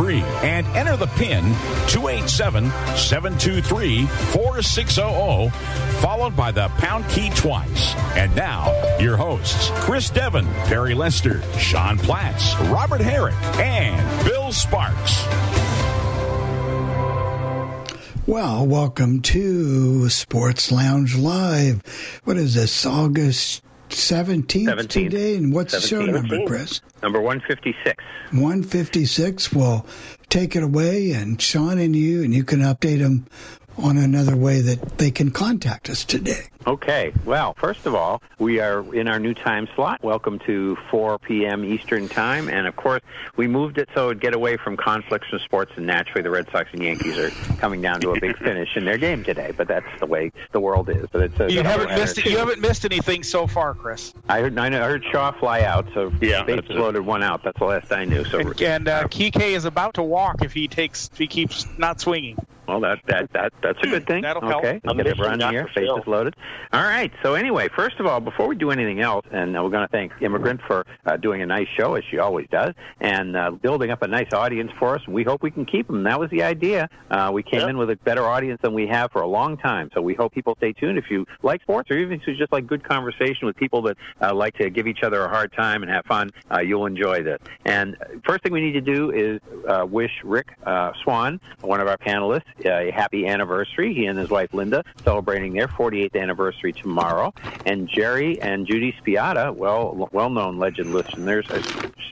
and enter the PIN 287 723 4600, followed by the pound key twice. And now, your hosts Chris Devon, Perry Lester, Sean Platts, Robert Herrick, and Bill Sparks. Well, welcome to Sports Lounge Live. What is this, August 17th, 17th. today? And what's the show number, Chris? Number 156. 156. Well, take it away, and Sean and you, and you can update them on another way that they can contact us today. Okay. Well, first of all, we are in our new time slot. Welcome to 4 p.m. Eastern Time. And of course, we moved it so it'd get away from conflicts in sports. And naturally, the Red Sox and Yankees are coming down to a big finish in their game today. But that's the way the world is. But it's a You haven't missed too. you haven't missed anything so far, Chris. I heard, I heard Shaw fly out, so Yeah, bases that's it. loaded one out. That's the last I knew. So And, and uh, Kike is about to walk if he takes if he keeps not swinging. Well, that that that that's a good thing. That'll help. okay, I'm get a missing run Dr. here. Faces loaded. All right. So anyway, first of all, before we do anything else, and we're going to thank Immigrant for uh, doing a nice show as she always does, and uh, building up a nice audience for us. And we hope we can keep them. That was the idea. Uh, we came Yep. in with a better audience than we have for a long time. So we hope people stay tuned. If you like sports, or even if you just like good conversation with people that uh, like to give each other a hard time and have fun, uh, you'll enjoy this. And uh, first thing we need to do is uh, wish Rick uh, Swan, one of our panelists, a happy anniversary. He and his wife Linda celebrating their 48th anniversary tomorrow. And Jerry and Judy Spiata, well, well-known legend listeners, are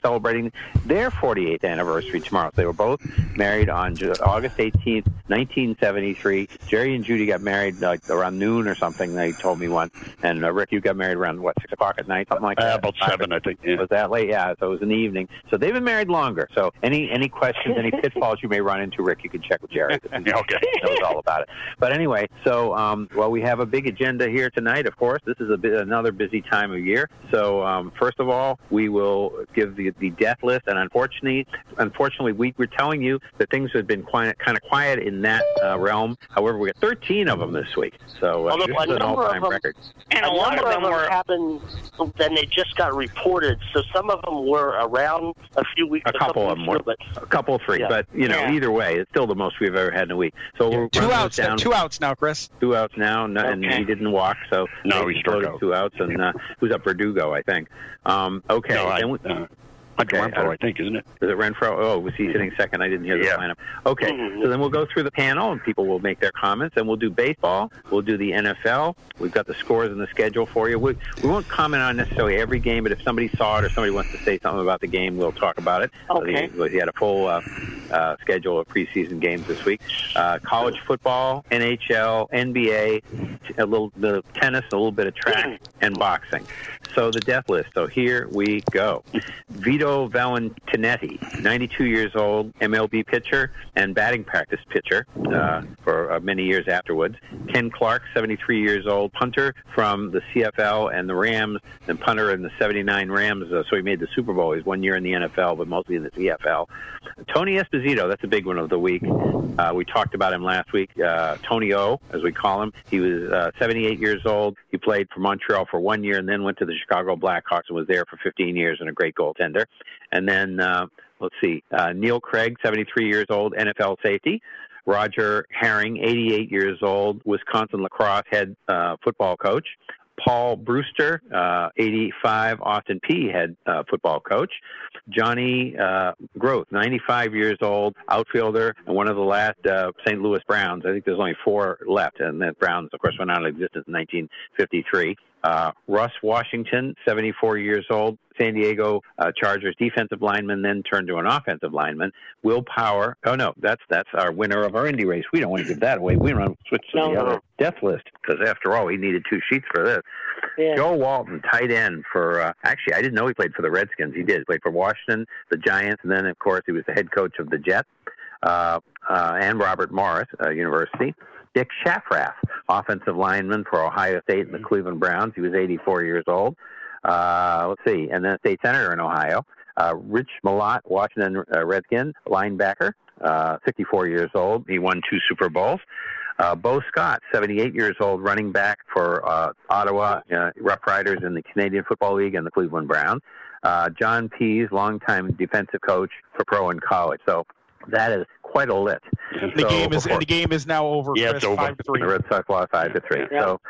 celebrating their 48th anniversary tomorrow. They were both married on August 18th, 1973. Jerry and Judy got married like around noon or something. They told me once. And uh, Rick, you got married around what six o'clock at night, something like Uh, that. about seven, I think. Yeah. Was that late? Yeah. So it was in the evening. So they've been married longer. So any any questions, any pitfalls you may run into, Rick, you can check with Jerry. Yeah, okay. He knows all about it. But anyway, so um, well, we have a big agenda here tonight. Of course, this is a bit another busy time of year. So um, first of all, we will give the the death list, and unfortunately, unfortunately, we were telling you that things have been quiet, kind of quiet in that uh, realm. However, we got 13 of them this week. So uh, Although this a is an number of all-time them- record. And a, a lot number of them were happened, then they just got reported. So some of them were around a few weeks. A couple of them were. weeks ago, A couple, three, Yeah. but you know, Yeah. either way, it's still the most we've ever had in a week. So we're Two outs, this down. two outs now, Chris. two outs now, and Okay. he didn't walk, so No, they he struck out. two outs, and uh, who's up Verdugo, I think. Um, okay, No, I, then we, uh, Hunter Okay, Renfroe, I- I think, isn't it? is it Renfroe? Oh, was he sitting second? I didn't hear the Yeah. lineup. Okay, Mhm. so then we'll go through the panel, and people will make their comments, and we'll do baseball. We'll do the NFL. We've got the scores and the schedule for you. We, we won't comment on necessarily every game, but if somebody saw it or somebody wants to say something about the game, we'll talk about it. Okay. So he, he had a full uh, uh, schedule of preseason games this week. Uh, college football, NHL, NBA, a little of tennis, a little bit of track, and boxing. So the death list. So here we go. Vito Valentinetti, 92 years old, MLB pitcher and batting practice pitcher uh, for uh, many years afterwards. Ken Clark, 73 years old, punter from the CFL and the Rams, and punter in the 79 Rams. Uh, so he made the Super Bowl. He's one year in the NFL, but mostly in the CFL. Tony Esposito, that's a big one of the week. Uh, we talked about him last week. Uh, Tony O, as we call him. He was uh, 78 years old. He played for Montreal for one year and then went to the Chicago Blackhawks and was there for 15 years and a great goaltender. And then, uh, let's see, uh, Neil Craig, 73 years old, NFL safety. Roger Harring, 88 years old, Wisconsin lacrosse head uh, football coach. Paul Brewster, uh, 85, Austin Peay head uh, football coach. Johnny uh, Groth, 95 years old, outfielder, and one of the last uh, St. Louis Browns. I think there's only four left, and the Browns, of course, went out of existence in 1953. Uh, Russ Washington, 74 years old, San Diego uh, Chargers defensive lineman, then turned to an offensive lineman. Will Power. Oh no, that's that's our winner of our Indy race. We don't want to give that away. We want to switch to No, the no. other death list because after all, he needed two sheets for this. Yeah. Joe Walton, tight end for. Uh, actually, I didn't know he played for the Redskins. He did. He played for Washington, the Giants, and then of course he was the head coach of the Jets uh, uh, and Robert Morris uh, University. Dick Schafrath, offensive lineman for Ohio State and the Cleveland Browns. He was 84 years old. Uh, let's see, and then state senator in Ohio. Uh, Rich Milot, Washington uh, Redskin, linebacker, uh, 64 years old. He won two Super Bowls. Uh, Bo Scott, 78 years old, running back for uh, Ottawa uh, Rough Riders in the Canadian Football League and the Cleveland Browns. Uh, John Pease, longtime defensive coach for pro and college. So that is quite a list. The So game is before- and the game is now over. Yeah, Chris, it's over. 5-3. the Red Sox lost five to three. Yeah. So,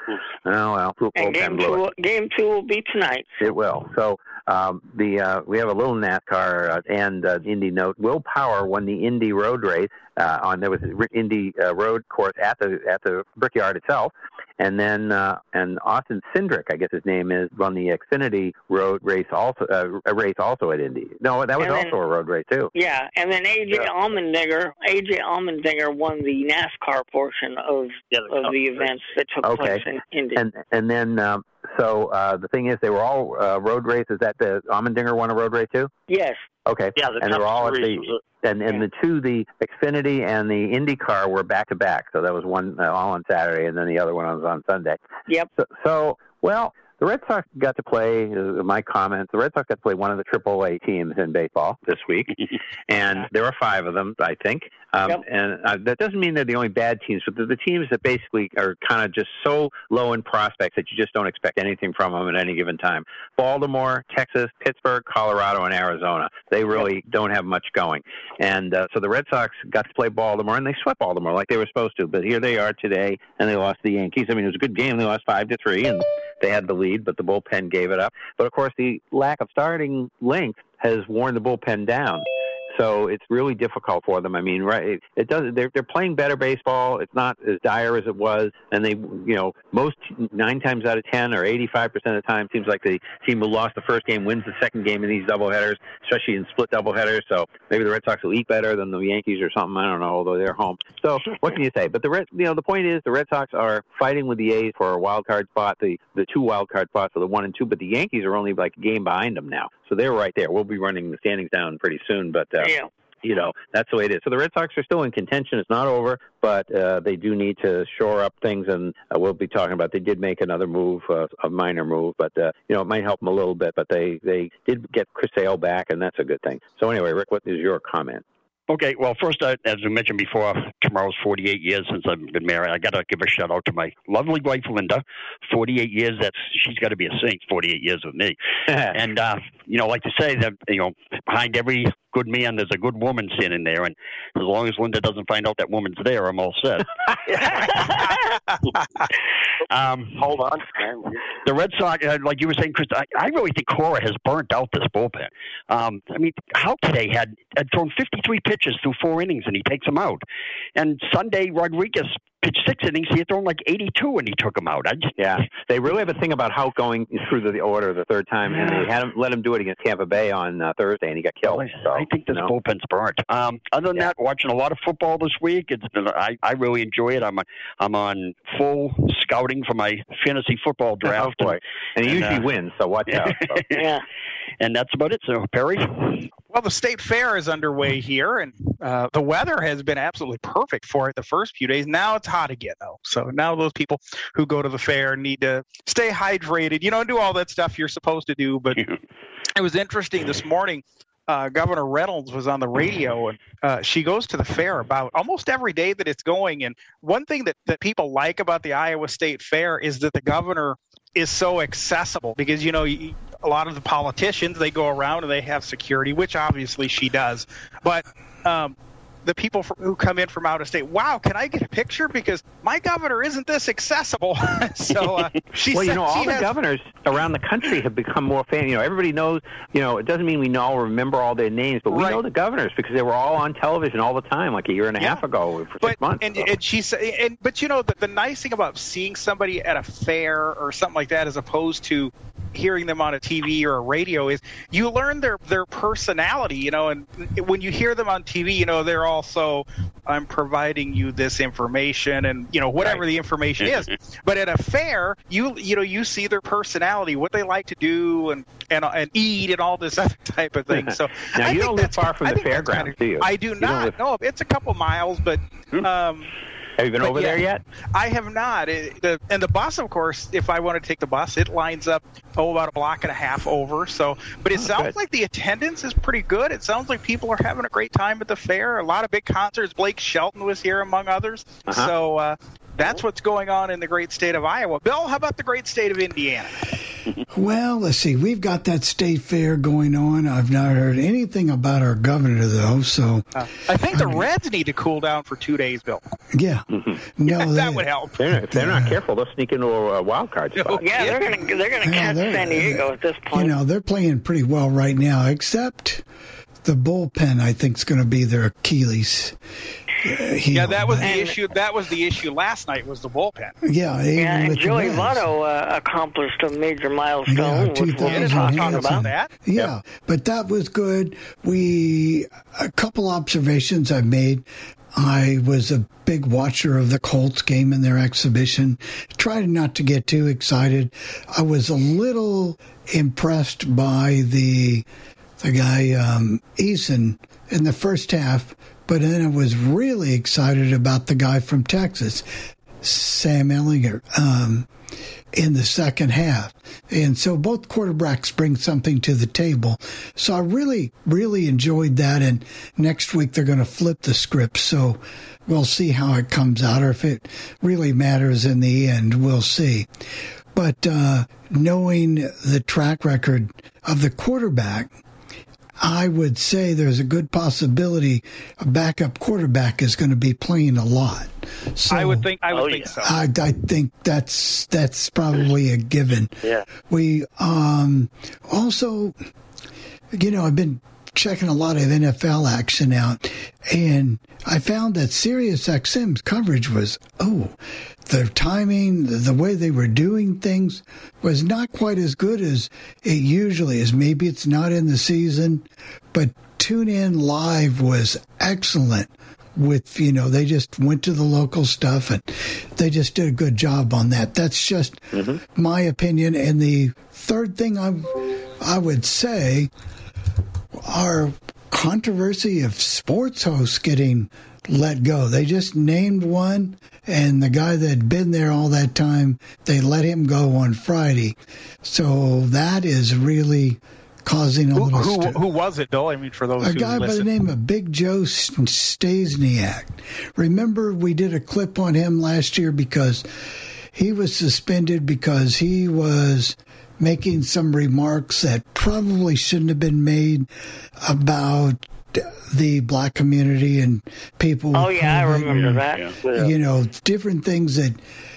oh well, bullpen And game blew it. two, game two will be tonight. It will. So um, the uh, we have a little NASCAR uh, and uh, Indy note. Will Power won the Indy Road Race uh, on there was a r- Indy uh, Road course at the at the Brickyard itself, and then uh, and Austin Cindric, I guess his name is, won the Xfinity Road Race also uh, a race also at Indy. No, that was then- also a road race too. Yeah, and then AJ Yeah. Allmendinger, AJ Allmendinger won the NASCAR portion of Yeah, the of Cup the race. events that took Okay. place in Indy. And and then um, so uh, the thing is, they were all uh, road races. That the Allmendinger won a road race too. yes, Okay. Yeah, the and they were all at the and and Yeah. the two, the Xfinity and the IndyCar, were back to back. So that was one uh, all on Saturday, and then the other one was on Sunday. yep. So, so well, the Red Sox got to play. Uh, my comments: the Red Sox got to play one of the AAA teams in baseball this week, and there are five of them, I think. Um, Yep. And uh, that doesn't mean they're the only bad teams, but they're the teams that basically are kind of just so low in prospects that you just don't expect anything from them at any given time. Baltimore, Texas, Pittsburgh, Colorado, and Arizona. They really don't have much going. And uh, so the Red Sox got to play Baltimore, and they swept Baltimore like they were supposed to. But here they are today, and they lost to the Yankees. I mean, it was a good game. They lost five to three, and they had the lead, but the bullpen gave it up. But of course, the lack of starting length has worn the bullpen down. So it's really difficult for them. I mean, right? It, it does. They're they're playing better baseball. It's not as dire as it was, and they, you know, most nine times out of ten or eighty-five percent of the time, seems like the team who lost the first game wins the second game in these doubleheaders, especially in split doubleheaders. So maybe the Red Sox will eat better than the Yankees or something. I don't know. Although they're home, so what can you say? But the Red, you know, the point is the Red Sox are fighting with the A's for a wild card spot, the the two wild card spots for the one and two, but the Yankees are only like a game behind them now, so they're right there. We'll be running the standings down pretty soon, but. Uh, Yeah. you know that's the way it is. So the Red Sox are still in contention. It's not over, but uh, they do need to shore up things, and uh, we'll be talking about. They did make another move, uh, a minor move, but uh, you know it might help them a little bit. But they they did get Chris Sale back, and that's a good thing. So anyway, Rick, what is your comment? Okay, well, first, uh, as we mentioned before, tomorrow's 48 years since I've been married. I got to give a shout out to my lovely wife, Linda. 48 years, that's she's got to be a saint, 48 years with me. and, uh, you know, like to say that, you know, behind every good man, there's a good woman standing there. And as long as Linda doesn't find out that woman's there, I'm all set. um, Hold on. the Red Sox, uh, like you were saying, Chris, I, I really think Cora has burnt out this bullpen. Um, I mean, how today had, had thrown 53 pitches through four innings and he takes them out. And Sunday, Rodriguez pitched six innings. He had thrown like 82 and he took him out. I just, Yeah, they really have a thing about Houck going through the order the third time, and they had him let him do it against Tampa Bay on uh, Thursday, and he got killed. So, I think this you know. bullpen's burnt. Um, other than Yeah. that, watching a lot of football this week. It's been, I, I really enjoy it. I'm I'm on full scouting for my fantasy football draft. Oh boy, and he And, usually uh, wins, so watch out. So. Yeah. and that's about it. So Perry, Well, the state fair is underway here, and uh, the weather has been absolutely perfect for it the first few days. Now it's hot again, though. So now those people who go to the fair need to stay hydrated, you know, and do all that stuff you're supposed to do. But it was interesting this morning. Uh, Governor Reynolds was on the radio, and uh, she goes to the fair about almost every day that it's going. And one thing that, that people like about the Iowa State Fair is that the governor is so accessible because you know you, a lot of the politicians they go around and they have security, which obviously she does, but um, the people from, who come in from out of state, "Wow, can I get a picture? Because my governor isn't this accessible." so uh, she well, you know, all the has- governors around the country have become more famous. You know, everybody knows. You know, it doesn't mean we all remember all their names, but we Right. know the governors because they were all on television all the time, like a year and a Yeah. half ago for but six months. and, so. and she said, and but you know the, the nice thing about seeing somebody at a fair or something like that, as opposed to hearing them on a TV or a radio, is you learn their their personality. You know, and when you hear them on TV, you know they're also I'm providing you this information, and you know whatever Right. the information is. But at a fair, you you know you see their personality, what they like to do, and and and eat, and all this other type of thing. So Now, I you don't live far from I the fairgrounds, kinda- do you? I do You not. live- No, it's a couple miles, but. Um, have you been but over yeah, there yet? I have not. It, the, and the bus, of course, if I want to take the bus, it lines up oh about a block and a half over. So, but it Oh, sounds good. like the attendance is pretty good. It sounds like people are having a great time at the fair. A lot of big concerts. Blake Shelton was here, among others. Uh-huh. So uh, that's what's going on in the great state of Iowa. Bill, how about the great state of Indiana? Well, let's see. We've got that state fair going on. I've not heard anything about our governor, though. So, Uh, I think the Reds need to cool down for two days, Bill. yeah. No, that they- would help. They're, if they're not careful, they'll sneak into a, a wild card spot. Yeah, they're gonna they're gonna Yeah, catch they're- San Diego at this point. You know, they're playing pretty well right now, except the bullpen, I think, is going to be their Achilles. Uh, heel. Yeah, that was the issue. That was the issue last night. Was the bullpen? Yeah, even yeah, and Joey Reds. Votto uh, accomplished a major Yeah, milestone, which we'll 2000 be talking about. that. Yeah, but that was good. We a couple observations I made. I was a big watcher of the Colts game in their exhibition. Tried not to get too excited. I was a little impressed by the the guy um, Eason in the first half, but then I was really excited about the guy from Texas, Sam Ehlinger. Um, in the second half. And so both quarterbacks bring something to the table. So I really, really enjoyed that. And next week they're going to flip the script. So we'll see how it comes out or if it really matters in the end. We'll see. But uh, knowing the track record of the quarterback, I would say there's a good possibility a backup quarterback is going to be playing a lot. So I would think. I would Oh, think yeah. so. I, I think that's that's probably a given. Yeah. We um, also, you know, I've been checking a lot of NFL action out, and I found that Sirius XM's coverage was oh, the timing, the, way they were doing things was not quite as good as it usually is. Maybe it's not in the season, but Tune In Live was excellent. With you know, they just went to the local stuff and they just did a good job on that. That's just mm-hmm. my opinion. And the third thing I I would say our controversy of sports hosts getting let go. They just named one, and the guy that had been there all that time, they let him go on Friday. So that is really causing a Who, little. who, who was it, Bill? I mean, for those A who guy by the name of Big Joe Stasiak. Remember, we did a clip on him last year because he was suspended because he was making some remarks that probably shouldn't have been made about the black community and people. Oh yeah, I remember and, that. Yeah. You know, different things that,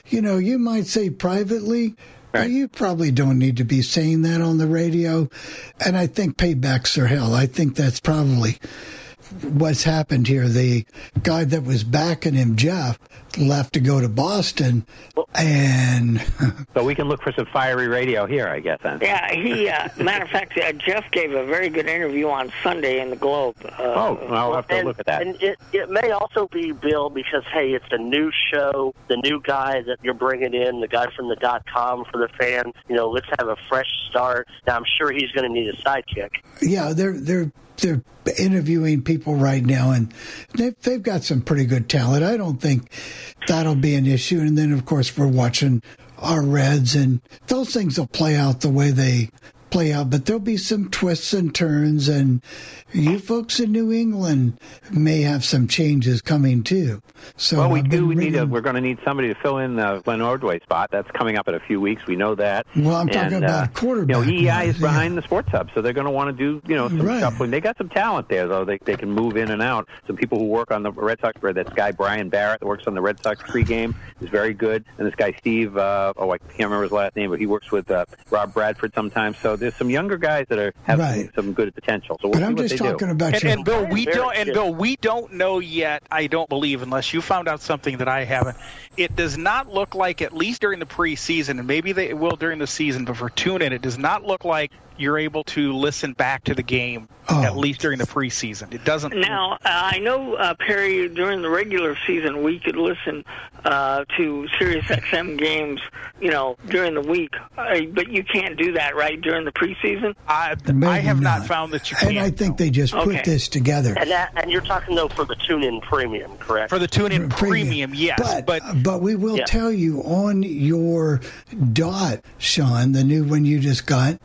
you know, you might say privately, but you probably don't need to be saying that on the radio. And I think paybacks are hell. I think that's probably what's happened here. The guy that was backing him, Jeff, left to go to Boston, and So we can look for some fiery radio here, I guess. Then. Yeah, he. Uh, matter of fact, uh, Jeff gave a very good interview on Sunday in the Globe. Uh, Oh, I'll have to and, look at that. And it, it may also be Bill because hey, it's a new show, the new guy that you're bringing in, the guy from the dot com for the fans. You know, let's have a fresh start. Now I'm sure he's going to need a sidekick. yeah, they're they're they're interviewing people right now, and they've they've got some pretty good talent. I don't think that'll be an issue. And then, of course, we're watching our Reds, and those things will play out the way they play out, but there'll be some twists and turns, and you folks in New England may have some changes coming too. So well, we do. We need reading- a, we're going to need somebody to fill in the Glenn Ordway spot. That's coming up in a few weeks. We know that. Well, I'm talking And, about uh, quarterback. You know, EEI is yeah. behind the Sports Hub, so they're going to want to do you know some Right. shuffling. They got some talent there, though. They they can move in and out. Some people who work on the Red Sox. That guy Brian Barrett that works on the Red Sox pregame is very good, and this guy Steve. Uh, oh, I can't remember his last name, but he works with uh, Rob Bradford sometimes. So there's some younger guys that are have Right. some, some good potential. So we'll But see I'm what just they talking do. about And, your and Bill, we Very don't. And. Bill, we don't know yet. I don't believe, unless you found out something that I haven't. It does not look like, at least during the preseason, and maybe they will during the season, but for tune in, it does not look like you're able to listen back to the game Oh. at least during the preseason. It doesn't. Now, uh, I know, uh, Perry, during the regular season, we could listen uh, to Sirius XM games, you know, during the week. Uh, but you can't do that, right, during the preseason? I, I have not. not. found that you can. and. I think they just Okay. put this together. And that, and you're talking though for the tune-in premium, correct? for the tune in premium, yes, but but but we will Yeah. tell you on your dot, Sean, the new one you just got.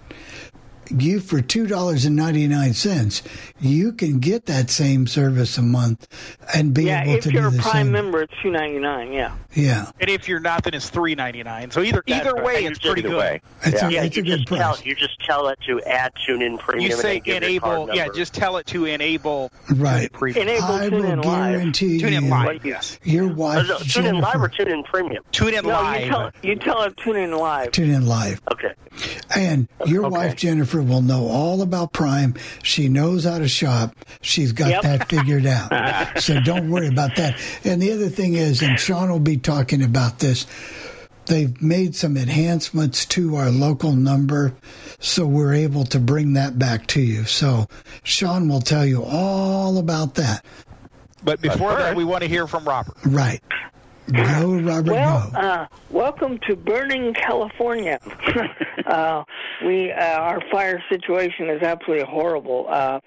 You for two dollars and ninety nine cents, you can get that same service a month and be yeah, able if to you're do a Prime same. member, it's two ninety nine. Yeah. Yeah, and if you're not, then it's three ninety nine. So either That's either right. way, it's just- pretty Either good. way, it's yeah. a, yeah, it's you a good just price. tell you just tell it to add tune-in premium. You say they give card enable, yeah, just tell it to enable Right. premium. Enable I tune will in live. guarantee Tune in you, live, yes. your Uh, wife no, tune in live or Jennifer, tune in premium. Tune in No, live. you tell you tell it tune in live. tune in live. Okay. And your Okay. wife Jennifer will know all about Prime. She knows how to shop. She's got Yep. that figured out. so don't worry about that. And the other thing is, and Sean will be talking about this. They've made some enhancements to our local number, so we're able to bring that back to you. So Sean will tell you all about that. but before that, we want to hear from Robert. Right. Go, Robert, Well, go. uh, welcome to burning California. uh, we uh, our fire situation is absolutely horrible. Uh,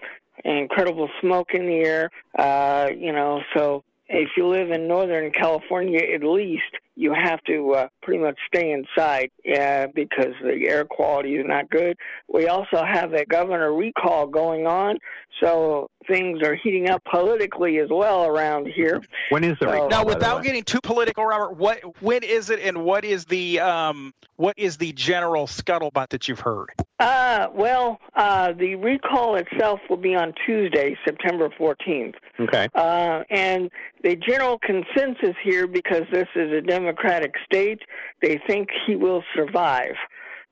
incredible smoke in the air. Uh, you know, so if you live in Northern California, at least you have to uh, pretty much stay inside uh, because the air quality is not good. We also have a governor recall going on, so things are heating up politically as well around here. When is the So- Now, by the without getting too political, Robert, what when is it, and what is the um, what is the general scuttlebutt that you've heard? Uh, well, uh, the recall itself will be on Tuesday, September 14th. okay. Uh, and the general consensus here, because this is a Democratic state, they think he will survive.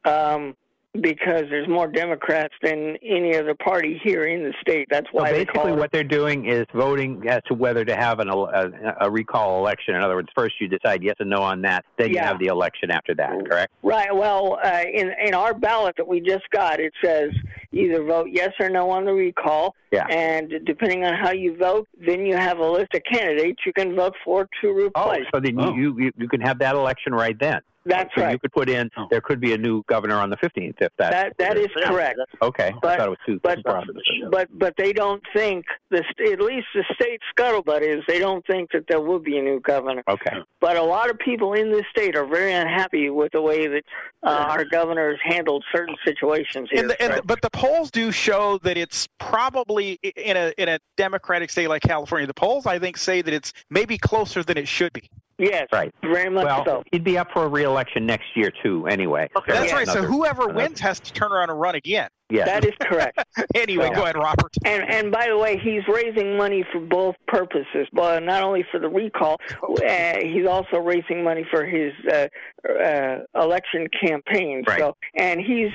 Um, because there's more Democrats than any other party here in the state. That's So why they call basically, it. what they're doing is voting as to whether to have an, a, a recall election. In other words, first you decide yes and no on that, then you have the election after that. Correct? Right. Well, uh, in in our ballot that we just got, it says either vote yes or no on the recall. Yeah. And depending on how you vote, then you have a list of candidates you can vote for to replace. Oh, replace. so then you, you you can have that election right then. That's so right. you could put in there could be a new governor on the 15th if that. That that is Yeah, correct. okay. but- I thought it was two. but- two provinces. But but they don't think the at least the state scuttlebutt is they don't think that there will be a new governor. Okay. But a lot of people in this state are very unhappy with the way that uh, our governor has handled certain situations here. And the, and the- but the polls do show that it's probably in a in a Democratic state like California. The polls, I think, say that it's maybe closer than it should be. Yes, Right. very much Well, so. he'd be up for a re-election next year too. Anyway. Okay. That's Yeah. right. So whoever another- wins has to turn around and run again. Yes. That is correct. Anyway, Yeah. go ahead, Robert. And and by the way, he's raising money for both purposes. But not only for the recall, uh, he's also raising money for his uh, uh, election campaign. Right. So and he's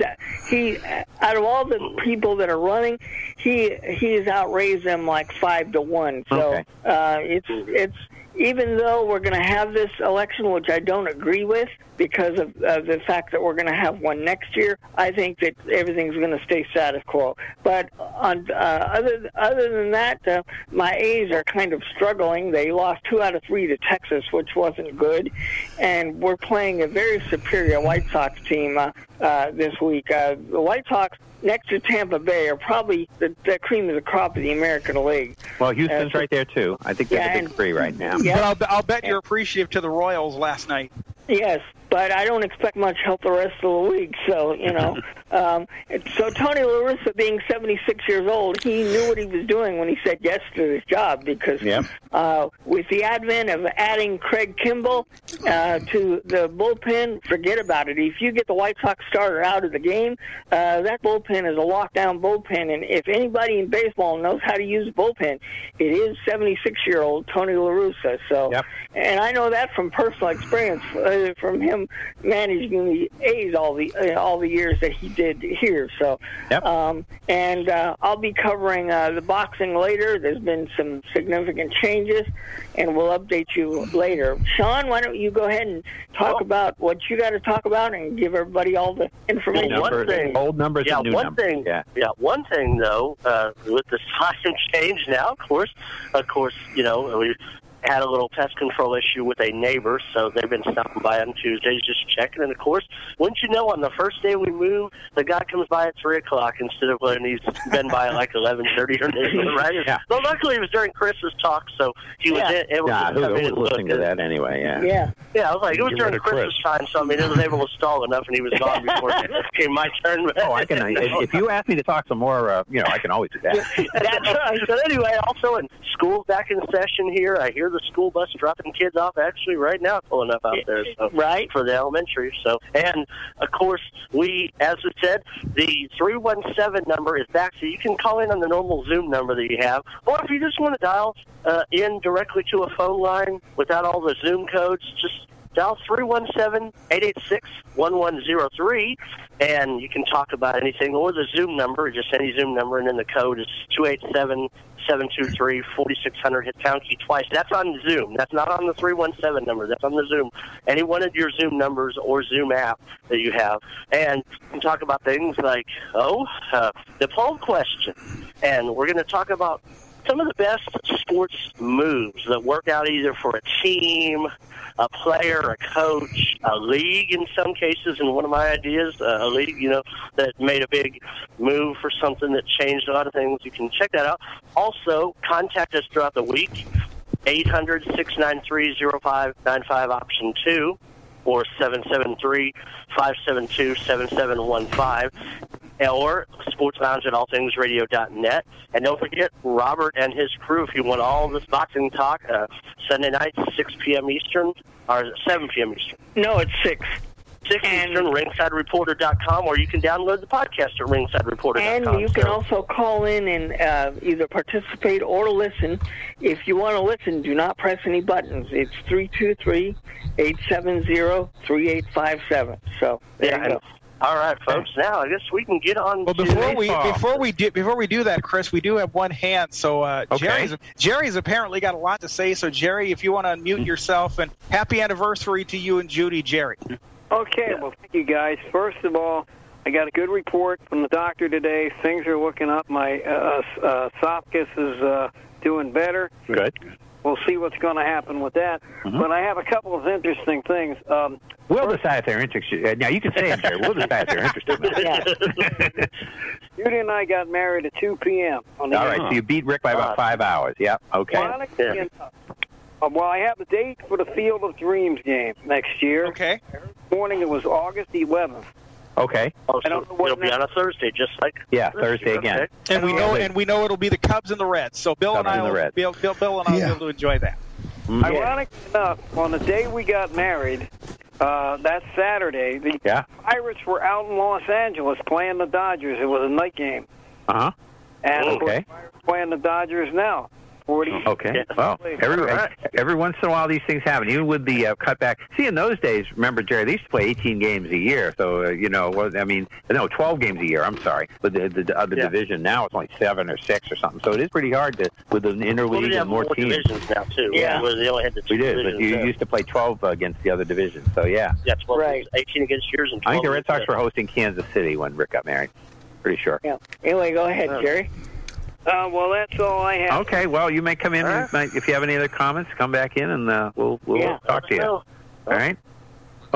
he out of all the people that are running, he he's outraised them like five to one. So Okay. uh, it's it's even though we're going to have this election, which I don't agree with because of uh, the fact that we're going to have one next year, I think that everything's going to stay status quo. But on uh, other other than that, uh, my A's are kind of struggling. They lost two out of three to Texas, which wasn't good, and we're playing a very superior White Sox team uh, uh, this week. Uh, the White Sox. Next to Tampa Bay are probably the, the cream of the crop of the American League. well, Houston's uh, right there too. I think they're yeah, the big and- three right now. Yeah. But I'll, I'll bet you're appreciative to the Royals last night. Yes, but I don't expect much help the rest of the week. So you know, Um, so Tony La Russa, being 76 years old, he knew what he was doing when he said yes to this job because uh, with the advent of adding Craig Kimbrel uh, to the bullpen, forget about it. If you get the White Sox starter out of the game, uh, that bullpen is a lockdown bullpen, and if anybody in baseball knows how to use a bullpen, it is 76-year-old Tony La Russa. So, Yep. and I know that from personal experience uh, from him managing the A's all the uh, all the years that he did here. So, Yep. um, and uh, I'll be covering uh, the boxing later. There's been some significant changes, and we'll update you later. Sean, why don't you go ahead and talk about what you got to talk about and give everybody all the information. Well, one thing- old numbers yeah, and new one numbers. thing. Yeah. one thing though, uh, with the time change now, of course, of course, you know, we had a little pest control issue with a neighbor, so they've been stopping by on Tuesdays just checking. And of course, wouldn't you know, on the first day we moved, the guy comes by at three o'clock instead of when he's been by like eleven thirty or noon, right? Yeah. Well, luckily it was during Chris's talk, so he was Yeah. able Yeah, to who, come who in was and look. listening to that anyway? Yeah. Yeah. Yeah, I was like, it was Get during rid of Chris. Chris's time, so I mean, it was able to stall enough, and he was gone before it came my turn. Oh, I can. If, if you ask me to talk some more, uh, you know, I can always do that. That's right. So anyway, also in school back in session here, I hear the school bus dropping kids off actually right now pulling up out there. So, Right. For the elementary. So and of course we as we said, the three one seven number is back so you can call in on the normal Zoom number that you have. Or if you just want to dial uh, in directly to a phone line without all the Zoom codes, just dial 317-886-1103 and you can talk about anything or the Zoom number, just any Zoom number, and then the code is 287 723 4600. Hit pound key twice. That's on Zoom. That's not on the 317 number. That's on the Zoom. Any one of your Zoom numbers or Zoom app that you have. And you can talk about things like, oh, uh, the poll question. And we're going to talk about some of the best sports moves that work out either for a team, a player, a coach, a league in some cases. And one of my ideas, uh, a league, you know, that made a big move for something that changed a lot of things. You can check that out. Also, contact us throughout the week. 800 693 0595 option 2 or 773 572 7715 or sports lounge at allthingsradio.net. And don't forget Robert and his crew if you want all this boxing talk. Uh, Sunday nights, 6 p.m. Eastern, or 7 p.m. Eastern. No, it's six. 6 Eastern, ringsidereporter.com, or you can download the podcast at ringsidereporter.com. And you can So- also call in and uh, either participate or listen. If you want to listen, do not press any buttons. It's 323-870-3857. So there Yeah, you go. All right, folks. Now I guess we can get on. Well, to before we baseball. before we do before we do that, Chris, we do have one hand. So uh, Okay. Jerry's Jerry's apparently got a lot to say. So Jerry, if you want to unmute yourself, and happy anniversary to you and Judy, Jerry. Okay, well, thank you guys. First of all, I got a good report from the doctor today. Things are looking up. My uh, uh, esophagus is uh, doing better. Good. We'll see what's going to happen with that. But I have a couple of interesting things. Um, We'll decide if they're interested. Uh, Now you can say them, Jerry. We'll decide if they're interested. Judy and I got married at 2 p.m. on the All right. So you beat Rick by about five hours. Yep. Okay. Ironically enough, uh, well, I have the date for the Field of Dreams game next year. Okay. Morning, it was August 11th. Okay. Oh, I don't so know what it'll be on a Thursday, just like Yeah, Thursday year. again. Okay. And we know and we know it'll be the Cubs and the Reds. So Bill and I and the will Reds. Bill, Bill, Bill and I will be able to enjoy that. Ironically enough, on the day we got married, uh, that Saturday, the Yeah. Pirates were out in Los Angeles playing the Dodgers. It was a night game. Uh huh. And Okay. Pirates playing the Dodgers now. 40. Okay. Yeah. Well, every All right. every once in a while these things happen. Even with the uh, cutback. See, in those days, remember Jerry, they used to play 18 games a year. So uh, you know, well, I mean, no, 12 games a year. I'm sorry, but the the, the other Yeah. division now it's only seven or six or something. So it is pretty hard to with an Well, interleague we and more, more teams. divisions now too. Yeah. where they only had the two We did, but you yeah. used to play 12 against the other division. So yeah, Yeah, 12 Right. games, 18 against yours and 12 I think the Red Sox against were hosting Kansas City when Rick got married. Pretty sure. Yeah. Anyway, go ahead, Oh. Jerry. Uh, well, that's all I have. Okay, well, you may come in. If you have any other comments, come back in and uh, we'll we'll Yeah. talk to you. Well, All right.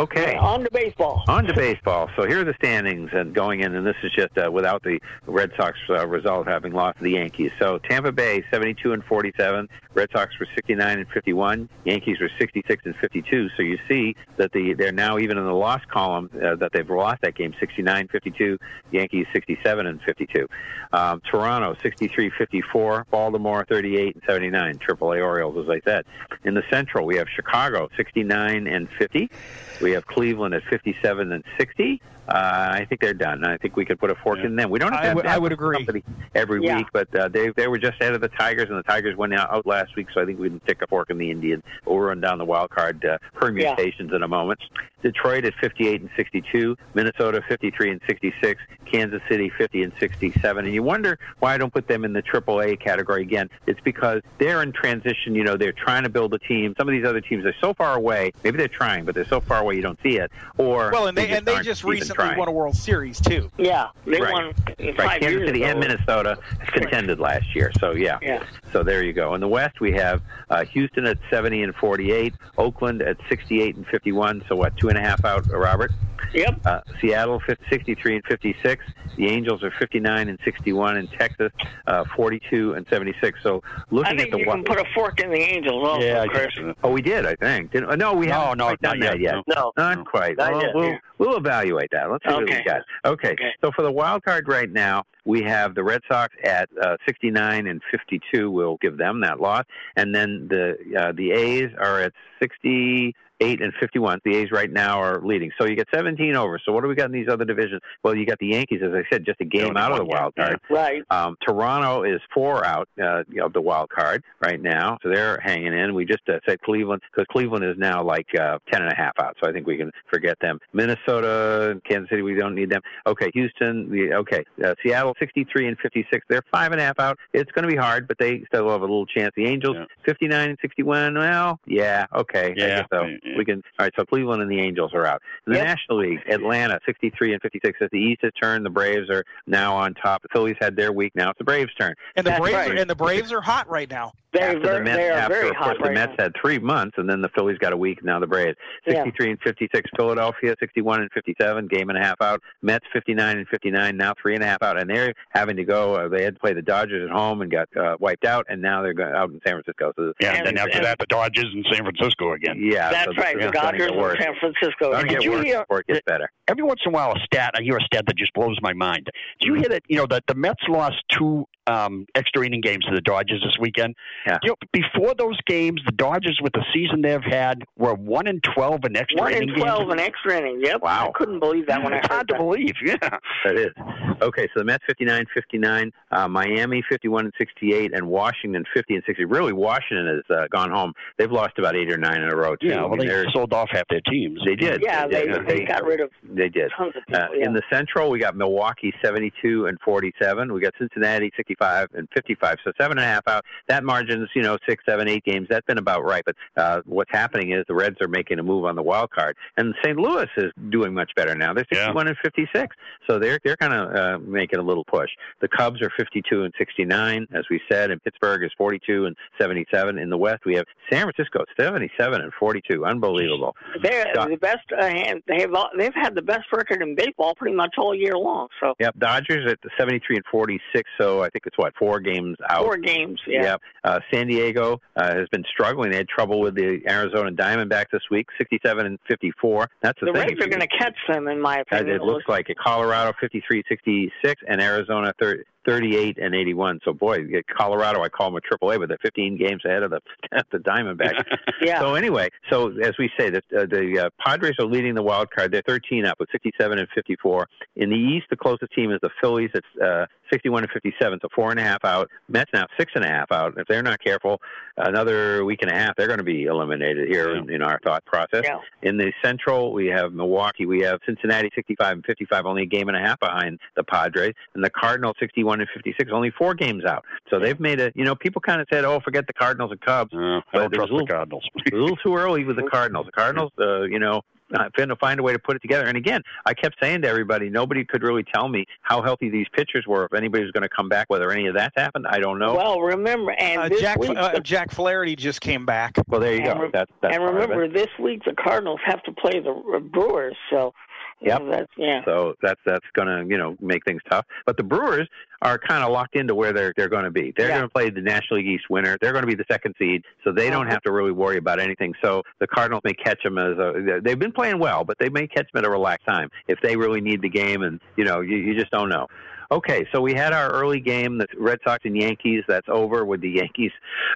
Okay. On to baseball. On to baseball. So here are the standings and going in, and this is just uh, without the Red Sox uh, result having lost to the Yankees. So Tampa Bay 72 and 47, Red Sox were 69 and 51, Yankees were 66 and 52. So you see that the they're now even in the loss column uh, that they've lost that game 69 52, Yankees 67 and 52. Um, Toronto 63 54, Baltimore 38 and 79, AAA Orioles as I said. In the Central we have Chicago 69 and 50. We have Cleveland at 57 and 60. Uh, I think they're done. I think we could put a fork Yeah. in them. We don't have I to have would- I that would agree. every Yeah. week, but uh, they they were just ahead of the Tigers, and the Tigers went out, out last week. So I think we can stick a fork in the Indians. We'll run down the wild card uh, permutations in a moment. Detroit at 58 and 62, Minnesota 53 and 66, Kansas City 50 and 67. And you wonder why I don't put them in the AAA category again. It's because they're in transition. You know, they're trying to build a team. Some of these other teams are so far away. Maybe they're trying, but they're so far away you don't see it. Or Well, and they, just and they just recently trying. won a World Series too. Yeah, they Right. won Right, Kansas years City ago. and Minnesota contended last year. So yeah. Yeah. So there you go. In the West, we have uh, Houston at 70 and 48, Oakland at 68 and 51. So what, two and a half out, uh, Robert? Yep. Uh, Seattle 50, 63 and 56. The Angels are 59 and 61, and Texas uh, 42 and 76. So I looking think at the you one, can put a fork in the Angels also, Yeah, Chris. guess. oh, we did, I think. Didn't, uh, no, we No, haven't no, quite done not that yet, yet. No. Not quite. Not well, yet, we'll we'll evaluate that. Let's see what we Okay. got. Okay. Okay. So for the wild card right now, we have the Red Sox at uh, 69 and 52. We'll give them that loss, and then the uh, the A's are at 68 and 51. The A's right now are leading. So you get 17 over. So what do we got in these other divisions? Well, you got the Yankees, as I said, just a game out of the wild card. Right. Um, Toronto is four out uh, of the wild card right now, so they're hanging in. We just uh, said Cleveland because Cleveland is now like uh, ten and a half out, so I think we can forget them. Minnesota, Kansas City, we don't need them. Okay, Houston, the, okay, uh, Seattle, sixty-three and fifty-six. They're five and a half out. It's going to be hard, but they still have a little chance. The Angels, Yeah. fifty-nine and sixty-one. Well, yeah, okay, I Yeah. guess so. Yeah. We can. All right, so Cleveland and the Angels are out. In the Yep. National League, Atlanta, sixty-three and fifty-six. As the East has turned, the Braves are now on top. The Phillies had their week. Now it's the Braves' turn. And the That's Braves right. are, and the Braves are hot right now. They're after very, the Mets, they are after very of course hot the Mets now. had three months, and then the Phillies got a week. Now the Braves, Yeah. 63 and 56. Philadelphia, 61 and 57, game and a half out. Mets, 59 and 59, now three and a half out, and they're having to go. Uh, they had to play the Dodgers at home and got uh, wiped out, and now they're go- out in San Francisco. So Yeah, and, And- then after that, the Dodgers in San Francisco again. yeah, That's so this right. The Dodgers in. San Francisco. Did get you worse hear? before it gets better. Every once in a while, a stat I hear a stat that just blows my mind. Do you hear that? You know that the Mets lost two um, extra inning games to the Dodgers this weekend. Yeah. You know, before those games, the Dodgers, with the season they've had, were one and twelve in extra inning. One inning in twelve games. in extra innings. Yep. Wow. I couldn't believe that when I It's heard hard to that. believe. Yeah. That is. Okay, so the Mets 59 59, uh, Miami 51 and 68, and Washington 50 and 60. Really, Washington has uh, gone home. They've lost about eight or nine in a row, too. Yeah. I Well, mean, they sold off half their teams. they did. Yeah, they, did. they got rid of They did. tons of people. Uh, yeah. In the Central, we got Milwaukee 72 and 47. We got Cincinnati 65 and 55. So seven and a half out. That margin's you know six, seven, eight games. That's been about right. But uh, what's happening is the Reds are making a move on the wild card, and St. Louis is doing much better now. They're Yeah. 61 and 56. So they're they're kind of uh, making a little push. The Cubs are 52 and 69, as we said, and Pittsburgh is 42 and 77. In the West, we have San Francisco 77 and 42. Unbelievable. They're the best. Uh, hand- they've they've had the best record in baseball pretty much all year long. So Yep, Dodgers at the 73 and 46. So I think it's what four games out. four games. Yeah. Yep. Uh, San Diego uh, has been struggling. They had trouble with the Arizona Diamondbacks this week, 67 and 54. That's the, The thing. Reds are going to catch them, in my opinion. it looks like it. Colorado 53 66 and Arizona 30, 38 and 81. So, boy, yeah, Colorado, I call them a triple A, but they're 15 games ahead of the, the Diamondbacks. yeah. So, anyway, so as we say, the, uh, the uh, Padres are leading the wild card. They're 13 up with 67 and 54. In the East, the closest team is the Phillies. It's uh, 61 and 57, so four and a half out. Mets now six and a half out. If they're not careful, another week and a half, they're going to be eliminated here in, in our thought process. Yeah. In the Central, we have Milwaukee. We have Cincinnati 65 and 55, only a game and a half behind the Padres. And the Cardinals 61 51 and 56, only four games out. So they've made a, you know, people kind of said, oh, forget the Cardinals and Cubs. Uh, I don't trust a little- the Cardinals. a little too early with the Cardinals. The Cardinals, uh, you know, uh, to find a way to put it together. And again, I kept saying to everybody, nobody could really tell me how healthy these pitchers were. If anybody was going to come back, whether any of that's happened, I don't know. Well, remember, and Uh, this Jack week, uh, Jack Flaherty just came back. well, there you and go. re- That's that's and part of it. remember, this week the Cardinals have to play the uh, Brewers, so you Yep. that's yeah. So that's that's going to you know make things tough. But the Brewers are kind of locked into where they're they're going to be. They're Yeah. going to play the National League East winner. They're going to be the second seed, so they don't Uh-huh. have to really worry about anything. So the Cardinals may catch them as a. They've been playing well, but they may catch them at a relaxed time if they really need the game, and you know you, you just don't know. Okay, so we had our early game, the Red Sox and Yankees. That's over with the Yankees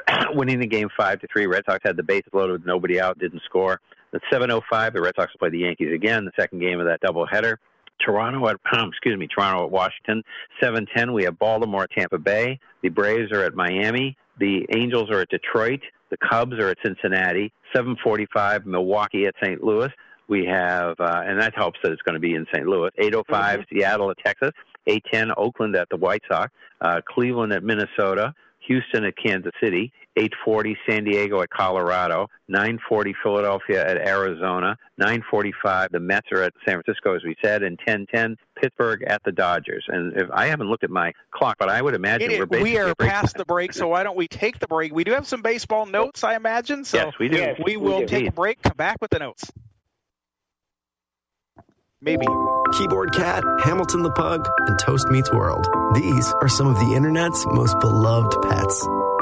winning the game five to three. Red Sox had the bases loaded with nobody out, didn't score. At 7:05, the Red Sox will play the Yankees again, the second game of that doubleheader. Toronto at excuse me, Toronto at Washington. 7:10, we have Baltimore at Tampa Bay. The Braves are at Miami. The Angels are at Detroit. The Cubs are at Cincinnati. 7:45, Milwaukee at St. Louis. We have, uh, and that helps that it's going to be in St. Louis. 8:05, Seattle at Texas. 8:10, Oakland at the White Sox. Uh, Cleveland at Minnesota. Houston at Kansas City, 8:40 San Diego at Colorado, 9:40 Philadelphia at Arizona, 9:45 the Mets are at San Francisco as we said, and 10:10 Pittsburgh at the Dodgers. And if I haven't looked at my clock, but I would imagine It- we're basically we are at break past time. the break, so why don't we take the break? We do have some baseball notes, I imagine. So Yes, we do. Yes, we we will do. take a break, come back with the notes. Maybe. Keyboard Cat, Hamilton the Pug, and Toast Meets World. These are some of the internet's most beloved pets.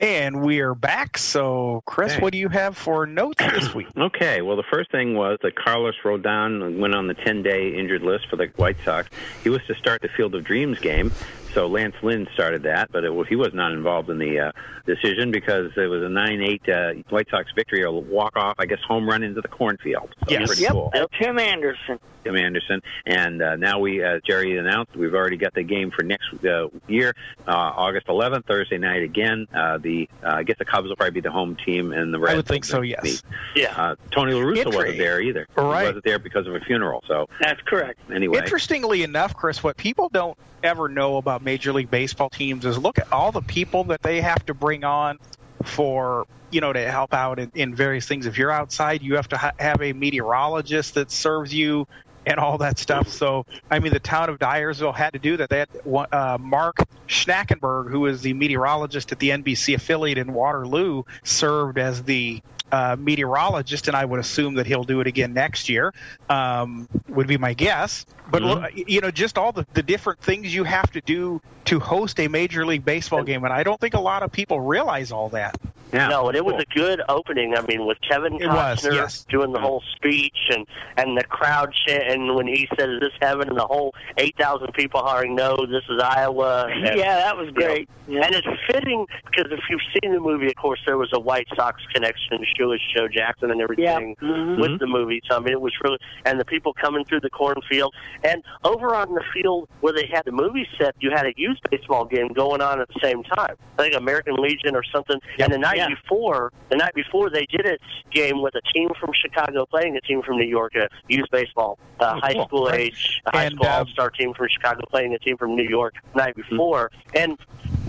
And we are back. So, Chris, Okay. what do you have for notes this week? Okay, well, the first thing was that Carlos Rodon went on the 10 day injured list for the White Sox. He was to start the Field of Dreams game, so Lance Lynn started that, but it, he was not involved in the uh, decision because it was a 9 8 uh, White Sox victory, a walk off, I guess, home run into the cornfield. So Yes. pretty Yep, cool. uh, Tim Anderson. Tim Anderson. And uh, now we, as Jerry announced, we've already got the game for next uh, year, uh, August 11th, Thursday night again. Uh, the uh, I guess the Cubs will probably be the home team, and the Reds. I would think will so, be- yes. Yeah, Uh, Tony La Russa wasn't there either. Right. He wasn't there because of a funeral. So that's correct. anyway, Interestingly enough, Chris, what people don't ever know about Major League Baseball teams is look at all the people that they have to bring on for you know to help out in, in various things. If you're outside, you have to ha- have a meteorologist that serves you and all that stuff. So, I mean, the town of Dyersville had to do that. They had uh, Mark Schnackenberg, who is the meteorologist at the NBC affiliate in Waterloo, served as the uh, meteorologist, and I would assume that he'll do it again next year. Um, would be my guess. But Mhm. you know, just all the, the different things you have to do to host a Major League Baseball game, and I don't think a lot of people realize all that. Yeah. No, and it was a good opening. I mean, with Kevin It was, Costner yes. doing the whole speech and and the crowd chant, and when he said, "Is this heaven?" and the whole eight thousand people hollering, "No, this is Iowa." And, Yeah, that was great. you know, And it's fitting because if you've seen the movie, of course, there was a White Sox connection, Shoeless Joe Jackson, and everything Mhm. with the movie. So I mean, it was really and the people coming through the cornfield, and over on the field where they had the movie set, you had a youth baseball game going on at the same time. I think American Legion or something. And the night Yeah. before, the night before, they did a game with a team from Chicago playing a team from New York, a youth baseball, uh, Oh, high cool. school Right. age, a high And, school uh, all star team from Chicago playing a team from New York the night before, and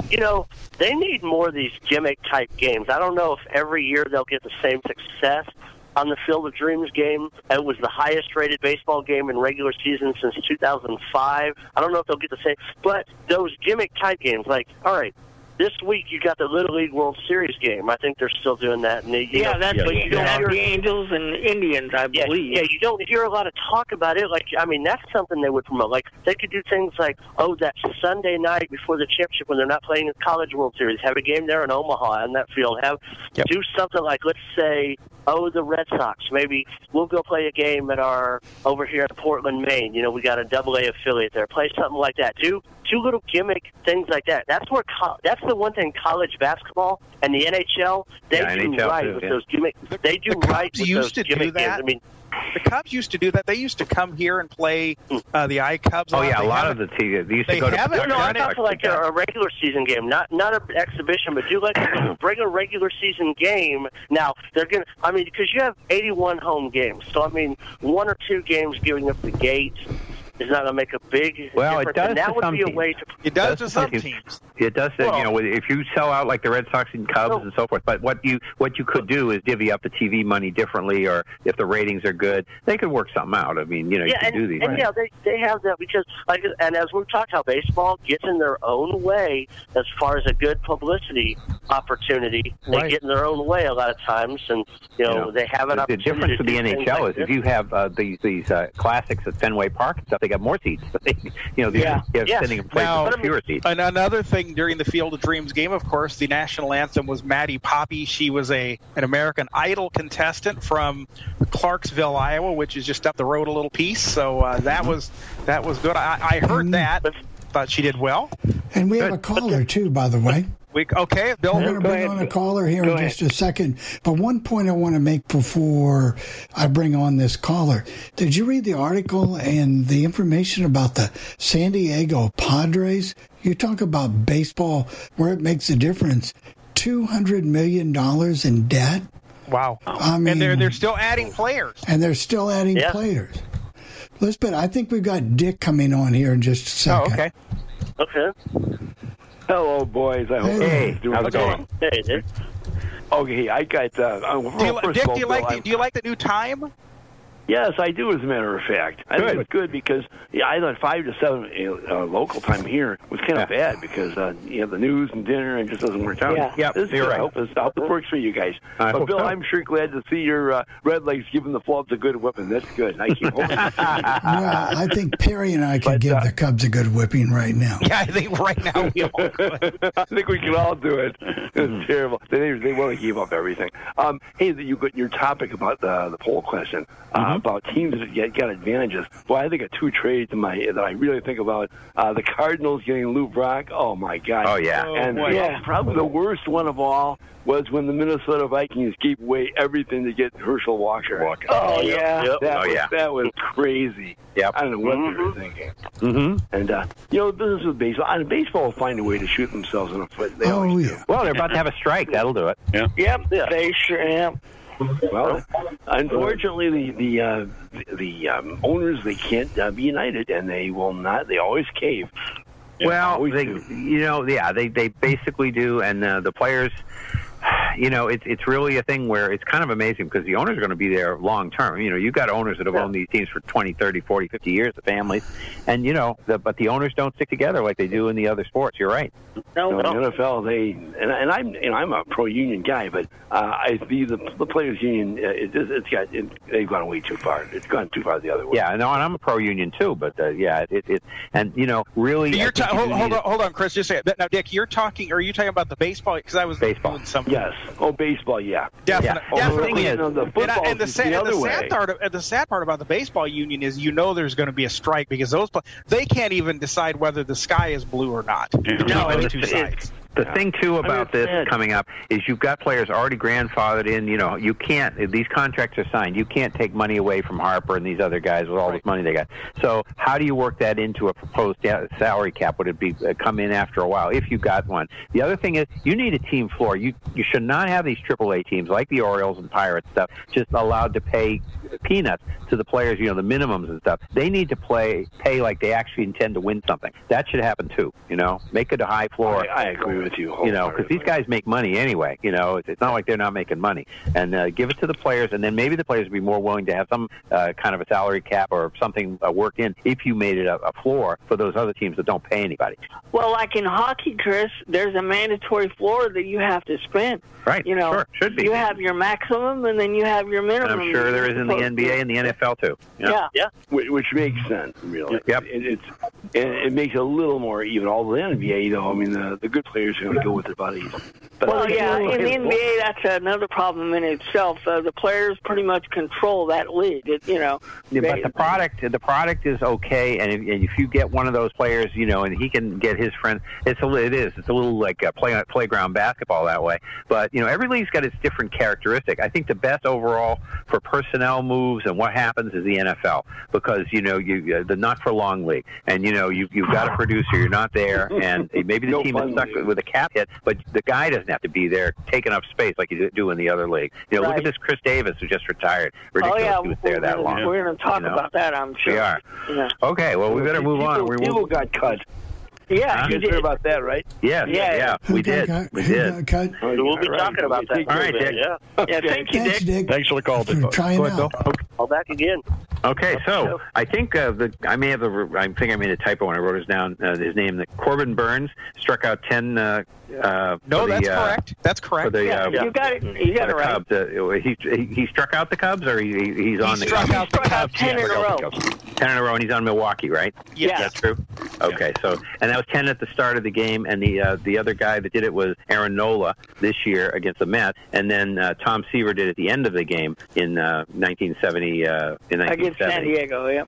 you know, they need more of these gimmick type games. I don't know if every year they'll get the same success on the Field of Dreams game. It was the highest rated baseball game in regular season since 2005. I don't know if they'll get the same, but those gimmick type games, like, all right, this week you got the Little League World Series game. I think they're still doing that. And they, you Yeah, know, that's but you you don't have hear- the Angels and Indians, I yeah, believe. yeah, you don't hear a lot of talk about it. Like, I mean, that's something they would promote. Like, they could do things like, oh, that Sunday night before the championship when they're not playing the College World Series, have a game there in Omaha on that field. Have do something like, let's say, oh, the Red Sox. Maybe we'll go play a game at our over here at Portland, Maine. You know, we got a Double A affiliate there. Play something like that. Do do little gimmick things like that. That's where co- that's the one thing college basketball and the NHL they Yeah, do NHL right too, with yeah. those gimmick. They do the right Cubs with used those to do that. games. I mean. The Cubs used to do that. They used to come here and play uh, the I Cubs. Oh yeah, They a lot of the teams they used they to go to. haven't No, no, I'm done it. like a, a regular season game, not not an exhibition, but do like a, bring a regular season game. Now they're gonna, I mean, because you have 81 home games, so I mean, one or two games giving up the gate is not gonna make a big Well, it difference. does and that would some be a way to. It does Does to some to- teams. It does, say, Well- you know, if you sell out like the Red Sox and Cubs and so forth. But what you what you could do is divvy up the TV money differently, or if the ratings are good, they could work something out. I mean, you know, you yeah, can and, do these. and yeah, they they have that because like, and as we've talked, how baseball gets in their own way as far as a good publicity opportunity. They Right. get in their own way a lot of times, and you know, You know, they have an the, the difference to with the NHL like is if you have uh, these these uh, classics at Fenway Park and stuff, they got more seats. you know, they're Yeah. Yes. sitting in place Now- fewer seats. And another thing during the Field of Dreams game, of course, the national anthem was Maddie Poppe. She was a an American Idol contestant from Clarksville, Iowa, which is just up the road a little piece. So uh, that was that was good. I, I heard that. Thought she did well. And we have a caller too, by the way. We okay, Bill. We're going to bring on a caller here in just a second. But one point I want to make before I bring on this caller. Did you read the article and the information about the San Diego Padres? You talk about baseball where it makes a difference. $200 million in debt. Wow. I mean, and they're they're still adding players. and they're still adding Yeah. players. Lisbeth, I think we've got Dick coming on here in just a oh, second. Oh, okay. Okay. Hello, boys. I hope Hey. doing How's it okay. going? Hey, Dick. Okay, I got. Uh, uh, well, Do you, first Dick, of all, do you like Bill, the, I'm- do you like the new time? Yes, I do. As a matter of fact, I think it's good because yeah, I thought five to seven uh, local time here was kind of bad because uh, you know the news and dinner and just doesn't work out. Yeah. Yep, this is you're right. I hope, this, I hope it works for you guys. I but Bill, so. I'm sure glad to see your uh, red legs giving the Flubs a good whipping. That's good. I keep hoping. Well, I think Perry and I could give uh, the Cubs a good whipping right now. Yeah, I think right now we all I think we can all do it. It's terrible. They they want to give up everything. Um, hey, you got your topic about the the poll question about teams that get, got advantages. Well, I think of two trades in my that I really think about. Uh, the Cardinals getting Lou Brock. Oh my God. Oh, yeah. and boy. yeah, probably the worst one of all was when the Minnesota Vikings gave away everything to get Herschel Walker. Oh, yeah. Yep. That Oh, was, yeah. that was crazy. Yep. I don't know what they were thinking. Mm-hmm. And uh, you know, business with baseball. And baseball will find a way to shoot themselves in the foot. They Oh, always yeah. Well, they're about to have a strike. That'll do it. Yeah. Yep, they sure am. Well, unfortunately, the the uh, the, the um, owners they can't uh, be united, and they will not. They always cave. Well, they, you know, yeah, they they basically do, and uh, the players. You know, it's it's really a thing where it's kind of amazing because the owners are going to be there long term. You know, you've got owners that have owned these teams for 20, 30, 40, 50 years, the families, and you know, the, but the owners don't stick together like they do in the other sports. You're right. No, no. the NFL, they and, and I'm you know I'm a pro union guy, but uh, I the, the the players union uh, it, it's got it, they've gone way too far. It's gone too far the other way. Yeah, no, and I'm a pro union too, but uh, yeah, it, it and you know, really, You're I ta- hold, hold on, hold on, Chris. Just say it. Now, Dick, you're talking. Are you talking about the baseball? Because I was baseball. doing something. Yes. Oh, baseball. Yeah. Definitely. Yeah. The thing is, and, I- football and the, is sad, the and other the way. part, of, the sad part about the baseball union is you know there's going to be a strike because those they can't even decide whether the sky is blue or not. No, Between it's- two it's- sides. The thing too about this coming up is you've got players already grandfathered in. You know, you can't. These contracts are signed. You can't take money away from Harper and these other guys with all this money they got. So how do you work that into a proposed salary cap? Would it be uh, come in after a while if you got one? The other thing is you need a team floor. You you should not have these AAA teams like the Orioles and Pirates stuff just allowed to pay peanuts to the players. You know, the minimums and stuff. They need to play pay like they actually intend to win something. That should happen too. You know, make it a high floor. I, I agree with you. You know, because these guys make money anyway. You know, it's, it's not like they're not making money. And uh, give it to the players, and then maybe the players would be more willing to have some uh, kind of a salary cap or something uh, worked in if you made it a, a floor for those other teams that don't pay anybody. Well, like in hockey, Chris, there's a mandatory floor that you have to spend. Right. You know, Sure. Should be. You have your maximum, and then you have your And minimum. I'm sure there is in the NBA and the NFL too. Yeah. Yeah. Which, which makes sense, really. Yep. It, it's and it makes it a little more even. Although the NBA, you know, I mean, the, the good players are going to go with their buddies. But well, yeah, you in the hey, NBA, that's another problem in itself. Uh, the players pretty much control that league. It, you know, Yeah, they- but the product, the product is okay, and if, and if you get one of those players, you know, and he can get his friend, it's a, it is, it's a little like uh play playground basketball that way. But you know, every league's got its different characteristic. I think the best overall for personnel moves and what happens is the NFL because you know you uh, the not for long league, and you know you you've got a producer, you're not there, and maybe the No team is stuck league. with a cap hit, but the guy doesn't have to be there taking up space like you do in the other league. You know, look at this Chris Davis who just retired. oh Ridiculous yeah, he was we're there that gonna, long. We're going to talk you know? about that, I'm sure. We are. Yeah. Okay, well, we better move on. People, We people will. got cut. Yeah, Huh? You guys heard about that, right? Yes, Yeah. yeah, Who we got did. cut? We Who did. got cut? We'll be All right. talking about that. Take All right, later, Dick. Yeah. Yeah, thank you, Thanks, Dick. Dick, Thanks for the call, Dick. for trying Go ahead, out. Bill. Call back again. Okay, so I think uh, the I may have the I think I made a typo when I wrote his down uh, his name. That Corbin Burnes struck out ten. Uh, uh, No, for the, that's uh, correct. That's correct. The, Yeah, uh, you got it. You got it right. Cubs. Uh, he, he he struck out the Cubs, or he, he- he's on the struck Cubs? out the Struck out Cubs. ten yes. in a row. Ten in a row, and he's on Milwaukee, right? Yes. That's true. Okay, so and that was ten at the start of the game, and the uh, the other guy that did it was Aaron Nola this year against the Mets, and then uh, Tom Seaver did it at the end of the game in uh, 1970. Uh, in Against San Diego, yeah.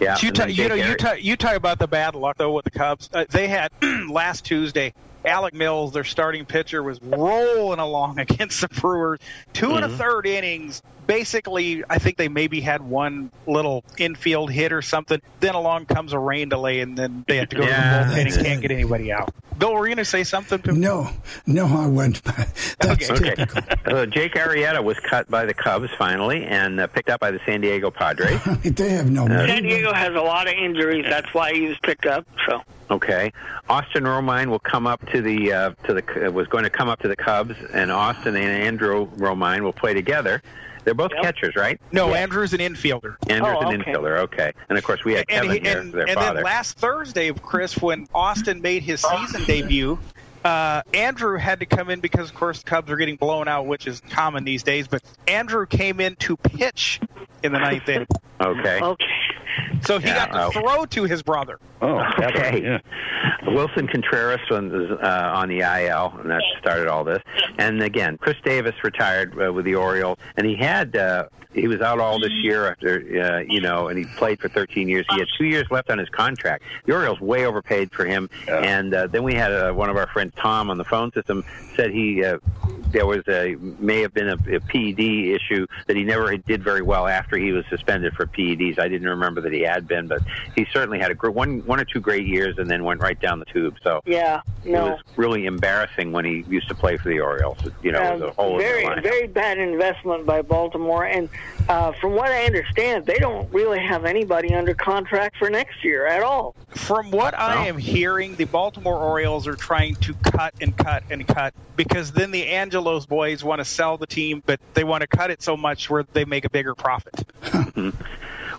Yeah, You, and ta- you Jake know, you, Arrieta- ta- you talk about the bad luck though with the Cubs. Uh, they had last Tuesday. Alec Mills, their starting pitcher, was rolling along against the Brewers. 2 and a Mm-hmm. third innings. Basically, I think they maybe had one little infield hit or something. Then along comes a rain delay, and then they have to go Yeah, to the bullpen and can't get anybody out. Bill, were you going to say something? To No, no, I wouldn't. That's Okay. typical. Uh, Jake Arrieta was cut by the Cubs finally and uh, picked up by the San Diego Padres. they have no money. San Diego has a lot of injuries. That's why he was picked up. So Okay, Austin Romine will come up to the uh, to the uh, was going to come up to the Cubs, and Austin and Andrew Romine will play together. They're both catchers, right? no, Andrew's an infielder. Andrew's Oh, an okay. infielder. Okay, and of course we had and, Kevin he- here, and, their and father. then last Thursday, Chris, when Austin made his season debut, uh, Andrew had to come in because, of course, the Cubs are getting blown out, which is common these days. But Andrew came in to pitch in the ninth inning, okay. okay. so he Yeah, got to oh. throw to his brother. Oh, Okay. yeah. Willson Contreras was uh, on the IL, and that started all this. And again, Chris Davis retired uh, with the Orioles, and he had uh, he was out all this year after uh, you know, and he played for 13 years. He had two years left on his contract. The Orioles way overpaid for him, and uh, then we had uh, one of our friends, Tom, on the phone system, said he. Uh, there was a may have been a, a PED issue that he never did very well after he was suspended for PEDs. I didn't remember that he had been, but he certainly had a gr- one one or two great years and then went right down the tube. So Yeah, no. it was really embarrassing when he used to play for the Orioles. You know, it was a hole very, very bad investment by Baltimore. And uh, from what I understand, they don't really have anybody under contract for next year at all. From what I am hearing, the Baltimore Orioles are trying to cut and cut and cut because then the Angeles Angelos' boys want to sell the team, but they want to cut it so much where they make a bigger profit.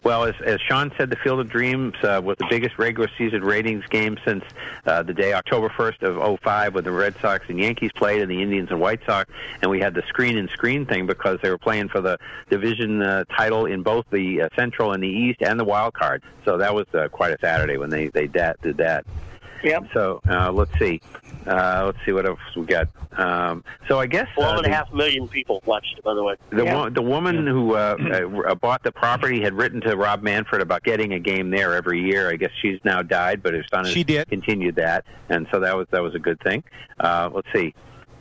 Well, as, as Sean said, the Field of Dreams uh, was the biggest regular season ratings game since uh, the day October 1st of 05 when the Red Sox and Yankees played and the Indians and White Sox. And we had the screen and screen thing because they were playing for the division uh, title in both the uh, Central and the East and the wild card. So that was uh, quite a Saturday when they, they da- did that. Yep. So uh, let's see. Uh, let's see what else we got. Um, so I guess uh, Twelve and a half million people watched it, by the way. the wo- the woman who uh, uh, bought the property had written to Rob Manfred about getting a game there every year. I guess she's now died, but her son has She did. continued that, and so that was that was a good thing. Uh, let's see.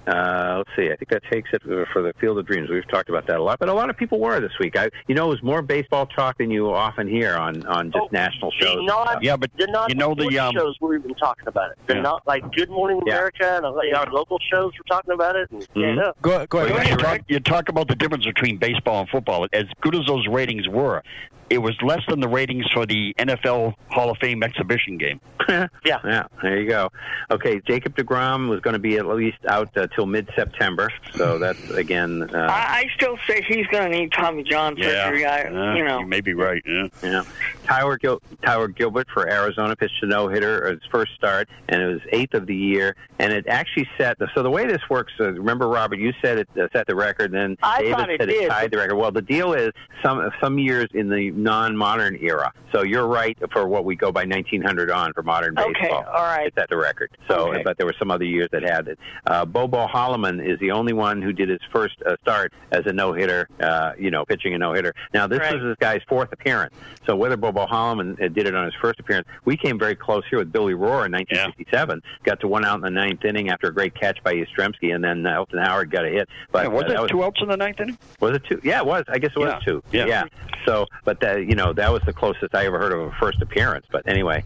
Uh, let's see. I think that takes it for for the Field of Dreams. We've talked about that a lot, but a lot of people were this week. I, you know, it was more baseball talk than you often hear on on just national shows. The non, Yeah, but the non you know the, um, shows were even talking about it. They're Yeah. not like Good Morning Yeah. America and uh, our local shows were talking about it. And, Mhm. yeah. Go, go Well, ahead. you, talk, you talk about the difference between baseball and football. As good as those ratings were, it was less than the ratings for the NFL Hall of Fame exhibition game. Yeah. Yeah, there you go. Okay, Jacob DeGrom was going to be at least out uh, till mid-September, so that's again. Uh, I, I still say he's going to need Tommy John surgery. I, Yeah, you know, you may be right. Yeah. Yeah. Tyler Gil- Tyler Gilbert for Arizona pitched a no hitter his first start, and it was eighth of the year. And it actually set the so the way this works. Uh, remember, Robert, you said it uh, set the record. and Then I David thought it said did. it tied the record. Well, the deal is some some years in the non-modern era. So you're right for what we go by 1900 on for modern baseball. Okay, baseball. all right. It set the record. So, Okay. but there were some other years that had it. Uh, Bobo Holloman is the only one who did his first uh, start as a no hitter. Uh, you know, pitching a no hitter. Now this Right. was this guy's fourth appearance. So whether Bobo Holloman uh, did it on his first appearance, we came very close here with Billy Rohr in 1957. Got to one out in the ninth inning after a great catch by Yastrzemski, and then uh, Elston Howard got a hit. But Yeah, was uh, that it two outs in the ninth inning? was it two? Yeah, it was. I guess it was Yeah. two. Yeah. So, but that you know that was the closest I ever heard of a first appearance. But anyway,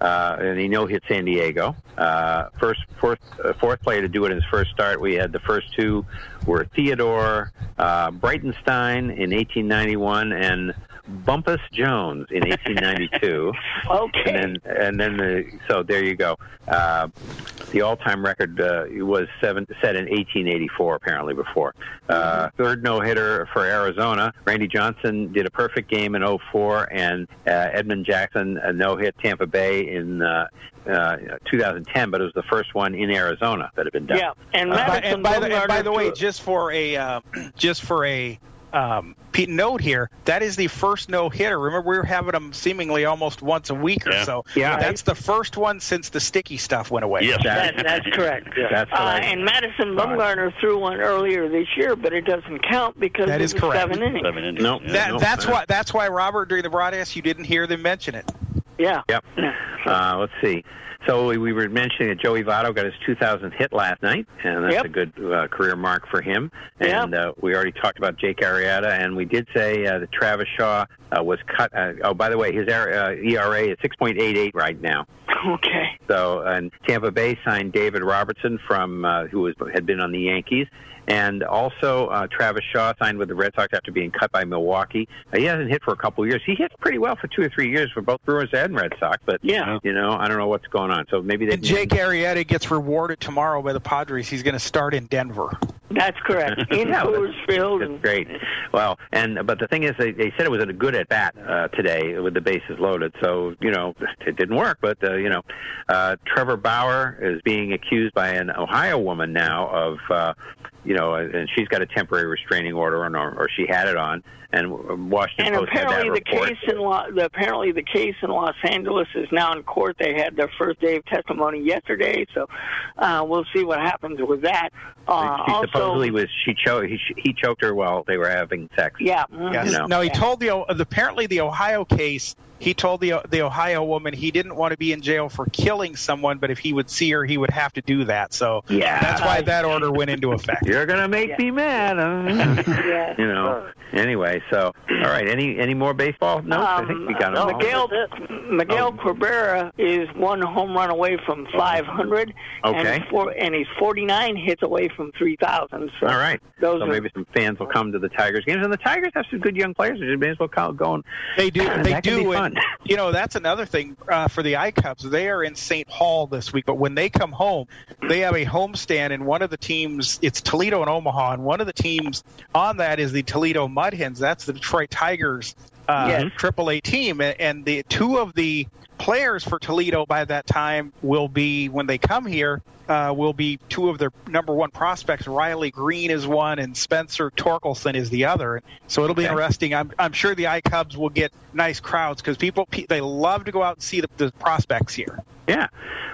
uh, and he no hit San Diego. Uh, first, fourth, uh, fourth player to do it in his first start. We had the first two were Theodore uh, Breitenstein in 1891 and Bumpus Jones in 1892. okay. And then, and then the, so there you go. Uh, the all-time record uh, was seven, set in 1884, apparently before. Uh, third no-hitter for Arizona. Randy Johnson did a perfect game in 04, and uh, Edwin Jackson a no-hit Tampa Bay in uh, uh, 2010, but it was the first one in Arizona that had been done. yeah. And Uh, By- and by the, and by the way, just for a uh, just for a um, Pete note here, that is the first no hitter. Remember, we were having them seemingly almost once a week or Yeah. so. Yeah. that's the first one since the sticky stuff went away. Yes. That, that's correct. That's what Uh, and Madison Bumgarner threw one earlier this year, but it doesn't count because That it is was correct. seven innings. Seven innings. Nope. Yeah. That, no, that's no. why. That's why Robert during the broadcast you didn't hear them mention it. Yeah. Yep. Uh, let's see. So we, we were mentioning that Joey Votto got his 2,000th hit last night, and that's Yep. a good uh, career mark for him. And uh, we already talked about Jake Arrieta, and we did say uh, that Travis Shaw uh, was cut. Uh, oh, by the way, his uh, ERA is 6.88 right now. Okay. So, and Tampa Bay signed David Robertson from uh, who was had been on the Yankees, and also uh, Travis Shaw signed with the Red Sox after being cut by Milwaukee. Uh, he hasn't hit for a couple of years. He hits pretty well for two or three years for both Brewers and Red Sox, but Yeah. you know, I don't know what's going on. So maybe they And Jake Arrieta gets rewarded tomorrow by the Padres. He's going to start in Denver. That's correct. In Yeah, Coors Field. That's great. Well, and but the thing is, they, they said it was a good at bat uh, today with the bases loaded. So you know, it didn't work. But uh, you know, uh, Trevor Bauer is being accused by an Ohio woman now of, uh, you know, and she's got a temporary restraining order on, or, or she had it on. And Washington and Post had that apparently the report. case in Lo- the, apparently the case in Los Angeles is now in court. They had their first day of testimony yesterday, so uh, we'll see what happens with that. Uh, she also, supposedly was she cho- he, he choked her while they were having sex. yeah, mhm. Yes. You know. Now he Yeah. told the apparently the Ohio case. He told the the Ohio woman he didn't want to be in jail for killing someone, but if he would see her, he would have to do that. So Yeah. that's why that order went into effect. You're gonna make Yeah. me mad. Huh? yeah. you know. Anyway, so all right. Any any more baseball? No, I think we got them all. Um, Miguel Miguel Oh. Cabrera is one home run away from 500, Okay. and, four, and he's 49 hits away from 3,000. So All right. Those so are- maybe some fans will come to the Tigers games, and the Tigers have some good young players. They may as well call- go and They do. that They can do. You know, that's another thing uh, for the iCubs. They are in St. Paul this week, but when they come home, they have a homestand, and one of the teams, it's Toledo and Omaha, and one of the teams on that is the Toledo Mud Hens. That's the Detroit Tigers uh, Yes. Triple A team, and- and the two of the players for Toledo by that time will be when they come here. Uh, will be two of their number one prospects. Riley Greene is one, and Spencer Torkelson is the other. So it'll be Okay. interesting. I'm, I'm sure the iCubs will get nice crowds because people pe- they love to go out and see the, the prospects here. Yeah.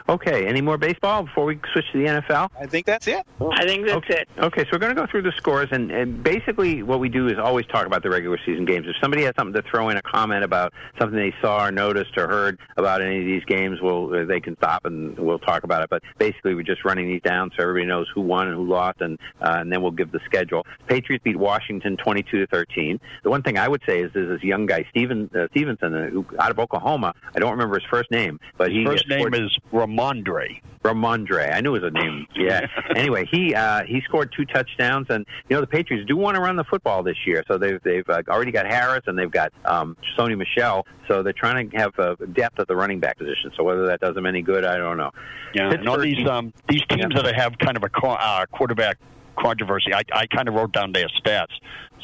Okay. Any more baseball before we switch to the NFL? I think that's it. I think that's it. Okay, so we're going to go through the scores, and, and basically what we do is always talk about the regular season games. If somebody has something to throw in a comment about something they saw or noticed or heard about any of these games, well, uh, they can stop and we'll talk about it. But basically, we're just running these down so everybody knows who won and who lost, and uh, and then we'll give the schedule. Patriots beat Washington twenty-two to thirteen. The one thing I would say is there's this young guy, Steven uh, Stevenson, uh, who out of Oklahoma. I don't remember his first name, but he First name scored- is Rhamondre. Rhamondre. I knew it was a name. Yeah. anyway, he uh, he scored two touchdowns, and you know the Patriots do want to run the football this year. So they've they've uh, already got Harris and they've got um, Sony Michel. So they're trying to have uh, depth the running back position. So whether that does them any good, I don't know. Yeah, and all these um, these teams that have kind of a uh, quarterback controversy, I, I kind of wrote down their stats.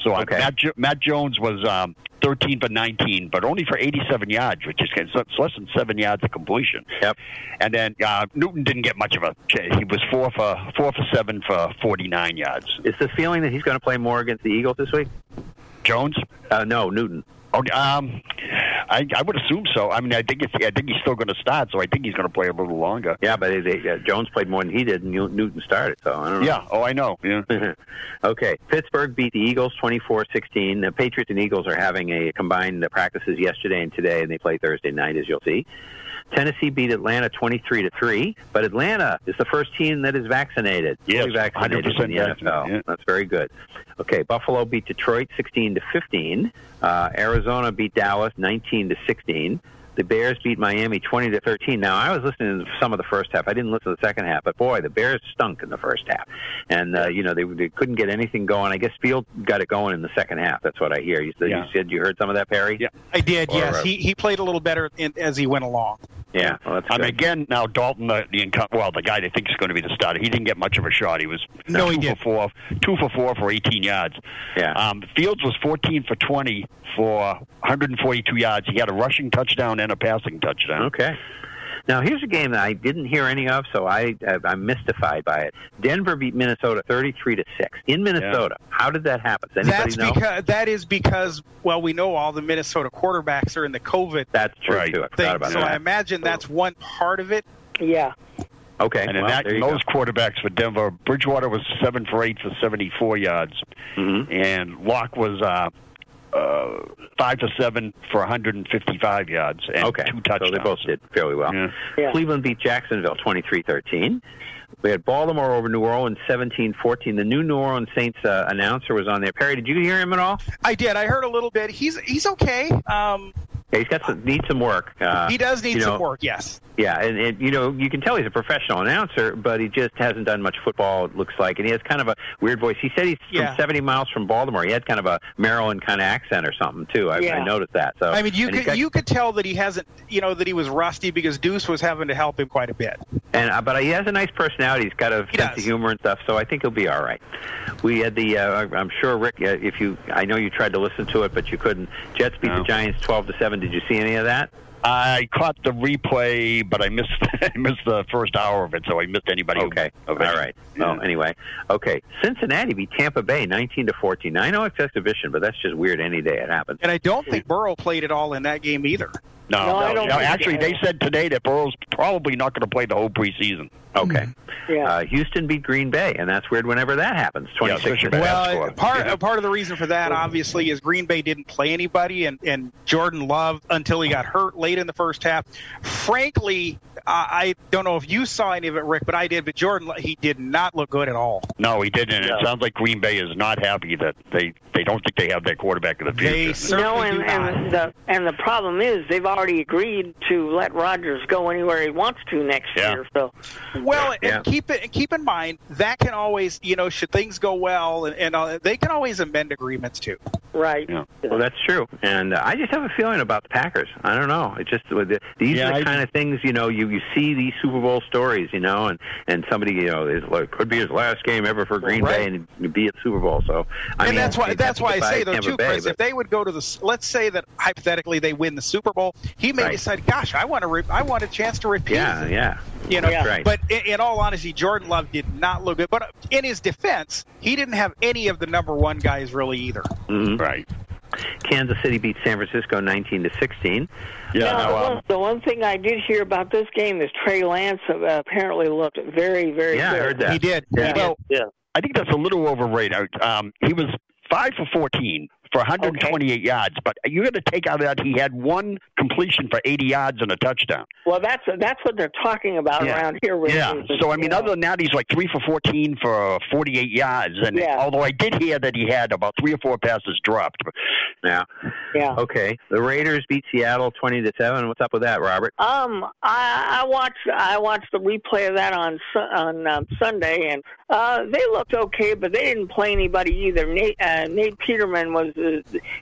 So uh, Matt, jo- Matt Jones was um, 13 for 19, but only for 87 yards, which is it's less than seven yards of completion. Yep. And then uh, Newton didn't get much of a. He was four for four for seven for 49 yards. Is the feeling that he's going to play more against the Eagles this week? Jones? Uh, no, Newton. Oh, um, I, I would assume so. I mean, I think it's, I think he's still going to start, so I think he's going to play a little longer. Yeah, but they, uh, Jones played more than he did, and Newton started. So I don't know. Yeah. Oh, I know. Yeah. okay. Pittsburgh beat the Eagles 24-16. The Patriots and Eagles are having a combined uh, practices yesterday and today, and they play Thursday night, as you'll see. Tennessee beat Atlanta 23 to 3, but Atlanta is the first team that is vaccinated. Yes, vaccinated 100% the NFL. yeah. That's very good. Okay, Buffalo beat Detroit 16 to 15. Uh, Arizona beat Dallas 19 to 16. The Bears beat Miami 20 to 13. Now, I was listening to some of the first half. I didn't listen to the second half, but boy, the Bears stunk in the first half. And, uh, you know, they, they couldn't get anything going. I guess Field got it going in the second half. That's what I hear. You said, Yeah. you, said you heard some of that, Perry? Yeah. I did, Or, yes. uh, He he played a little better in, as he went along. Yeah, well, that's again, now Dalton, the, the income, well, the guy they think is going to be the starter, he didn't get much of a shot. He was No, two he for four, two for four for 18 yards. Yeah. Um, Fields was 14 for 20 for 142 yards. He had a rushing touchdown and a passing touchdown. Okay. Now here's a game that I didn't hear any of, so I uh, I'm mystified by it. Denver beat Minnesota 33 to six in Minnesota. How did that happen? Does anybody That's know? because that is because well, we know all the Minnesota quarterbacks are in the COVID That's true Right. too. I thing, about so that. I imagine that's one part of it. Yeah. Okay. And in well, that, there those go. quarterbacks for Denver, Bridgewater was seven for eight for 74 yards, Mhm. and Lock was uh, uh, five for seven for 155 yards and Okay. two touchdowns. So they both did fairly well. Yeah. Yeah. Cleveland beat Jacksonville 23-13. We had Baltimore over New Orleans 17-14. The new New Orleans Saints uh, announcer was on there. Perry, did you hear him at all? I did. I heard a little bit. He's he's okay. Um, Yeah, he's got some need some work. Uh, he does need you some work. Yes. Yeah, and, and you know you can tell he's a professional announcer, but he just hasn't done much football. It looks like, and he has kind of a weird voice. He said he's Yeah. from 70 miles from Baltimore. He had kind of a Maryland kind of accent or something too. I, Yeah. I noticed that. So I mean, you could got- you could tell that he hasn't, you know, that he was rusty because Deuce was having to help him quite a bit. And uh, but he has a nice personality. He's got a He sense does. of humor and stuff. So I think he'll be all right. We had the. Uh, I'm sure Rick. Uh, if you, I know you tried to listen to it, but you couldn't. Jets beat the Giants 12 to seven. Did you see any of that? I caught the replay, but I missed I missed the first hour of it, so I missed anybody. who- Okay. all right. All Yeah. Well, anyway. Okay. Cincinnati beat Tampa Bay 19 to 14. I know it's exhibition, but that's just weird. Any day it happens. And I don't think Burrow played at all in that game either. No, No, I don't no, actually, they said today that Burrow's probably not going to play the whole preseason. Okay. Yeah. Uh, Houston beat Green Bay, and that's weird whenever that happens. 26 especially to Bad Well, part uh, part of the reason for that, obviously, is Green Bay didn't play anybody, and and Jordan Love until he got hurt late in the first half. Frankly, I, I don't know if you saw any of it, Rick, but I did. But Jordan, he did not look good at all. No, he didn't. No. It sounds like Green Bay is not happy that they they don't think they have that quarterback of the They future. certainly No, and, and the and the problem is they've already agreed to let Rodgers go anywhere he wants to next Yeah. year. So Well, Yeah. and keep it and keep in mind that can always, you know, should things go well, and, and uh, they can always amend agreements too. Right. Well, that's true, and uh, I just have a feeling about the Packers. I don't know. It just the- these Yeah, are the I- kind of things you know. You you see these Super Bowl stories, you know, and and somebody you know is like could be his last game ever for Green Right. Bay and he'd be at Super Bowl. So I and mean, that's why that's why I say get by though Tampa too, Bay, Chris. but- If they would go to the, let's say that hypothetically they win the Super Bowl, he may Right. decide, "Gosh, I want to, re- I want a chance to repeat." yeah, yeah, You know, That's right. but in, in all honesty, Jordan Love did not look good. But in his defense, he didn't have any of the number one guys really either. Mhm. Right. Kansas City beat San Francisco 19 to 16. Yeah. Now, no, the, um, one, the one thing I did hear about this game is Trey Lance uh, apparently looked very, very Yeah, I good. heard that. He did. Yeah. He did. Well, Yeah. I think that's a little overrated. Um, he was five for 14 for 128 yards, but you got to take out that he had one completion for 80 yards and a touchdown. Well, that's that's what they're talking about Yeah. around here. With Yeah. with- So I mean, you know. other than that, he's like three for 14 for 48 yards. And Yeah. although I did hear that he had about three or four passes dropped, Yeah. yeah. Okay. The Raiders beat Seattle 20 to 7. What's up with that, Robert? Um, I, I watched I watched the replay of that on on um, Sunday, and uh, they looked okay, but they didn't play anybody either. Nate uh, Nate Peterman was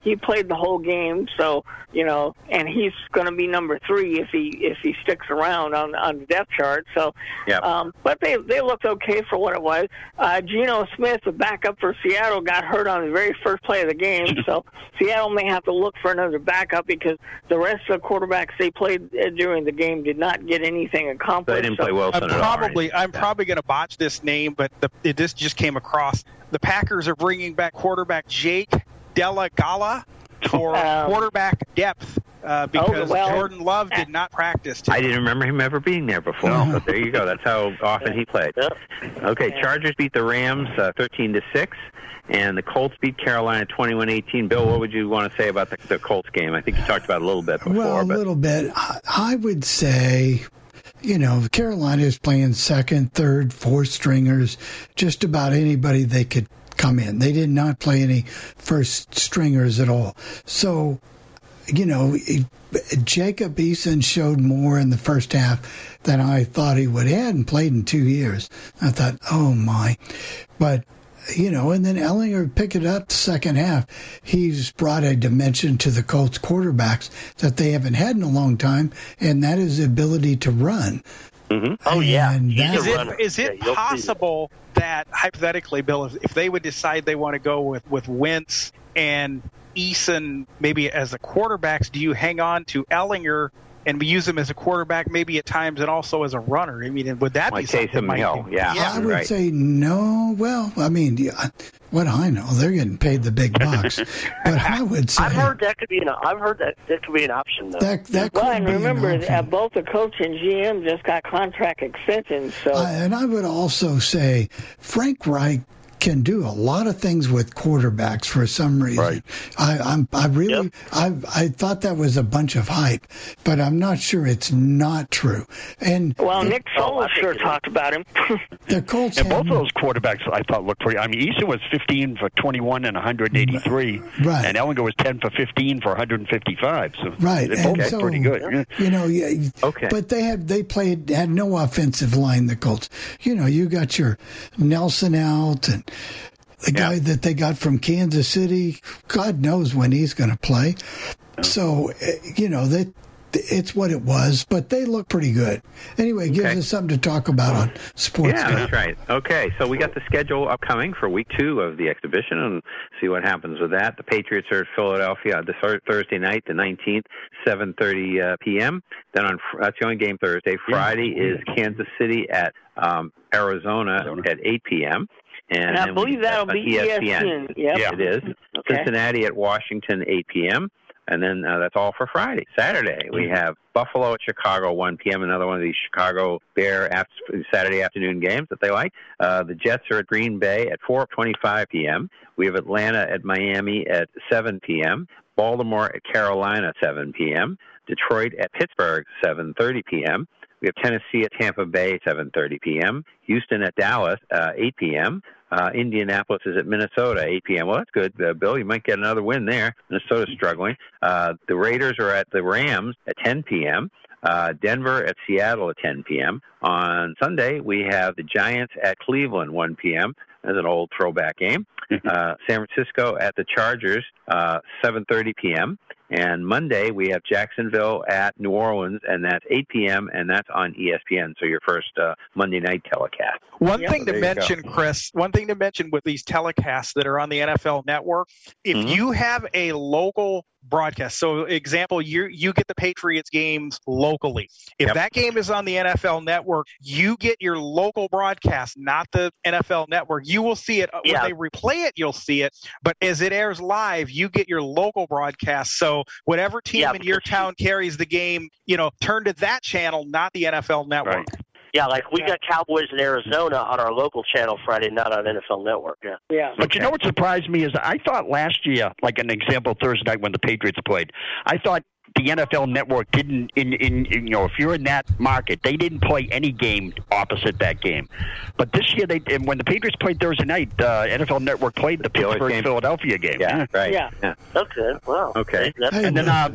he played the whole game, so you know, and he's going to be number three if he if he sticks around on on the depth chart. So, Yep. um, but they they looked okay for what it was. Uh, Geno Smith, the backup for Seattle, got hurt on the very first play of the game, so Seattle may have to look for another backup because the rest of the quarterbacks they played during the game did not get anything accomplished. they didn't So- play Wilson I'm probably right? I'm probably going to botch this name, but the, it this just came across. The Packers are bringing back quarterback Jake Dolegala for Um, quarterback depth uh, because well- Jordan Love did not practice. Today. I didn't remember him ever being there before. But there you go. That's how often he played. Okay, Chargers beat the Rams uh, 13 to 6 and the Colts beat Carolina 21-18. Bill, what would you want to say about the, the Colts game? I think you talked about it a little bit before, Well, a but little bit. I, I would say, you know, Carolina is playing second, third, fourth stringers, just about anybody they could come in. They did not play any first stringers at all. So, you know, it- Jacob Eason showed more in the first half than I thought he would. He hadn't played in two years. I thought, oh my. But you know, and then Ehlinger pick it up the second half. He's brought a dimension to the Colts quarterbacks that they haven't had in a long time, and that is the ability to run. Mm-hmm. Oh yeah, And he's Is a it runner. is it you'll see that. hypothetically, Bill, if, if they would decide they want to go with with Wentz and Eason maybe as the quarterbacks, do you hang on to Ehlinger and we use him as a quarterback maybe at times and also as a runner? I mean, would that like be something? Taysom might Hill, be- yeah, I would right. say no. Well, I mean, yeah, what I know, they're getting paid the big bucks. but I would say I've heard that could be an. I've heard that that could be an option though. that that Well, could and be an remember, option. uh, both the coach and GM just got contract extensions. So Uh, and I would also say Frank Reich can do a lot of things with quarterbacks for some reason. Right. I, I'm I really I I thought that was a bunch of hype, but I'm not sure it's not true. And well, the, Nick Foles sure talked about him. the Colts And both of those quarterbacks I thought looked pretty. I mean, Eason was 15 for 21 and 183, Right. and Ehlinger was 10 for 15 for 155. So Right, they both and looked so pretty good. Yeah. you know, yeah. Okay. But they had they played had no offensive line. The Colts, you know, you got your Nelson out and the guy that they got from Kansas City. God knows when he's going to play. So eh, you know that. It's what it was, but they look pretty good. Anyway, it gives Okay. us something to talk about on sports. Yeah, that's right. Okay, so we got the schedule upcoming for week two of the exhibition, and see what happens with that. The Patriots are at Philadelphia this Thur- Thursday night, the nineteenth, seven thirty uh, p.m. Then on that's the only game Thursday. Friday is Kansas City at um, Arizona at eight p.m. And, And I believe that'll be E ESPN. Yep. Yeah, it is. Okay. Cincinnati at Washington, 8 p.m. And then uh, that's all for Friday. Saturday, we have Buffalo at Chicago, 1 p.m. Another one of these Chicago Bear after, Saturday afternoon games that they like. Uh, the Jets are at Green Bay at 4:25 p.m. We have Atlanta at Miami at 7 p.m. Baltimore at Carolina, 7 p.m. Detroit at Pittsburgh, 7:30 p.m. We have Tennessee at Tampa Bay, 7:30 p.m. Houston at Dallas, uh, 8 p.m. Uh, Indianapolis is at Minnesota, 8 p.m. Well, that's good, uh, Bill. You might get another win there. Minnesota's struggling. Uh, the Raiders are at the Rams at 10 p.m. Uh, Denver at Seattle at 10 p.m. On Sunday, we have the Giants at Cleveland 1 p.m. That's an old throwback game. Uh, San Francisco at the Chargers, uh, 7:30 p.m. And Monday we have Jacksonville at New Orleans, and that's 8 p.m. and that's on ESPN. So your first uh, Monday night telecast. One Yep. thing There to you go. mention, Chris, one thing to mention with these telecasts that are on the NFL network, if Mm-hmm. you have a local broadcast, so example, you you get the Patriots games locally. If Yep. that game is on the NFL network, you get your local broadcast, not the NFL network. You will see it uh, when they replay it, you'll see it, but as it airs live, you get your local broadcast. So whatever team Yeah, in your town carries the game, you know, turn to that channel, not the NFL network. Yeah, like we got Cowboys in Arizona on our local channel Friday, not on NFL Network. Yeah. Yeah. But you know what surprised me is I thought last year, like an example Thursday night when the Patriots played, I thought the NFL Network didn't in, in, in you know if you're in that market, they didn't play any game opposite that game. But this year they and when the Patriots played Thursday night, uh, NFL Network played the Steelers Pittsburgh game. Philadelphia game. Yeah, right. Yeah. yeah. Okay. Wow. Okay. That's And then uh,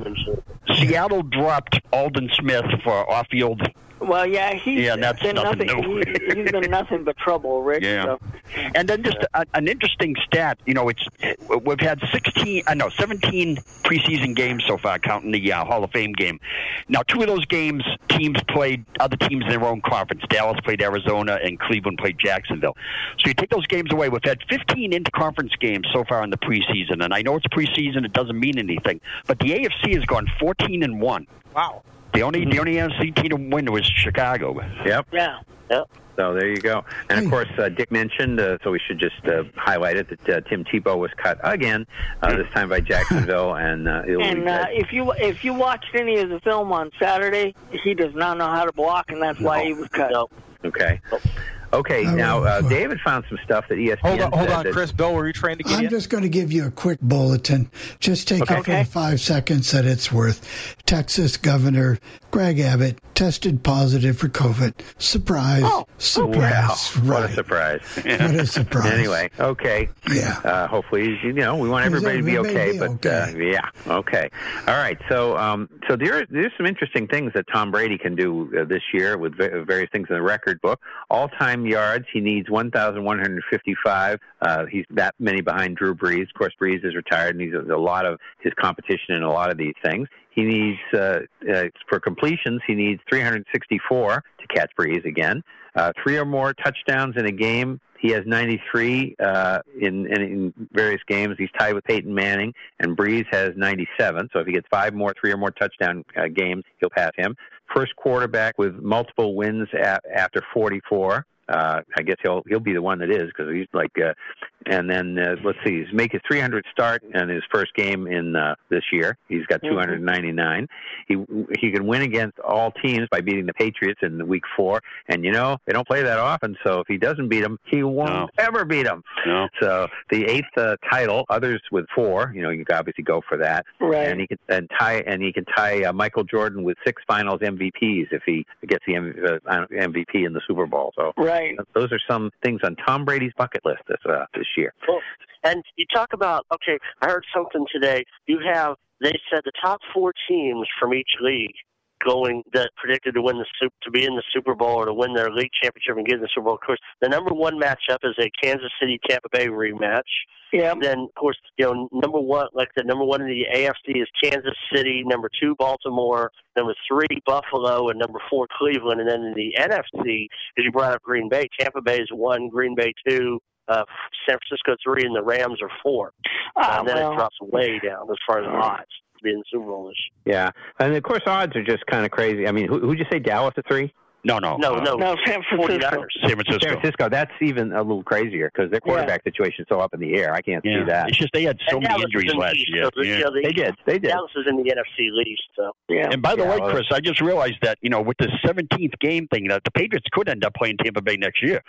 Seattle dropped Aldon Smith for off-field. Well, yeah, he's Yeah, that's been nothing nothing. new. he, he's been nothing but trouble, Rick. Yeah. So. And then just a, an interesting stat. You know, it's we've had 16, I uh, no, 17 preseason games so far, counting the uh, Hall of Fame game. Now, two of those games, teams played other teams in their own conference. Dallas played Arizona, and Cleveland played Jacksonville. So you take those games away. We've had 15 interconference games so far in the preseason, and I know it's preseason; it doesn't mean anything. But the AFC has gone 14 and one. Wow. The only the only NFC team to win was Chicago. Yep. Yeah. Yep. So there you go. And of course, uh, Dick mentioned, uh, so we should just uh, highlight it that uh, Tim Tebow was cut again, uh, this time by Jacksonville, and uh, it'll And be, uh, if you if you watched any of the film on Saturday, he does not know how to block, and that's why he was cut. okay. Okay, now uh, David found some stuff that E ESPN Hold on, hold said on, that- Chris. Bill, were you trying to get I'm in? just going to give you a quick bulletin. Just take it for the five seconds that it's worth. Texas Governor Greg Abbott tested positive for COVID. Surprise. surprise. Wow, what a Right. surprise! What a surprise. anyway, okay. Yeah. Uh, hopefully, you know, we want everybody to be okay, be but Uh, yeah, okay. All right. So, um, so there, there's some interesting things that Tom Brady can do uh, this year with va- various things in the record book. Yards, he needs 1,155. Uh, he's that many behind Drew Brees. Of course, Brees is retired, and he's a lot of his competition in a lot of these things. He needs uh, uh, for completions. He needs 364 to catch Brees again. Uh, three or more touchdowns in a game. He has 93 uh, in, in in various games. He's tied with Peyton Manning, and Brees has 97. So if he gets five more, three or more touchdown uh, games, he'll pass him. First quarterback with multiple wins a- after 44. Uh, I guess he'll he'll be the one that is because he's like, uh, and then uh, let's see, he's make his 300 start in his first game in uh, this year. He's got 299. He he can win against all teams by beating the Patriots in the week four. And you know they don't play that often, so if he doesn't beat them, he won't ever beat them. No. So the eighth uh, title, others with four, you know, you can obviously go for that. Right. And he can and tie and he can tie uh, Michael Jordan with six Finals MVPs if he gets the M- uh, MVP in the Super Bowl. So Right. those are some things on Tom Brady's bucket list this uh, this year. Cool. And you talk about okay, I heard something today. You have they said the top four teams from each league going that predicted to win the super to be in the Super Bowl or to win their league championship and get in the Super Bowl. Of course, the number one matchup is a Kansas City Tampa Bay rematch. Yeah. Then of course, you know, number one like the number one in the AFC is Kansas City, number two Baltimore, number three Buffalo, and number four Cleveland. And then in the NFC, as you brought up Green Bay, Tampa Bay is one, Green Bay two, uh, San Francisco three, and the Rams are four. Ah, and then well. it drops way down as far as odds to be in the Super Bowl this year. Yeah, and of course odds are just kind of crazy. I mean, who, who'd you say Dallas at three? No, no, No, no, No, San Francisco. San Francisco. San Francisco. That's even a little crazier because their quarterback situation is so up in the air. I can't Yeah. see that. It's just they had so And many Dallas injuries in the last East, year. so Yeah. you know, the- They did. They did. Dallas is in the NFC least, so Yeah. And by the Yeah, way, Chris, I just realized that you know with the 17th game thing that the Patriots could end up playing Tampa Bay next year.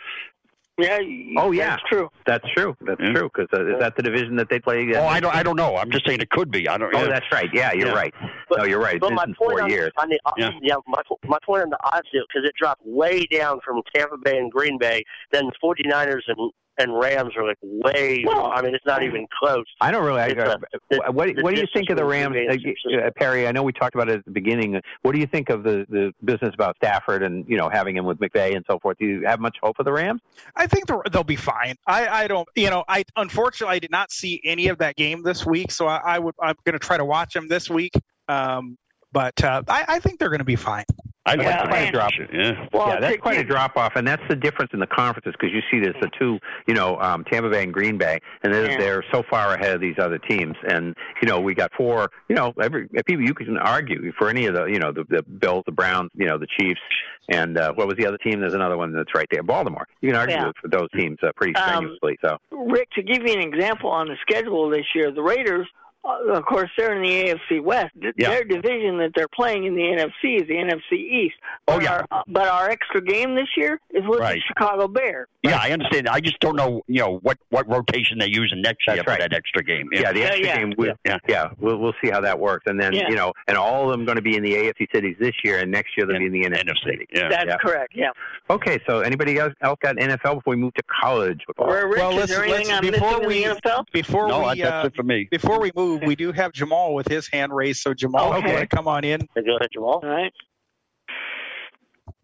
Yeah. Oh yeah, That's true. That's true. That's Yeah. true. Because uh, is that the division that they play? uh, Oh, I don't, I don't know. I'm just saying it could be. I don't. Oh, yeah. that's right. Yeah, you're Yeah. right. But- no, you're right. But It's my in point four on, years. on the Yeah. yeah. my my point on the odds deal because it dropped way down from Tampa Bay and Green Bay. Then the 49ers and and Rams are like way. Well- I mean, it's not even close. I don't really. I, It's uh, what the what do you think of the Rams, uh, Perry? I know we talked about it at the beginning. What do you think of the the business about Stafford and you know having him with McVay and so forth? Do you have much hope for the Rams? I think they're- they'll be fine. I, I don't, you know, I unfortunately I did not see any of that game this week, so I, I would I'm going to try to watch them this week. Um, but uh, I, I think they're going to be fine. I Yeah, like the and- drop. Yeah. Well, yeah, that's take- quite a drop off, and that's the difference in the conferences because you see there's the two, you know, um, Tampa Bay and Green Bay, and they're, Yeah. they're so far ahead of these other teams. And you know, we got four. You know, every people you can argue for any of the, you know, the, the Bills, the Browns, you know, the Chiefs, and uh, what was the other team? There's another one that's right there, Baltimore. You can argue Yeah. for those teams uh, pretty Um, strenuously. So Rick, to give you an example on the schedule this year, the Raiders, of course, they're in the AFC West. Yeah. Their division that they're playing in the NFC is the NFC East. Oh, But yeah. Our, uh, but our extra game this year is with Right. the Chicago Bears. Yeah, I understand. I just don't know, you know, what what rotation they use using next year That's for right. that extra game. yeah, the extra yeah. game. We, Yeah. yeah, we'll we'll see how that works. And then Yeah. you know, and all of them going to be in the AFC cities this year, and next year they'll be in the NFC. NFC. Yeah. That's Yeah. correct. Yeah. Okay, so anybody else, else got NFL before we move to college football? Where, Rich, Well, is there listen, let's- before we- in the NFL? Before no, we that's uh, it for me. before we move, we do have Jamal with his hand raised. So Jamal, if you Okay. want to come on in. Go ahead, Jamal. All right.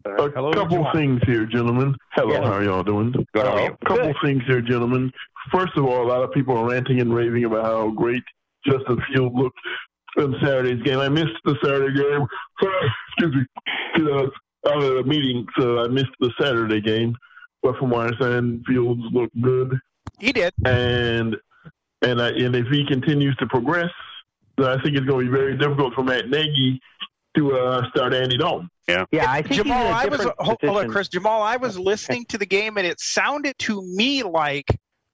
A Hello, couple Jamal. things here, gentlemen. Hello, Yeah. how are y'all doing? Good. How? Uh, a couple things here, gentlemen. First of all, a lot of people are ranting and raving about how great Justin Field looked in Saturday's game. I missed the Saturday game. Excuse me. 'cause I was out at a meeting, so I missed the Saturday game. But from what I understand, Fields looked good, He did. and and I, and if he continues to progress, then I think it's going to be very difficult for Matt Nagy to uh, start Andy Dalton. Yeah, yeah. I think Jamal, he's in a I was hold, hold on. Chris. Jamal, I was listening to the game, and it sounded to me like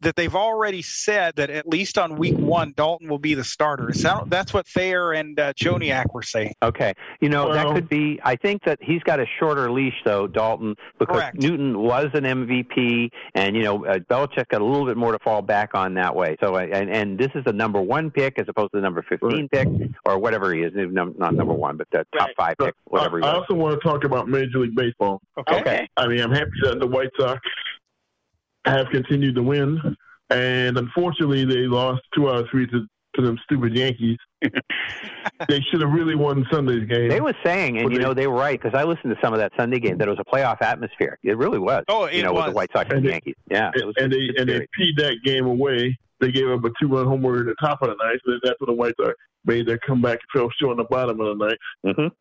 that they've already said that at least on week one, Dalton will be the starter. It sound, that's what Thayer and uh, Joniak were saying. Okay, you know that could be. I think that he's got a shorter leash though, Dalton, because Correct. Newton was an MVP, and you know uh, Belichick got a little bit more to fall back on that way. So, uh, and and this is the number one pick as opposed to the number fifteen pick or whatever he is. Not number one, but the top Right. five pick, whatever I, he I also want to talk about Major League Baseball. Okay. I mean, I'm happy that the White Sox have continued to win, and unfortunately, they lost two out of three to, to them stupid Yankees. they should have really won Sunday's game. They were saying, and But you they- know they were right because I listened to some of that Sunday game that it was a playoff atmosphere. It really was. Oh, you it know, with was. the White Sox and, And they- Yankees. Yeah, it was and they and they peed that game away. They gave up a two-run homer at the top of the ninth. and That's when the White Sox made their comeback and fell short on the bottom of the ninth. Mhm.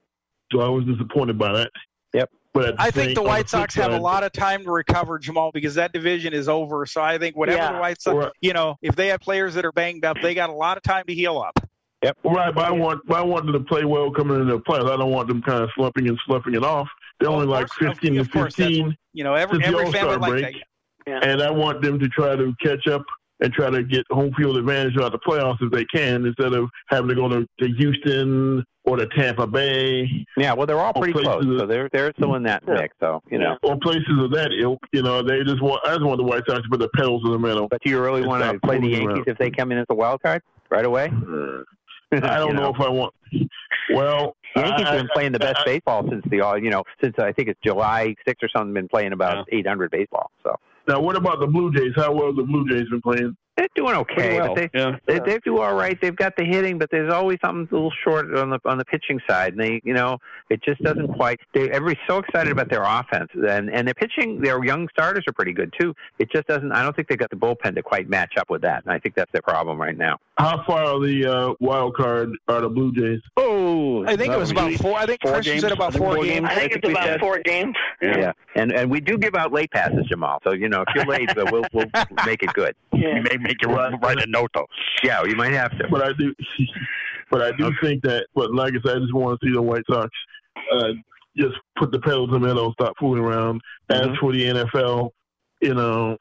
So I was disappointed by that. Yep. But I think the White flip Sox have a lot of time to recover, Jamal, because that division is over. So I think whatever Yeah. the White Sox, Right. you know, if they have players that are banged up, they got a lot of time to heal up. Yep. Right, but I want but I want them to play well coming into the playoffs. I don't want them kind of slumping and sloughing it off. They're only like course, fifteen to of course, fifteen. You know, every every family All-Star like break. that. Yeah. and I want them to try to catch up and try to get home field advantage throughout the playoffs if they can, instead of having to go to, to Houston or to Tampa Bay Yeah, well, they're all pretty close, that- so they're they're still in that mix. So you know. or places of that ilk. You know, they just want I just want the White Sox to put the pedals to the metal. But do you really want to play the Yankees around. if they come in as a wild card right away? Uh, I don't know. if I want. Well, Yankees have been playing the best I- baseball since the all you know since I think it's July sixth or something. Been playing about eight hundred baseball. So Now, what about the Blue Jays? How well have the Blue Jays been playing? they're doing okay. Pretty well, But they, yeah. they they do all right. They've got the hitting, but there's always something a little short on the on the pitching side. And they you know it just doesn't quite. They everybody's so excited about their offense and and their pitching. Their young starters are pretty good too. It just doesn't. I don't think they got the bullpen to quite match up with that. And I think that's their problem right now. How far are the uh, wild card are the Blue Jays? Oh, I think it was about four. I think Four Christian games? said about I think four four games. I think it's about said- four games. Yeah. and and we do give out late passes, Jamal. So you know, if you're late, but we'll we'll make it good. Yeah. You may make your you write a note though. Yeah, you might have to. But I do, but I do think that. But like I said, I just want to see the White Sox uh, just put the pedal to the metal, stop fooling around. As Mm-hmm. for the NFL, you know,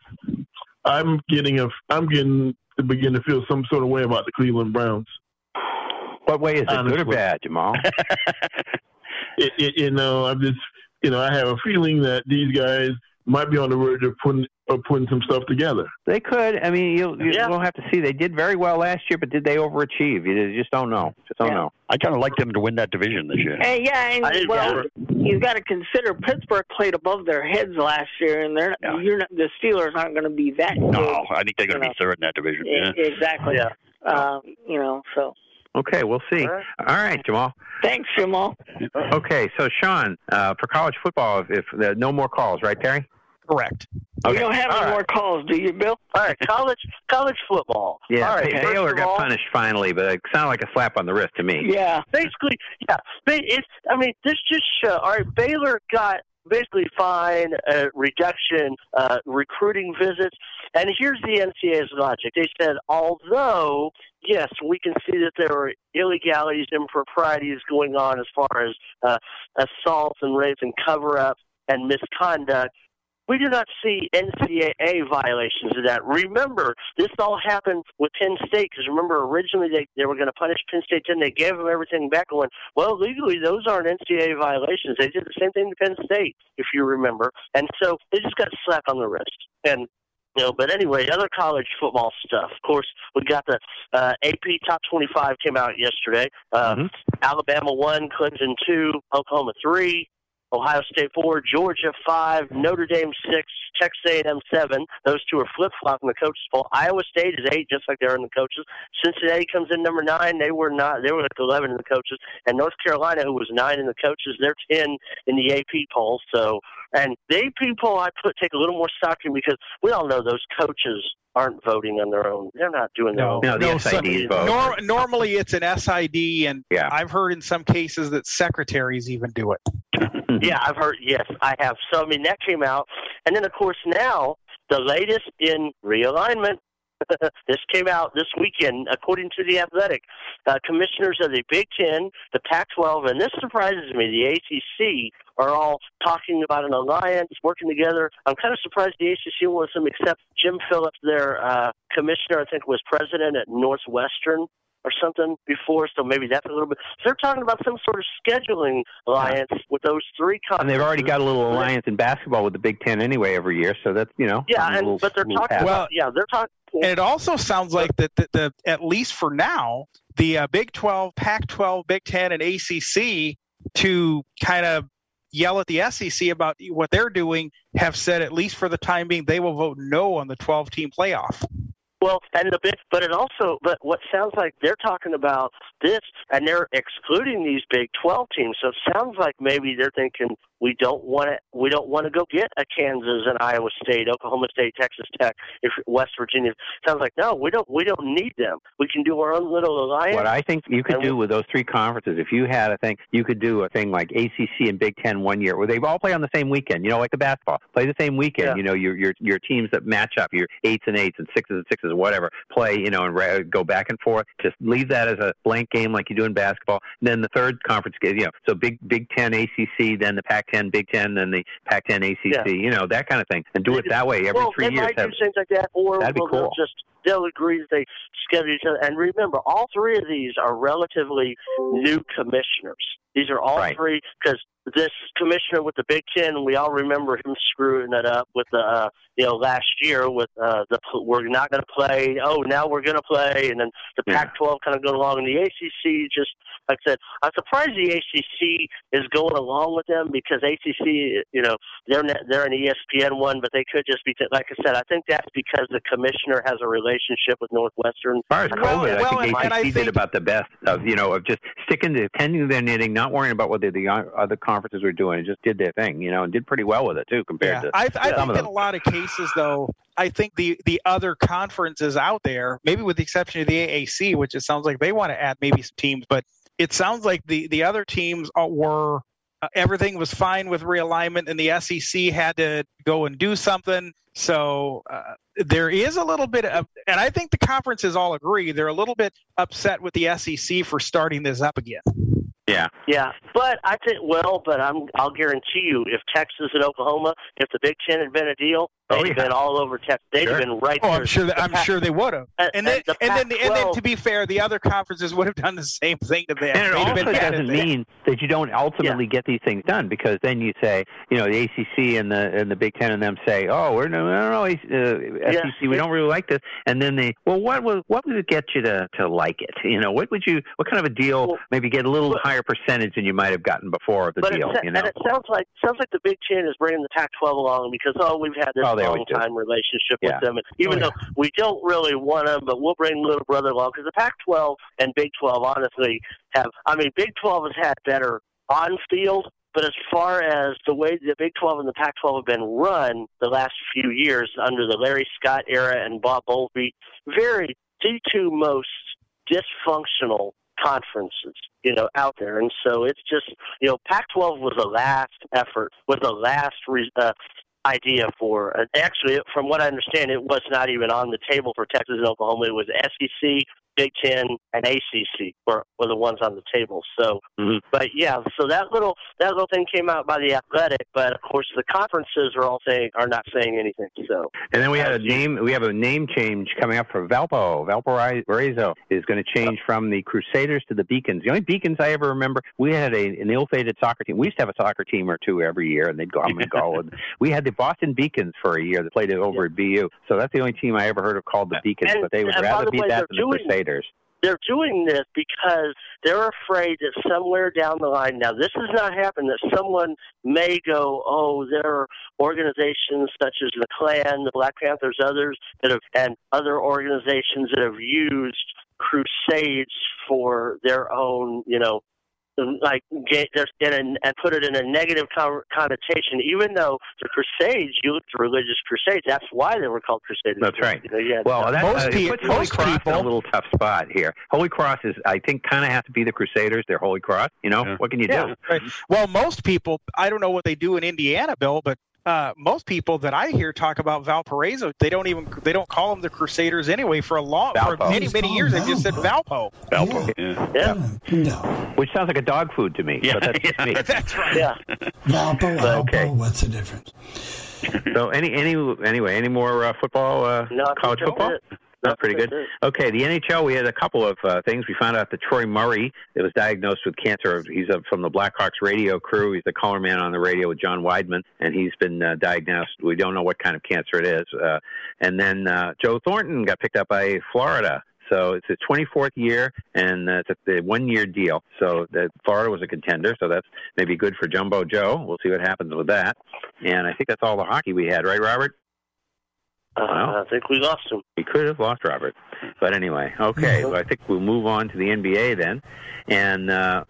I'm getting a, I'm getting to begin to feel some sort of way about the Cleveland Browns. What way is it, good or bad, Jamal? It, it, you know, I'm just, you know, I have a feeling that these guys might be on the verge of putting of putting some stuff together. They could. I mean, you'll, you Yeah. will have to see. They did very well last year, but did they overachieve? You just don't know. Just don't Yeah. know. I kind of like them to win that division this year. Hey, yeah, and, I- well, you've got to consider Pittsburgh played above their heads last year, and they're Yeah. you're not, the Steelers aren't going to be that No, good. I think they're going to be third in that division. Yeah. Exactly. Yeah. Um, you know. So Okay, we'll see. All right. All right, Jamal. thanks, Jamal. Okay, so Sean, uh, for college football, if, if uh, no more calls, right, Terry? Correct. We don't have any All right. more calls, do you, Bill? All right, college college football. Yeah, All right, Ba- Baylor got all, punished finally, but it sounded like a slap on the wrist to me. Yeah. basically, yeah. Ba- It's, I mean, this just show. All right, Baylor got basically fine uh, reduction uh, recruiting visits, and here's the NCAA's logic. They said, although yes, we can see that there are illegalities, improprieties going on as far as uh, assaults and rapes and cover-up and misconduct. We do not see NCAA violations of that. Remember, this all happened with Penn State because remember originally they, they were going to punish Penn State, then they gave them everything back. Going well, legally those aren't NCAA violations. They did the same thing to Penn State, if you remember, and so they just got slapped on the wrist. And you know, but anyway, other college football stuff. Of course, we got the uh, AP Top 25 came out yesterday. Uh, Alabama one, Clemson two, Oklahoma three. Ohio State four, Georgia five, Notre Dame six, Texas A&M seven. Those two are flip flopping the coaches poll. Iowa State is eight, just like they're in the coaches. Cincinnati comes in number nine. They were not. They were like eleven in the coaches. And North Carolina, who was nine in the coaches, they're ten in the AP poll. So, and the AP poll, I put take a little more stock in because we all know those coaches aren't voting on their own. They're not doing their own. so- nor- normally it's an SID, and I've heard in some cases that secretaries even do it. yeah, I've heard. Yes, I have. So I mean, that came out, and then of course now the latest in realignment. this came out this weekend, according to the Athletic. Uh, commissioners of the Big Ten, the Pac-12, and this surprises me. The ACC are all talking about an alliance, working together. I'm kind of surprised the ACC them, except Jim Phillips, their uh, commissioner, I think was president at Northwestern or something before, so maybe that's a little bit. So they're talking about some sort of scheduling alliance with those three And they've already got a little alliance in basketball with the Big Ten anyway every year, so that's you know. Yeah, and little- but they're talking. pass. About, yeah, they're talking. And it also sounds like that the, the at least for now, the uh, Big 12, Pac 12, Big 10, and ACC to kind of yell at the SEC about what they're doing have said, at least for the time being, they will vote no on the 12 team playoff. Well, and the big, but it also, but what sounds like they're talking about this, and they're excluding these Big Twelve teams. So it sounds like maybe they're thinking we don't want to, we don't want to go get a Kansas and Iowa State, Oklahoma State, Texas Tech, if West Virginia. Sounds like no, we don't, we don't need them. We can do our own little alliance. What I think you could do with those three conferences, if you had a thing, you could do a thing like ACC and Big Ten one year, where they all play on the same weekend. You know, like the basketball, play the same weekend. Yeah. You know, your your your teams that match up, your eights and eights and sixes and sixes, whatever, play. You know, and ra- go back and forth. Just leave that as a blank game like you do in basketball. And then the third conference, game, you know, so Big Big Ten ACC, then the Pac-10 Big Ten, then the Pac-10 ACC. Yeah. You know, that kind of thing, and do it that way every well, three they years. might Have, do things like that, or That'd be well, cool. they'll just they'll agree that they schedule each other. And remember, all three of these are relatively new commissioners. These are all three because this commissioner with the Big Ten, we all remember him screwing it up with the uh, you know last year with uh, the we're not going to play. Oh, now we're going to play, and then the Pac-12 kind of going along, and the ACC just like I said, I'm surprised the ACC is going along with them because ACC, you know, they're not, they're an ESPN one, but they could just be like I said. I think that's because the commissioner has a relationship with Northwestern. As far as COVID, I think ACC did about the best of you know of just sticking to tending their knitting, not worrying about what the, the other conferences were doing, and just did their thing, you know, and did pretty well with it too compared to I, I think in a lot of cases, though, I think the the other conferences out there, maybe with the exception of the AAC, which it sounds like they want to add maybe some teams, but it sounds like the the other teams were uh, everything was fine with realignment, and the SEC had to go and do something. So uh, there is a little bit of, and I think the conferences all agree they're a little bit upset with the SEC for starting this up again. Yeah. Yeah, but I think well, but I'm I'll guarantee you, if Texas and Oklahoma, if the Big Ten had been a deal, they'd have been all over Texas. They'd have been right Oh, there. I'm sure. That, The I'm Pac- sure they would have. And- And then, and the and then, and then, to be fair, the other conferences would have done the same thing to them. And it also been doesn't them. mean that you don't ultimately get these things done because then you say, you know, the ACC and the and the Big Ten and them say, oh, we're no, no, no, uh, SEC, we don't really like this, and then they, well, what would what would it get you to to like it? You know, what would you, what kind of a deal? maybe get a little higher higher percentage than you might have gotten before of the but deal. it, you know, and it sounds like sounds like the Big Ten is bringing the Pac-12 along because oh we've had this Oh, long time relationship Yeah. with them, and even Oh, though we don't really want them, but we'll bring little brother along because the Pac-12 and Big 12 honestly have. I mean, Big 12 has had better on field. But as far as the way the Big 12 and the Pac 12 have been run the last few years under the Larry Scott era and Bob Bowlsby, very the two most dysfunctional conferences, you know, out there. And so it's just, you know, Pac-12 was the last effort, was the last re- uh, idea for. Uh, actually, from what I understand, it was not even on the table for Texas and Oklahoma. It was SEC, Big Ten, and ACC were, were the ones on the table. So, mm-hmm. but yeah, so that little that little thing came out by the Athletic, but of course the conferences are all saying are not saying anything. So. And then we had a name. We have a name change coming up for Valpo. Valparaiso is going to change from the Crusaders to the Beacons. The only Beacons I ever remember, we had a, an ill-fated soccer team. We used to have a soccer team or two every year, and they'd go and go. And we had the Boston Beacons for a year that played it over at BU. So that's the only team I ever heard of called the Beacons. And- but they would rather the be way, that than the doing- They're doing this because they're afraid that somewhere down the line, now this has not happened, that someone may go, oh, there are organizations such as the Klan, the Black Panthers, others that have, and other organizations that have used crusades for their own, you know, like get this in a, and put it in a negative connotation. Even though the Crusades, you look at religious crusades, that's why they were called Crusades. That's right. You know, yeah, Well, that Most uh, pe- it puts Holy most Cross in a people- little tough spot here. Holy Cross is, I think, kind of have to be the Crusaders. They're Holy Cross. You know, what can you Yeah, do? right. Well, most people, I don't know what they do in Indiana, Bill, but uh, most people that I hear talk about Valparaiso, they don't even they don't call them the Crusaders anyway. For a long, for many many years, they've just said Valpo. Valpo. Yeah. Yeah. No. Which sounds like a dog food to me. Yeah. But that's just me. That's right. Yeah. Valpo, Alpo, okay. what's the difference? So any any anyway, any more uh, football? Uh, No, college football? it. Pretty good. it. Okay, the NHL. We had a couple of uh, things. We found out that Troy Murray it was diagnosed with cancer. He's uh, from the Blackhawks radio crew. He's the color man on the radio with John Wiedeman, and he's been uh, diagnosed. We don't know what kind of cancer it is. Uh, and then uh, Joe Thornton got picked up by Florida. So it's his 24th year, and uh, it's a one-year deal. So that Florida was a contender, so that's maybe good for Jumbo Joe. We'll see what happens with that. And I think that's all the hockey we had, right, Robert? Uh, I think we lost him. We could have lost Robert. But anyway, okay. Well, I think we'll move on to the NBA then. And uh,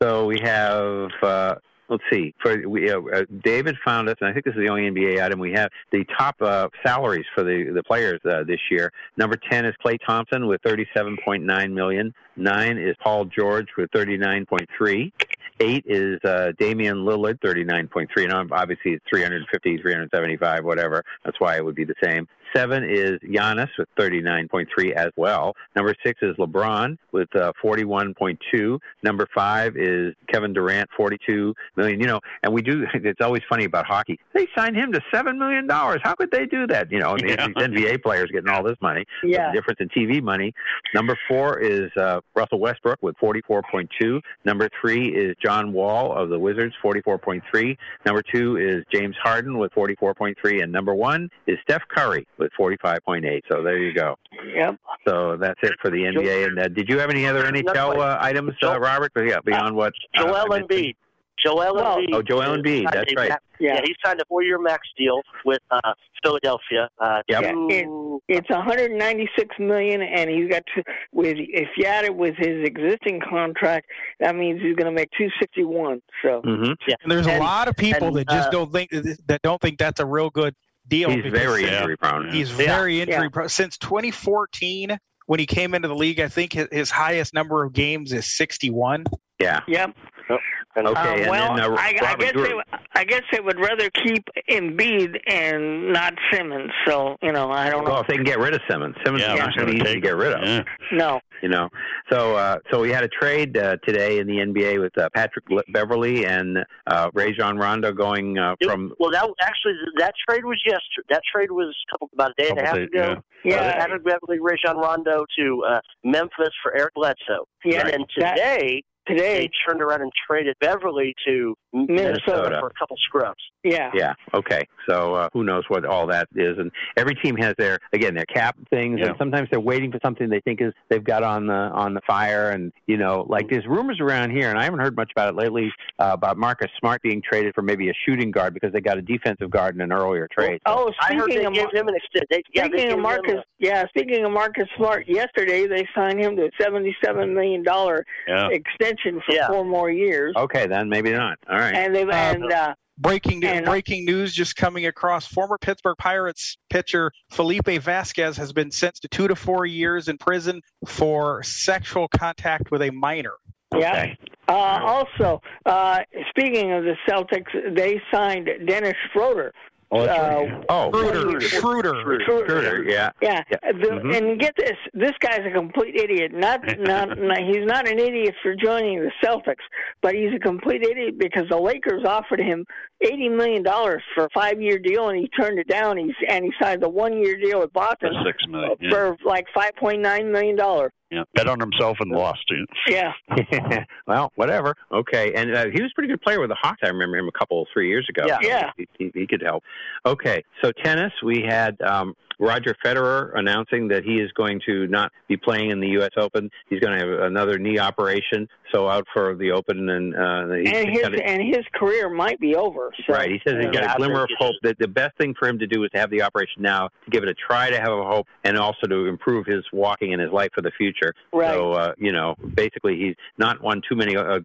so we have, uh, let's see, for we, uh, uh, David found us, and I think this is the only NBA item we have, the top uh, salaries for the, the players uh, this year. Number 10 is Klay Thompson with 37.9 million. Nine is Paul George with 39.3. Eight is uh, Damian Lillard, 39.3. And obviously it's 350, 375, whatever. That's why it would be the same. Seven is Giannis with 39.3 as well. Number six is LeBron with uh, 41.2. Number five is Kevin Durant, 42 million. You know, and we do. It's always funny about hockey. They signed him to seven million dollars. How could they do that? You know, Yeah. these NBA players getting all this money. Yeah. The difference in TV money. Number four is uh, Russell Westbrook with 44.2. Number three is John Wall of the Wizards, 44.3. Number two is James Harden with 44.3, and number one is Steph Curry with 45.8. So there you go. Yep. So that's it for the NBA. And uh, did you have any other NHL uh, items, uh, Robert? Yeah, beyond what? uh, Joel I mentioned? Embiid. Joel Well- Embiid. Oh, Joel Embiid, that's right. ma- Yeah. Yeah, he signed a four-year max deal with uh, Philadelphia. Uh, Yep. Yeah, to- It's 196 million, and he's got to. With if you add it with his existing contract, that means he's going to make 261. So mm-hmm. yeah. And there's a lot of people and, that just uh, don't think that don't think that's a real good deal. He's very Yeah. injury prone. He's Yeah. very injury Yeah. prone. Since 2014, when he came into the league, I think his, his highest number of games is 61. Yeah. yep. Okay. Uh, and well, then uh, I, I guess Drew. they, would- I guess they would rather keep Embiid and not Simmons. So you know, I don't know. Well, if they can get rid of Simmons, Simmons Yeah, is not gonna going to easy to get rid of. Yeah. No. You know, so uh, so we had a trade uh, today in the NBA with uh, Patrick Beverley and uh, Rajon Rondo going uh, it- from well, that actually that trade was yesterday. That trade was a couple about a day and a half days, ago. yeah. Uh, Patrick Beverley, Rajon Rondo to uh, Memphis for Eric Bledsoe. Yeah. And then That- today, today. They turned around and traded Beverley to Minnesota, Minnesota. for a couple scrubs. Yeah. Yeah. Okay. So uh, who knows what all that is? And every team has their again their cap things, Yeah. and sometimes they're waiting for something they think is they've got on the on the fire. And you know, like there's rumors around here, and I haven't heard much about it lately uh, about Marcus Smart being traded for maybe a shooting guard because they got a defensive guard in an earlier trade. Oh, I heard speaking of gave him an extent. They, Speaking gave of Marcus, a- yeah. Speaking of Marcus Smart, yesterday they signed him to a seventy-seven million dollar Yeah. extension for Yeah. four more years, Okay, then maybe not. All right. and they've and uh, Breaking And- breaking news just coming across. Former Pittsburgh Pirates pitcher Felipe Vazquez has been sentenced to two to four years in prison for sexual contact with a minor. yeah. Uh, also, uh, speaking of the Celtics, they signed Dennis Schroeder. Oh, that's uh. Oh, Schroeder, Schroeder. Schroeder, yeah. Yeah, Yeah. The, Mhm. and get this: this guy's a complete idiot. Not, not, not, he's not an idiot for joining the Celtics, but he's a complete idiot because the Lakers offered him eighty million dollars for a five-year deal, and he turned it down. He's and he signed a one-year deal with Boston For six million, yeah. for like five point nine million dollars. Yeah. Bet on himself and lost. Yeah. well, whatever. Okay, and uh, he was a pretty good player with the Hawks. I remember him a couple, three years ago. Yeah. Yeah. He, he, he could help. Okay, so tennis, we had um, Roger Federer announcing that he is going to not be playing in the U.S. Open. He's going to have another knee operation, so out for the Open. And uh, he's And his got a- and his career might be over. So. Right. He says he's got a glimmer of hope that the best thing for him to do is to have the operation now, to give it a try, to have a hope, and also to improve his walking and his life for the future. Right. So, uh, you know, basically, he's not won too many, uh, uh,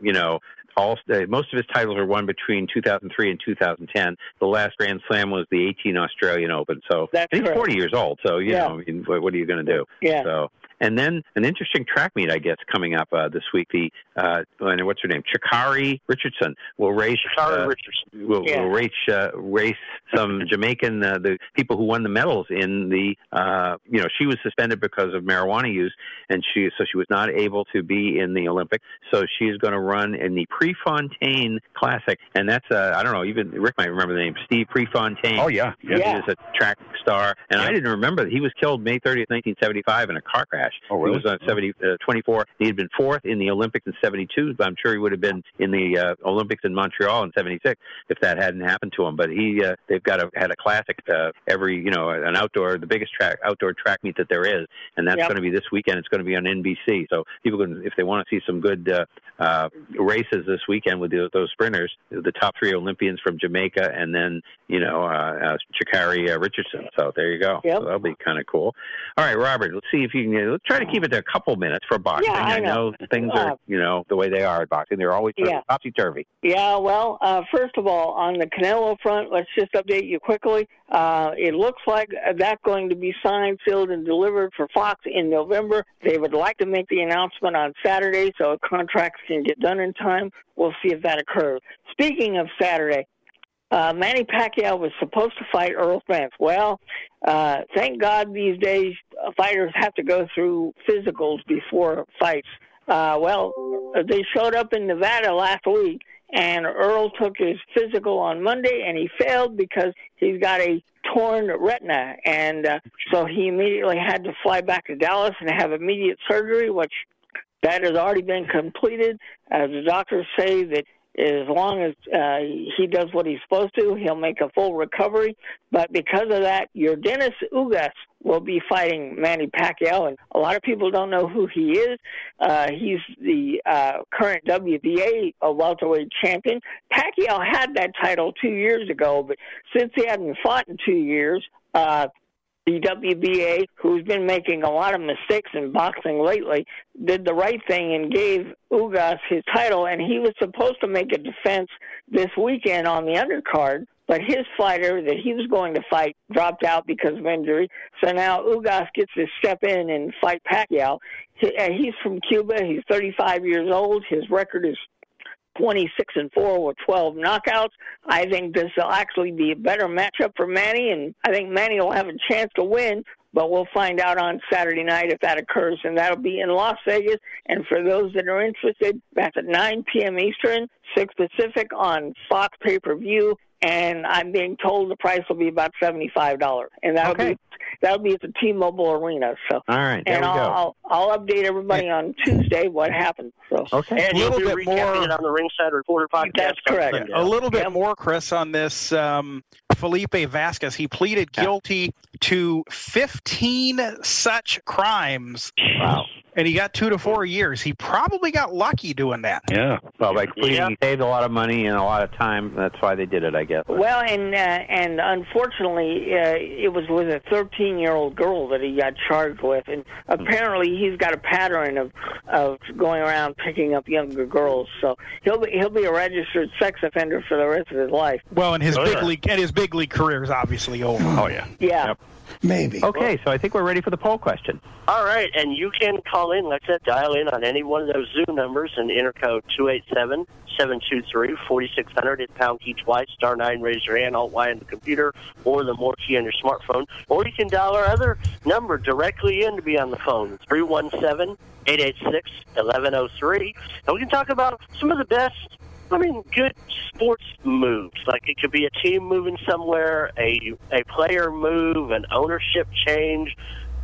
you know, all uh, most of his titles were won between 2003 and 2010. The last Grand Slam was the 18 Australian Open. So That's he's correct. 40 years old. So you Yeah. know, I mean, what, what are you going to do? Yeah. So and then an interesting track meet, I guess, coming up uh, this week. The uh, and what's her name? Sha'Carri Richardson will race. Shari uh, Richardson. will, Yeah. will race uh, race some Jamaican uh, the people who won the medals in the uh, you know she was suspended because of marijuana use and she so she was not able to be in the Olympics so she's going to run in the Prefontaine Classic and that's uh, I don't know even Rick might remember the name Steve Prefontaine Oh, yeah. he Yeah. is a track star and I didn't remember that he was killed May 30th 1975 in a car crash Oh, really? he was on 70 uh, 24 he had been fourth in the Olympics in 72 but I'm sure he would have been in the uh, Olympics in Montreal in 76 if that hadn't happened to him. But he, uh, they've got a had a classic uh, every, you know, an outdoor, the biggest track outdoor track meet that there is, and that's Yep. going to be this weekend. It's going to be on NBC. So people can, if they want to see some good uh, uh, races this weekend with the, those sprinters, the top three Olympians from Jamaica, and then you know, uh, uh, Sha'Carri uh, Richardson. So there you go. Yep. So that'll be kind of cool. All right, Robert. Let's see if you can. Let's try to keep it to a couple minutes for boxing. Yeah, I know. things Uh, are, you know, the way they are at boxing. They're always Yeah. topsy turvy. Yeah, well, uh, first of all, on the Canelo front, let's just update you quickly. Uh, it looks like that's going to be signed, sealed, and delivered for Fox in November. They would like to make the announcement on Saturday so contracts can get done in time. We'll see if that occurs. Speaking of Saturday, uh, Manny Pacquiao was supposed to fight Errol Spence. Well, uh, thank God these days uh, fighters have to go through physicals before fights. Uh, well, they showed up in Nevada last week, and Errol took his physical on Monday, and he failed because he's got a torn retina, and uh, so he immediately had to fly back to Dallas and have immediate surgery, which that has already been completed. Uh, the doctors say that as long as uh, he does what he's supposed to, he'll make a full recovery. But because of that, Yordenis Ugas will be fighting Manny Pacquiao, and a lot of people don't know who he is. Uh, he's the uh, current WBA uh, welterweight champion. Pacquiao had that title two years ago, but since he hadn't fought in two years, uh, the WBA, who's been making a lot of mistakes in boxing lately, did the right thing and gave Ugas his title, and he was supposed to make a defense this weekend on the undercard. But his fighter that he was going to fight dropped out because of injury. So now Ugas gets to step in and fight Pacquiao. He's from Cuba. He's 35 years old. His record is 26 and 4 with 12 knockouts. I think this will actually be a better matchup for Manny, and I think Manny will have a chance to win. but we'll find out on Saturday night if that occurs, and that'll be in Las Vegas. And for those that are interested, that's at 9 p.m. Eastern, 6 Pacific on Fox pay per view. And I'm being told the price will be about seventy-five dollars, and that'll Okay. be that'll be at the T-Mobile Arena. So, All right, there and we I'll, go. I'll I'll update everybody on Tuesday what happened. So, Okay. And you'll little be bit more- it on the Ringside Reporter podcast. That's correct. Sunday. A little bit more, Chris, on this um, Felipe Vazquez. He pleaded guilty to 15 such crimes. Wow. And he got two to four years. He probably got lucky doing that. Yeah. Well, by pleading, Yeah. saved a lot of money and a lot of time. That's why they did it, I guess. Well, and uh, and unfortunately, uh, it was with a 13-year-old girl that he got charged with, and apparently he's got a pattern of of going around picking up younger girls. So he'll be he'll be a registered sex offender for the rest of his life. Well, and his Oh, big yeah. league and his big league career is obviously over. Oh yeah. Yeah. Yep. Maybe. Okay, so I think we're ready for the poll question. All right, and you can call in, like I said, dial in on any one of those Zoom numbers and enter code 287 723 4600. Hit pound key twice, star 9, raise your hand, alt Y on the computer, or the more key on your smartphone. Or you can dial our other number directly in to be on the phone 317 886 1103. And we can talk about some of the best I mean, good sports moves. Like it could be a team moving somewhere, a a player move, an ownership change,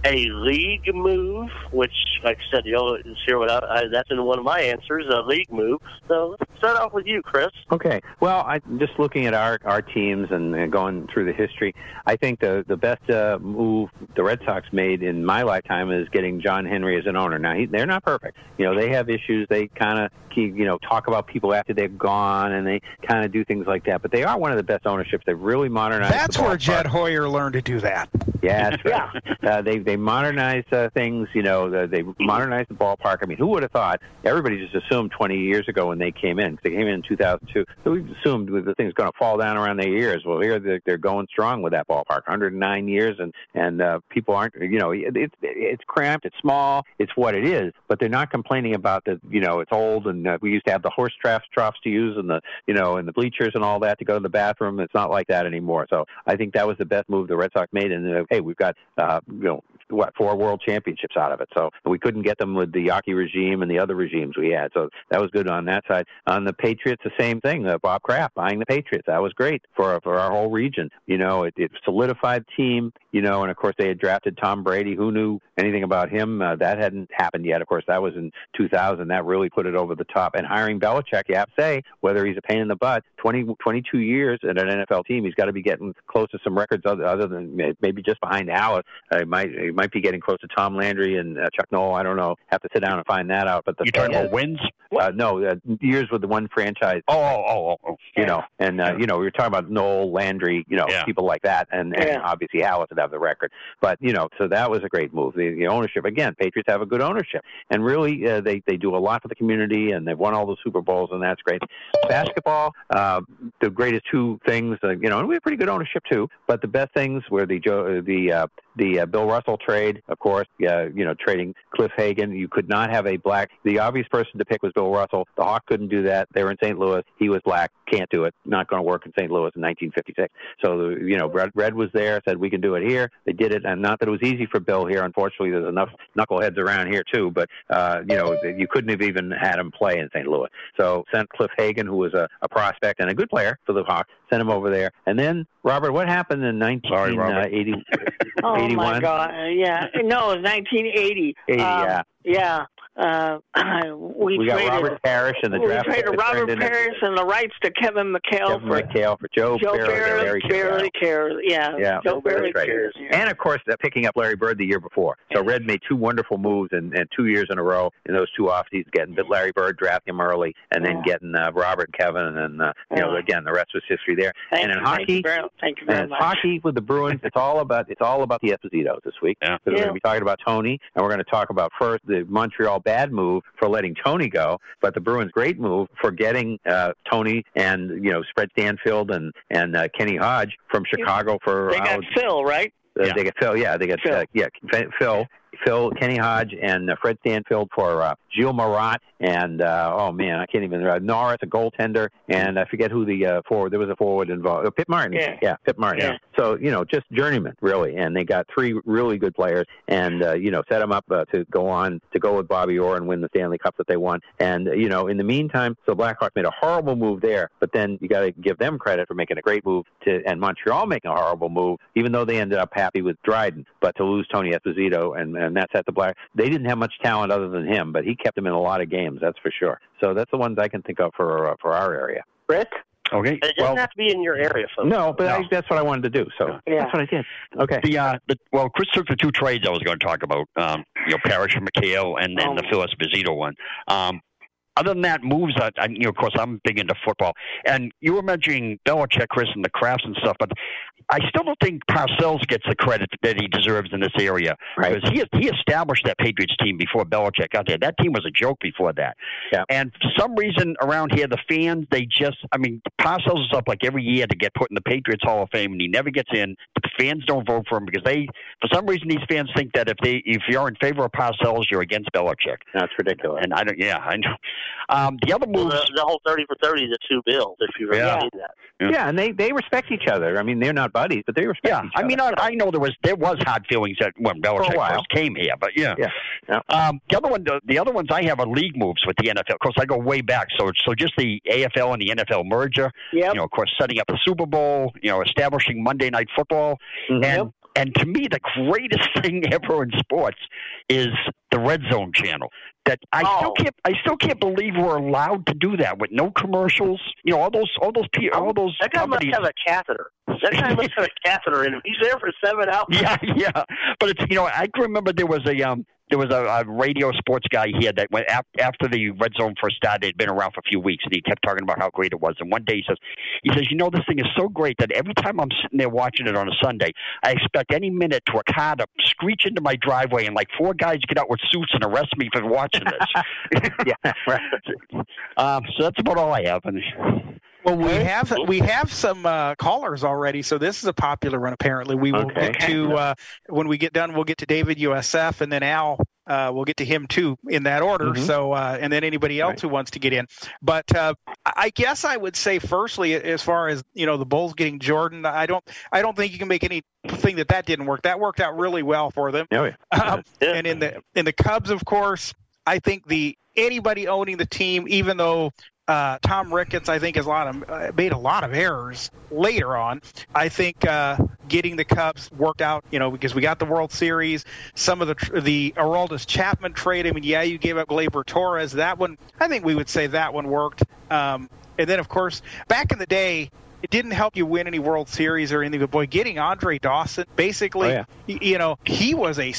a league move. Which, like I said, you'll hear what I, I, that's in one of my answers, a league move. So let's start off with you, Chris. Okay. Well, I just looking at our our teams and, and going through the history, I think the the best uh, move the Red Sox made in my lifetime is getting John Henry as an owner. Now he, they're not perfect. You know, they have issues. They kind of you know talk about people after they're gone, and they kind of do things like that. But they are one of the best ownerships. They've really modernized. That's the where. Jed Hoyer learned to do that. Yeah, that's right. uh, they they modernize uh, things. You know, the, they modernize the ballpark. I mean, who would have thought? Everybody just assumed 20 years ago when they came in. They came in in 2002. So we assumed the thing's going to fall down around their ears. Well, here they're, they're going strong with that ballpark. 109 years, and and uh, people aren't. You know, it, it's it's cramped. It's small. It's what it is. But they're not complaining about the. You know, it's old, and uh, we used to have the horse troughs troughs to use, and the you know, and the bleachers and all that to go to the bathroom. It's not like that anymore. So I think that was the best move the Red Sox made. And uh, hey, we've got uh, you know what four world championships out of it. So we couldn't get them with the Yawkey regime and the other regimes we had. So that was good on that side. On the Patriots, the same thing. Uh, Bob Kraft buying the Patriots. That was great for for our whole region. You know, it, it solidified team. You know, and of course they had drafted Tom Brady. Who knew anything about him? Uh, that hadn't happened yet. Of course, that was in 2000. That really put it over the top. And hiring Belichick, you have to say whether he's a pain in the butt. 20, 22 years at an NFL team, he's got to be getting close to some records other, other than maybe just behind Halas. Uh, might might be getting close to Tom Landry and uh, Chuck Noll. I don't know. Have to sit down and find that out. But the You talking thing about is- wins? Uh, no, uh, years with the one franchise. Oh, oh, oh, oh. You know, and uh, you know, we were talking about Noll Landry, you know, Yeah. people like that, and, and obviously Halas would have the record. But you know, so that was a great move. The, the ownership again, Patriots have a good ownership, and really uh, they they do a lot for the community, and they've won all the Super Bowls, and that's great. Basketball, uh, the greatest two things, uh, you know, and we have pretty good ownership too. But the best things were the Joe, the uh, the uh, Bill Russell trade, of course. Uh, you know, trading Cliff Hagan. You could not have a black. The obvious person to pick was Bill Russell. The Hawk couldn't do that. They were in St. Louis. He was black. Can't do it. Not going to work in St. Louis in 1956. So you know, Red, Red was there. Said we can do it here. They did it, and not that it was easy for Bill here. Unfortunately, there's enough knuckleheads around here too. But uh, you know, you couldn't have even had him play in St. Louis. So sent Cliff Hagan, who was a, a prospect and a good player for the Hawks, sent him over there. And then Robert, what happened in Sorry, Robert. 1980? Oh 81? my God! Yeah, no, it was 1980. 80, Um, yeah. Yeah. Uh, we, We got traded, Robert Parrish in the we draft. traded Robert turned into Parrish and the rights to Kevin McHale Kevin for McHale for Joe, Joe Barry, barely, Larry barely cares. Yeah, Yeah, Joe barely that's right. cares. Yeah. And of course, uh, picking up Larry Bird the year before. So Red made two wonderful moves and, and two years in a row in those two off seasons, getting Larry Bird, drafting him early, and then getting uh, Robert Kevin, and uh, you know, again, the rest was history there. Thank and in you, thank hockey, you very, thank you very and much. hockey with the Bruins, it's all about it's all about the Espositos this week. Yeah. So we're going to be talking about Tony, and we're going to talk about first the Montreal bad move for letting Tony go, but the Bruins great move for getting uh, Tony and you know Fred Stanfield and and uh, Kenny Hodge from Chicago for They got Phil, right? uh, Yeah. They get Phil, yeah. They get Phil. Uh, yeah Phil. Phil Kenny Hodge and uh, Fred Stanfield for uh, Gilles Marotte and uh, oh man, I can't even uh, Norris, a goaltender, and I forget who the uh, forward. There was a forward involved. Oh, Pit Martin. Yeah. yeah, Pit Martin. Yeah. So you know, just journeyman really, and they got three really good players, and uh, you know, set them up uh, to go on to go with Bobby Orr and win the Stanley Cup that they won. And uh, you know, in the meantime, so Blackhawks made a horrible move there, but then you got to give them credit for making a great move to, and Montreal making a horrible move, even though they ended up happy with Dryden, but to lose Tony Esposito and and that's at the Black. They didn't have much talent other than him, but he kept them in a lot of games, that's for sure. So that's the ones I can think of for uh, for our area. Rick? Okay. It doesn't have to be in your area, folks. No, but I, that's what I wanted to do. So Yeah. that's what I did. Okay. The, uh, the well, Chris took the two trades I was going to talk about. Um, you know, Parrish and McHale, and then the Phil Esposito one. Um, other than that, moves. I, I, you know, of course, I'm big into football, and you were mentioning Belichick, Chris, and the Krafts and stuff, but I still don't think Parcells gets the credit that he deserves in this area Right. because he he established that Patriots team before Belichick got there. That team was a joke before that, Yeah. and for some reason around here, the fans they just. I mean, Parcells is up like every year to get put in the Patriots Hall of Fame, and he never gets in. But the fans don't vote for him because they, for some reason, these fans think that if they if you're in favor of Parcells, you're against Belichick. That's ridiculous. And I don't. Yeah, I know. Um, the other Well, moves. the, the whole 30 for 30 the two bills, if you've ever Yeah. seen that. Yeah. and they they respect each other. I mean, they're not buddies, but they respect Yeah, each I other. mean, I, mean, I know there was there was hard feelings that when Belichick first came here, but yeah. Yeah. yeah. Um, the other one, the, the other ones I have are league moves with the NFL. Of course, I go way back, so so just the AFL and the NFL merger. Yep. You know, of course, setting up the Super Bowl. You know, establishing Monday Night Football, Mhm. and and to me, the greatest thing ever in sports is the Red Zone channel. That I still Oh. can't, I still can't believe we're allowed to do that with no commercials. You know, all those, all those, pe- all those That guy must have a catheter. That guy must have a catheter in him. He's there for seven hours. yeah, yeah. But it's you know I can remember there was a um there was a, a radio sports guy here that went ap- after the red zone first started. It'd been around for a few weeks, and he kept talking about how great it was. And one day he says, he says, you know, this thing is so great that every time I'm sitting there watching it on a Sunday, I expect any minute to a car to screech into my driveway and like four guys get out with suits and arrest me for watching this. yeah, right. um, so that's about all I have. And Well, we have we have some uh, callers already, so this is a popular one. Apparently, we will Okay. get to uh, when we get done. We'll get to David USF, and then Al. Uh, we'll get to him too in that order. Mhm. So, uh, and then anybody else Right. who wants to get in. But uh, I guess I would say, firstly, as far as you know, the Bulls getting Jordan, I don't, I don't think you can make anything that that didn't work. That worked out really well for them. Oh, yeah. Um, and in the in the Cubs, of course, I think the anybody owning the team, even though uh, Tom Ricketts, I think, has a lot of uh, made a lot of errors later on. I think uh, getting the Cubs worked out, you know, because we got the World Series. Some of the the Aroldis Chapman trade. I mean, yeah, you gave up Gleyber Torres. That one, I think we would say that one worked. Um, and then, of course, back in the day. It didn't help you win any World Series or anything, but boy, getting Andre Dawson, basically, Oh, yeah. you know, he was a,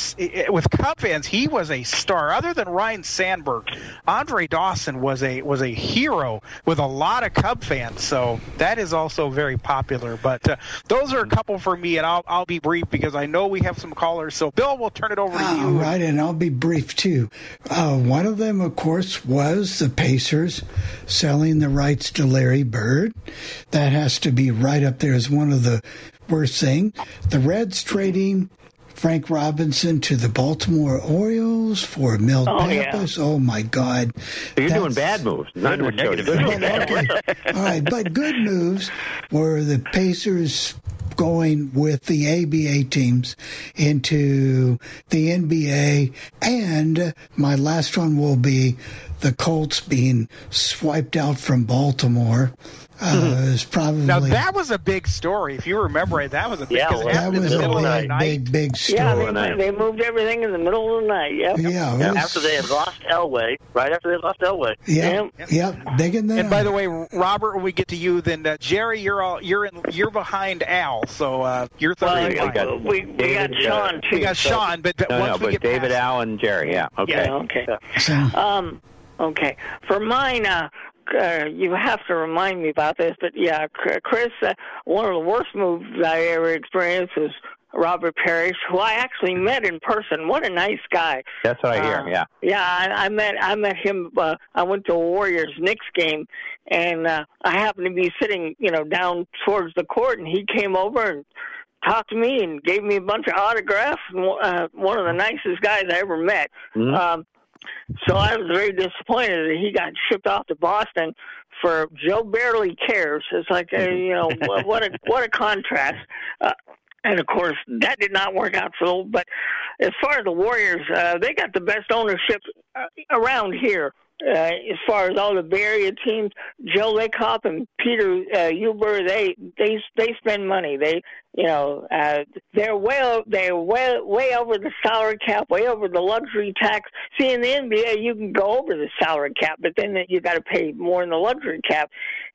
with Cub fans, he was a star. Other than Ryne Sandberg, Andre Dawson was a was a hero with a lot of Cub fans. So that is also very popular. But uh, those are a couple for me, and I'll I'll be brief because I know we have some callers. So Bill, we'll turn it over to All you. right, and I'll be brief too. Uh, one of them, of course, was the Pacers selling the rights to Larry Bird. That has to be right up there as one of the worst thing. The Reds trading Frank Robinson to the Baltimore Orioles for Milt Oh, yeah. Pappas. Oh my God! So you're doing bad moves, not doing necessarily negative good moves. moves. All right, but good moves were the Pacers going with the ABA teams into the NBA, and my last one will be the Colts being swiped out from Baltimore. Uh, is probably Now that was a big story. If you remember it, that was a big. Yeah, 'cause it well, that was a middle big, big, big story. Yeah, they, they moved everything in the middle of the night. Yep. yeah, it was- After they had lost Elway, right after they lost Elway. yeah, yeah, digging that. And by the way, Robert, when we get to you, then uh, Jerry, you're all you're in you're behind Al, so uh, you're Well, third. we got we, we got David, Sean too. we got so- Sean, but, but No, once no, we but get David, past, Al, and Jerry. Yeah. Okay. Yeah, okay. So, Um, okay. For mine, uh, uh, you have to remind me about this, but yeah, Chris, uh, one of the worst moves I ever experienced was Robert Parish, who I actually met in person. What a nice guy. That's what I hear. Uh, yeah. Yeah, I, I met I met him. Uh, I went to a Warriors Knicks game, and uh, I happened to be sitting, you know, down towards the court, and he came over and talked to me and gave me a bunch of autographs. Uh, one of the nicest guys I ever met. Mhm. Um, so I was very disappointed that he got shipped off to Boston for Joe Barry Carroll. It's like uh, you know what, a what a contrast. Uh, and of course, that did not work out for. The but as far as the Warriors, uh, they got the best ownership uh, around here. Uh, as far as all the Bay Area teams, Joe Lacob and Peter uh, Guber, they they they spend money. They you know uh, they're way they're way way over the salary cap, way over the luxury tax. See, in the NBA, you can go over the salary cap, but then you got to pay more in the luxury cap,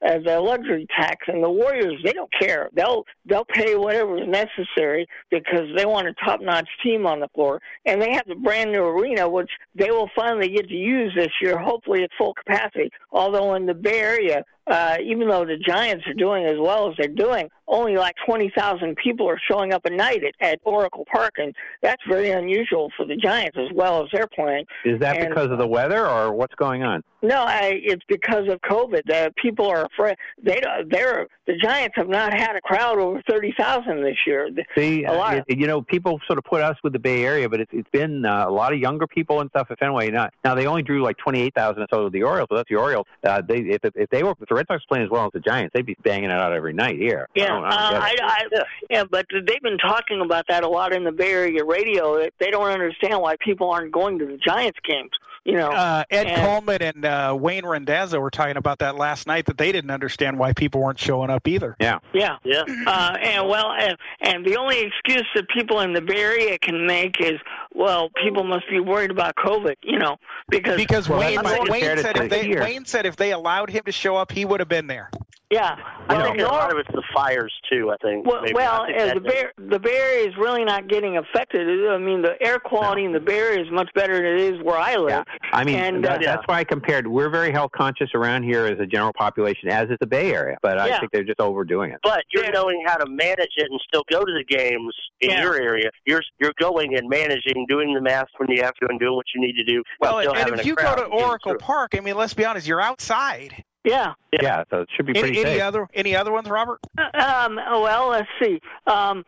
uh, the luxury tax. And the Warriors, they don't care. They'll they'll pay whatever is necessary because they want a top notch team on the floor, and they have the brand new arena, which they will finally get to use this year, hopefully at full capacity. Although in the Bay Area, uh, even though the Giants are doing as well as they're doing, only like 20,000 people are showing up a night at, at Oracle Park, and that's very unusual for the Giants as well as they're playing. Is that And- because of the weather, or what's going on? No, I, it's because of COVID. The people are afraid. They. They're the Giants have not had a crowd over 30,000 this year. See, a lot. uh, you know, people sort of put us with the Bay Area, but it's it's been uh, a lot of younger people and stuff at Fenway. Now, now they only drew like twenty eight thousand, so the Orioles. So that's the Orioles. Uh, they if if they were if the Red Sox playing as well as the Giants, they'd be banging it out every night here. Yeah, don't- I uh, don't I. I, yeah, but they've been talking about that a lot in the Bay Area radio. They don't understand why people aren't going to the Giants games. You know, Uh, Ed and- Coleman and uh, Wayne Randazzo were talking about that last night that they didn't understand why people weren't showing up either. Yeah. Yeah, yeah. Uh, and well, and, and the only excuse that people in the Bay Area can make is, well, people must be worried about COVID. You know, because Because Wayne, I'm Wayne said if they Wayne said if they allowed him to show up, he would have been there. Yeah, I Well, think a lot of it's the fires too. I think. Well, maybe. well I think that- the Bay the Bay Area is really not getting affected. I mean, the air quality in the Bay Area is much better than it is where I live. Yeah. I mean, and, that, uh, that's why I compared. We're very health conscious around here as a general population, as is the Bay Area. But I Yeah. think they're just overdoing it. But you're knowing how to manage it and still go to the games in Yeah. your area. You're you're going and managing, doing the math when you have to, and doing what you need to do. Well, still and if you go crowd to to Oracle. Park, I mean, let's be honest, you're outside. Yeah. Yeah, so it should be pretty any safe. other any other ones, Robert? Um, well, let's see. Um,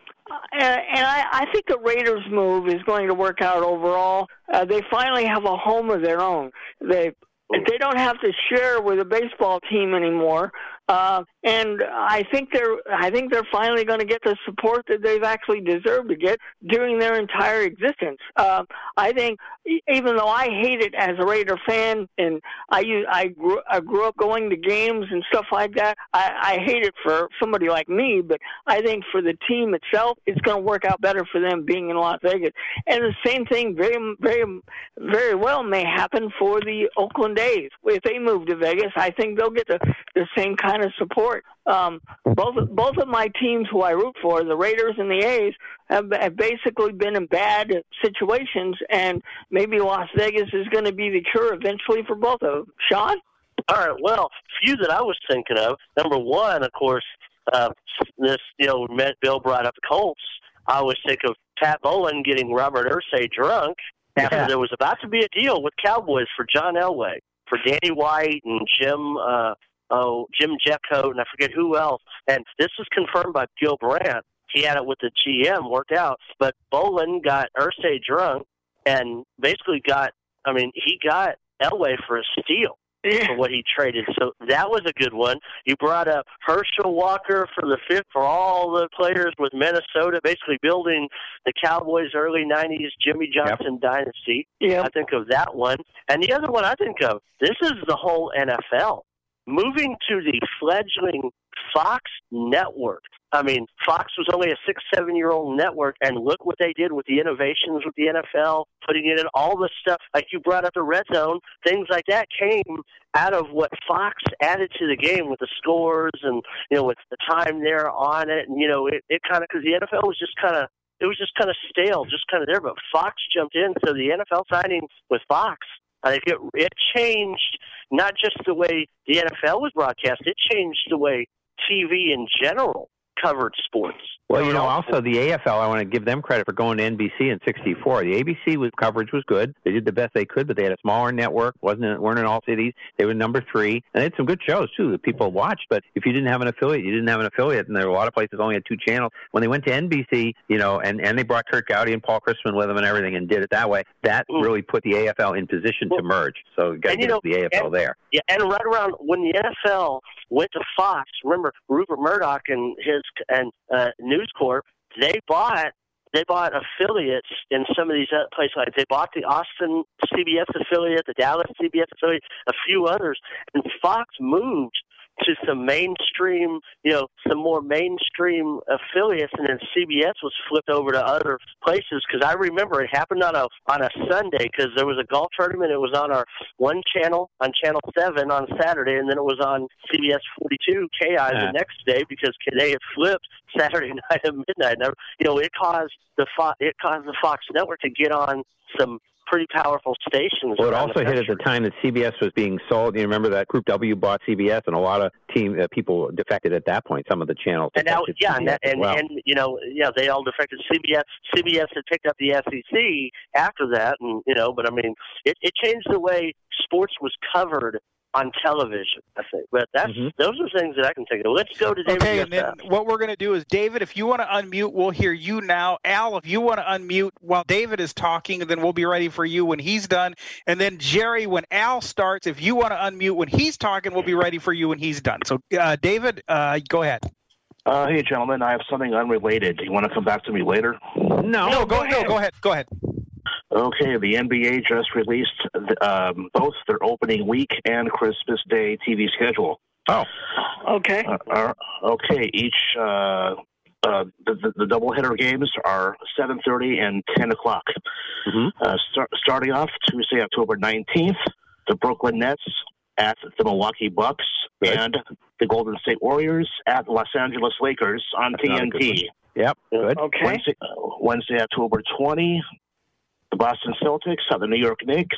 and, and I, I think the Raiders' move is going to work out overall. Uh, they finally have a home of their own. They they don't have to share with a baseball team anymore. Uh, and I think they're I think they're finally going to get the support that they've actually deserved to get during their entire existence. Uh, I think even though I hate it as a Raider fan, and I u- I grew, I grew up going to games and stuff like that, I, I hate it for somebody like me. But I think for the team itself, it's going to work out better for them being in Las Vegas. And the same thing very very very well may happen for the Oakland A's if they move to Vegas. I think they'll get the the same kind of support. Um, both both of my teams who I root for, the Raiders and the A's, have, have basically been in bad situations, and maybe Las Vegas is going to be the cure eventually for both of them. Sean? All right. Well, few that I was thinking of. Number one, of course, uh, this you know, Bill brought up the Colts. I always think of Pat Bowlen getting Robert Irsay drunk after Yeah. there was about to be a deal with Cowboys for John Elway, for Danny White and Jim. Uh, Oh, Jim Jeffcoat and I forget who else. And this was confirmed by Gil Brandt. He had it with the GM, worked out. But Bowlen got Irsay drunk and basically got. I mean, he got Elway for a steal for what he traded. So that was a good one. You brought up Herschel Walker for the fifth for all the players with Minnesota, basically building the Cowboys early '90s Jimmy Johnson dynasty. Yeah, I think of that one, and the other one I think of. This is the whole NFL moving to the fledgling Fox network. I mean, Fox was only a six, seven year old network, and look what they did with the innovations with the NFL, putting in all the stuff like you brought up the red zone, things like that came out of what Fox added to the game with the scores and you know with the time there on it, and you know it, it kind of because the NFL was just kind of it was just kind of stale, just kind of there. But Fox jumped in, so the NFL signing with Fox, It it changed not just the way the NFL was broadcast, it changed the way TV in general covered sports. Well, you know, also the AFL, I want to give them credit for going to NBC in '64. The ABC was, coverage was good; they did the best they could, but they had a smaller network. wasn't weren't in all cities. They were number three, and they had some good shows too that people watched. But if you didn't have an affiliate, you didn't have an affiliate, and there were a lot of places only had two channels. When they went to NBC, you know, and and they brought Curt Gowdy and Paul Christman with them and everything, and did it that way, that really put the AFL in position to merge. So you got to give know, the AFL and, there. Yeah, and right around when the NFL went to Fox, remember Rupert Murdoch and his and uh, News Corp, they bought they bought affiliates in some of these other places. Like they bought the Austin CBS affiliate, the Dallas CBS affiliate, a few others, and Fox moved to some mainstream, you know, some more mainstream affiliates, and then CBS was flipped over to other places. Because I remember it happened on a on a Sunday because there was a golf tournament. It was on our one channel on Channel Seven on Saturday, and then it was on CBS 42 KI Yeah. the next day because they had flipped Saturday night at midnight. And, you know, it caused the Fo- it caused the Fox network to get on some pretty powerful stations. Well, it also hit at the time that CBS was being sold. You remember that Group W bought CBS, and a lot of team uh, people defected at that point. Some of the channels And now, yeah, and, CBS and well. and you know, yeah, they all defected. CBS CBS had picked up the SEC after that, and you know, but I mean, it, it changed the way sports was covered on television. I think, but that's Mm-hmm. those are things that I can think of. Let's go to David. Okay, and then what we're going to do is, David, if you want to unmute, we'll hear you now. Al, if you want to unmute while David is talking, then we'll be ready for you when he's done. And then Jerry, when Al starts, if you want to unmute when he's talking, we'll be ready for you when he's done. So, uh, David, uh, go ahead. Uh, hey, gentlemen, I have something unrelated. Do you want to come back to me later? No, no, go ahead. Go ahead. Go ahead. Okay, the NBA just released um, both their opening week and Christmas Day TV schedule. Oh, okay. Uh, uh, okay, each uh, uh, the, the, the doubleheader games are 7:30 and 10 o'clock. Uh, start, starting off Tuesday, October 19th, the Brooklyn Nets at the Milwaukee Bucks and the Golden State Warriors at Los Angeles Lakers on That's not a good TNT. Yep, good. Wednesday, uh, Wednesday, October 20, the Boston Celtics at the New York Knicks,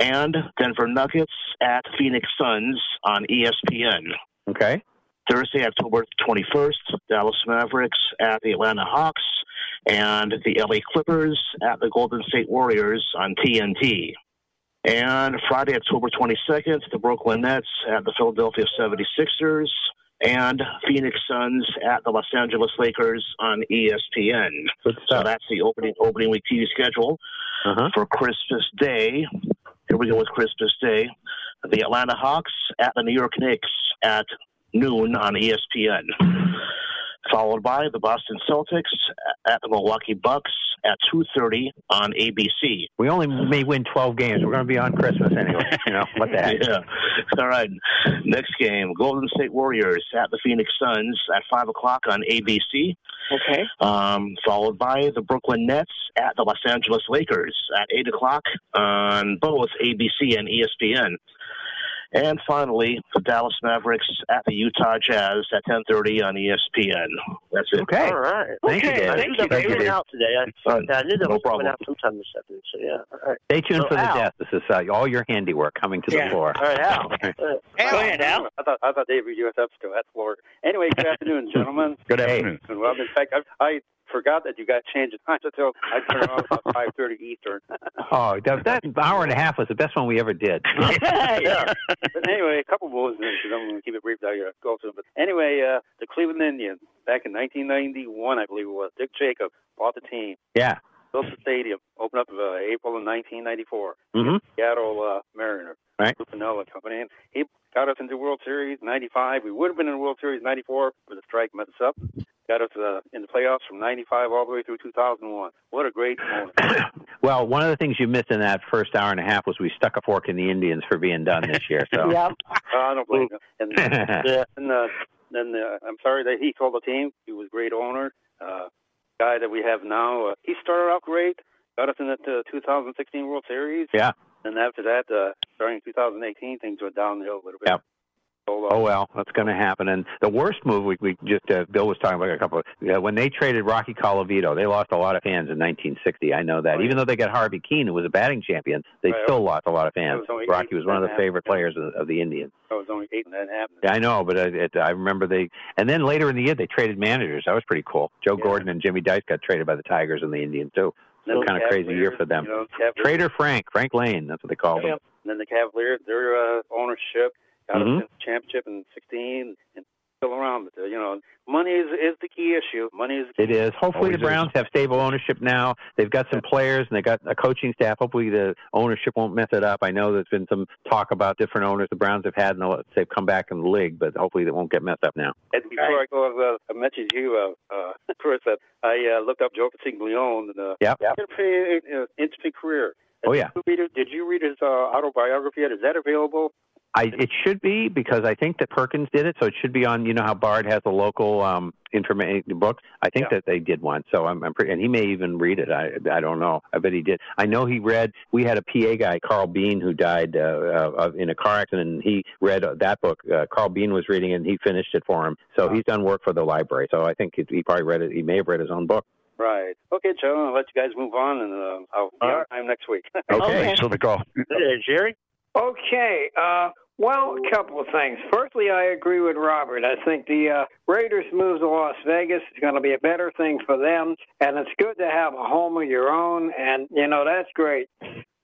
and Denver Nuggets at Phoenix Suns on ESPN. Okay. Thursday, October 21st, Dallas Mavericks at the Atlanta Hawks, and the LA Clippers at the Golden State Warriors on TNT. And Friday, October 22nd, the Brooklyn Nets at the Philadelphia 76ers, and Phoenix Suns at the Los Angeles Lakers on ESPN. So that's the opening opening week TV schedule uh-huh. for Christmas Day. Here we go with Christmas Day. The Atlanta Hawks at the New York Knicks at noon on ESPN. Followed by the Boston Celtics at the Milwaukee Bucks at 2:30 on ABC. We only may win 12 games. We're going to be on Christmas anyway. You know, what the heck? Yeah. All right. Next game: Golden State Warriors at the Phoenix Suns at five o'clock on ABC. Okay. Um, followed by the Brooklyn Nets at the Los Angeles Lakers at eight o'clock on both ABC and ESPN. And finally, the Dallas Mavericks at the Utah Jazz at 10:30 on ESPN. That's it. Okay. All right. Thank you, okay. David. I knew Thank that you, was coming out today. I, All right. I knew that No was problem. coming out sometime this afternoon. So yeah. All right. Stay tuned So, for the Al. death. This is uh, all your handiwork coming to Yeah. the floor. All right, Al. Okay. Uh, Go ahead, Al. I thought I thought David you was up still. That's Florida. Anyway, good afternoon, gentlemen. Good afternoon. Well, in fact, I, I forgot that you guys changed the time, so I turned it off about five thirty Eastern. Oh, that, that hour and a half was the best one we ever did. yeah. But anyway, a couple more because I'm going to keep it brief. I go to them. But anyway, uh, the Cleveland Indians back in 1991, I believe it was. Dick Jacob bought the team, Yeah. built the stadium, opened up uh, April of 1994. Mm-hmm. Seattle uh, Mariners. Right. Lou Piniella Company. And he got us into World Series '95. We would have been in World Series '94, but the strike messed us up. Got us uh, in the playoffs from '95 all the way through 2001. What a great moment. Well, one of the things you missed in that first hour and a half was we stuck a fork in the Indians for being done this year. So Uh, I don't blame him. And, uh, and uh, then uh, I'm sorry that he sold the team. He was a great owner. Uh, guy that we have now, uh, he started out great. Got us in the uh, 2016 World Series. yeah, And after that, uh, starting in 2018, things went downhill a little bit. Yep. Oh well, that's going to happen. And the worst move we, we just uh, Bill was talking about a couple of uh, when they traded Rocky Colavito, they lost a lot of fans in 1960. I know that. Even though they got Harvey Kuenn, who was a batting champion, they Right. still lost a lot of fans. was Rocky was one of the a favorite players of, of the Indians. I was only eight and that happened. Yeah, I know, but it, it, I remember they. And then later in the year, they traded managers. That was pretty cool. Joe Gordon and Jimmy Dykes got traded by the Tigers and the Indians too. The kind of crazy year for them. You know, Trader Frank, Frank Lane, that's what they called him. And then the Cavaliers, their uh, ownership got Mhm. us in the championship in '16 and still around. But uh, you know, money is is the key issue. Money is. It is. Hopefully, Always the Browns have stable ownership now. They've got some players and they got a coaching staff. Hopefully, the ownership won't mess it up. I know there's been some talk about different owners the Browns have had, and they've come back in the league, but hopefully, it won't get messed up now. And before I go, uh, I mentioned you, uh, uh, Chris, that I uh, looked up Joe Castiglione, and uh, Yep. he pretty uh, interesting career. Oh yeah. Did you read, did you read his uh, autobiography yet? Is that available? I, it should be because I think that Perkins did it, so it should be on. You know how Bard has a local um, information book. I think that they did one, so I'm, I'm pretty, and he may even read it. I I don't know. I bet he did. I know he read. We had a PA guy, Carl Beane, who died uh, uh, in a car accident. and He read uh, that book. Uh, Carl Beane was reading it, and he finished it for him. So he's done work for the library. So I think he, he probably read it. He may have read his own book. Right. Okay, Joe, I'll let you guys move on, and uh, I'll be on time next week. Okay, so the call. Jerry? Okay. Uh, well, a couple of things. Firstly, I agree with Robert. I think the uh, Raiders move to Las Vegas is going to be a better thing for them, and it's good to have a home of your own, and, you know, that's great.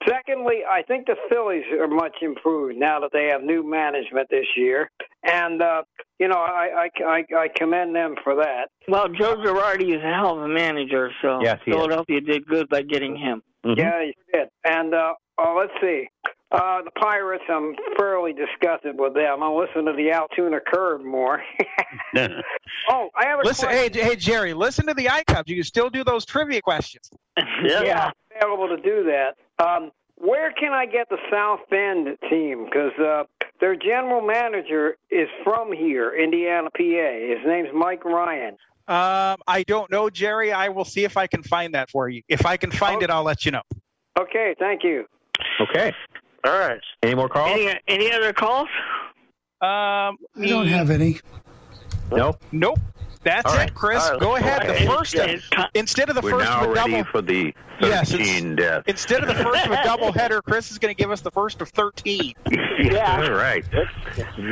Secondly, I think the Phillies are much improved now that they have new management this year, and uh, you know I, I I I commend them for that. Well, Joe Girardi is a hell of a manager, so Yes, he is. Philadelphia did good by getting him. Yeah, he did. And uh, oh, let's see. Uh, the Pirates, I'm fairly disgusted with them. I'll listen to the Altoona Curve more. oh, I have a Listen, question. hey, hey, Jerry, listen to the iCubs. You can still do those trivia questions. yeah, I'm able to do that. Um, where can I get the South Bend team? Because uh, their general manager is from here, Indiana, PA. His name's Mike Ryan. Um, I don't know, Jerry. I will see if I can find that for you. If I can find it, I'll let you know. Okay, thank you. Okay. All right. Any more calls? Any any other calls? Um, I don't have any. Nope. Nope. That's All it, right. Chris. All right, Go ahead. The first It's instead of the We're first now of a ready double. for the Yes, 13 death. Instead of the first of a double header, Chris is going to give us the first of thirteen. Yeah. All right.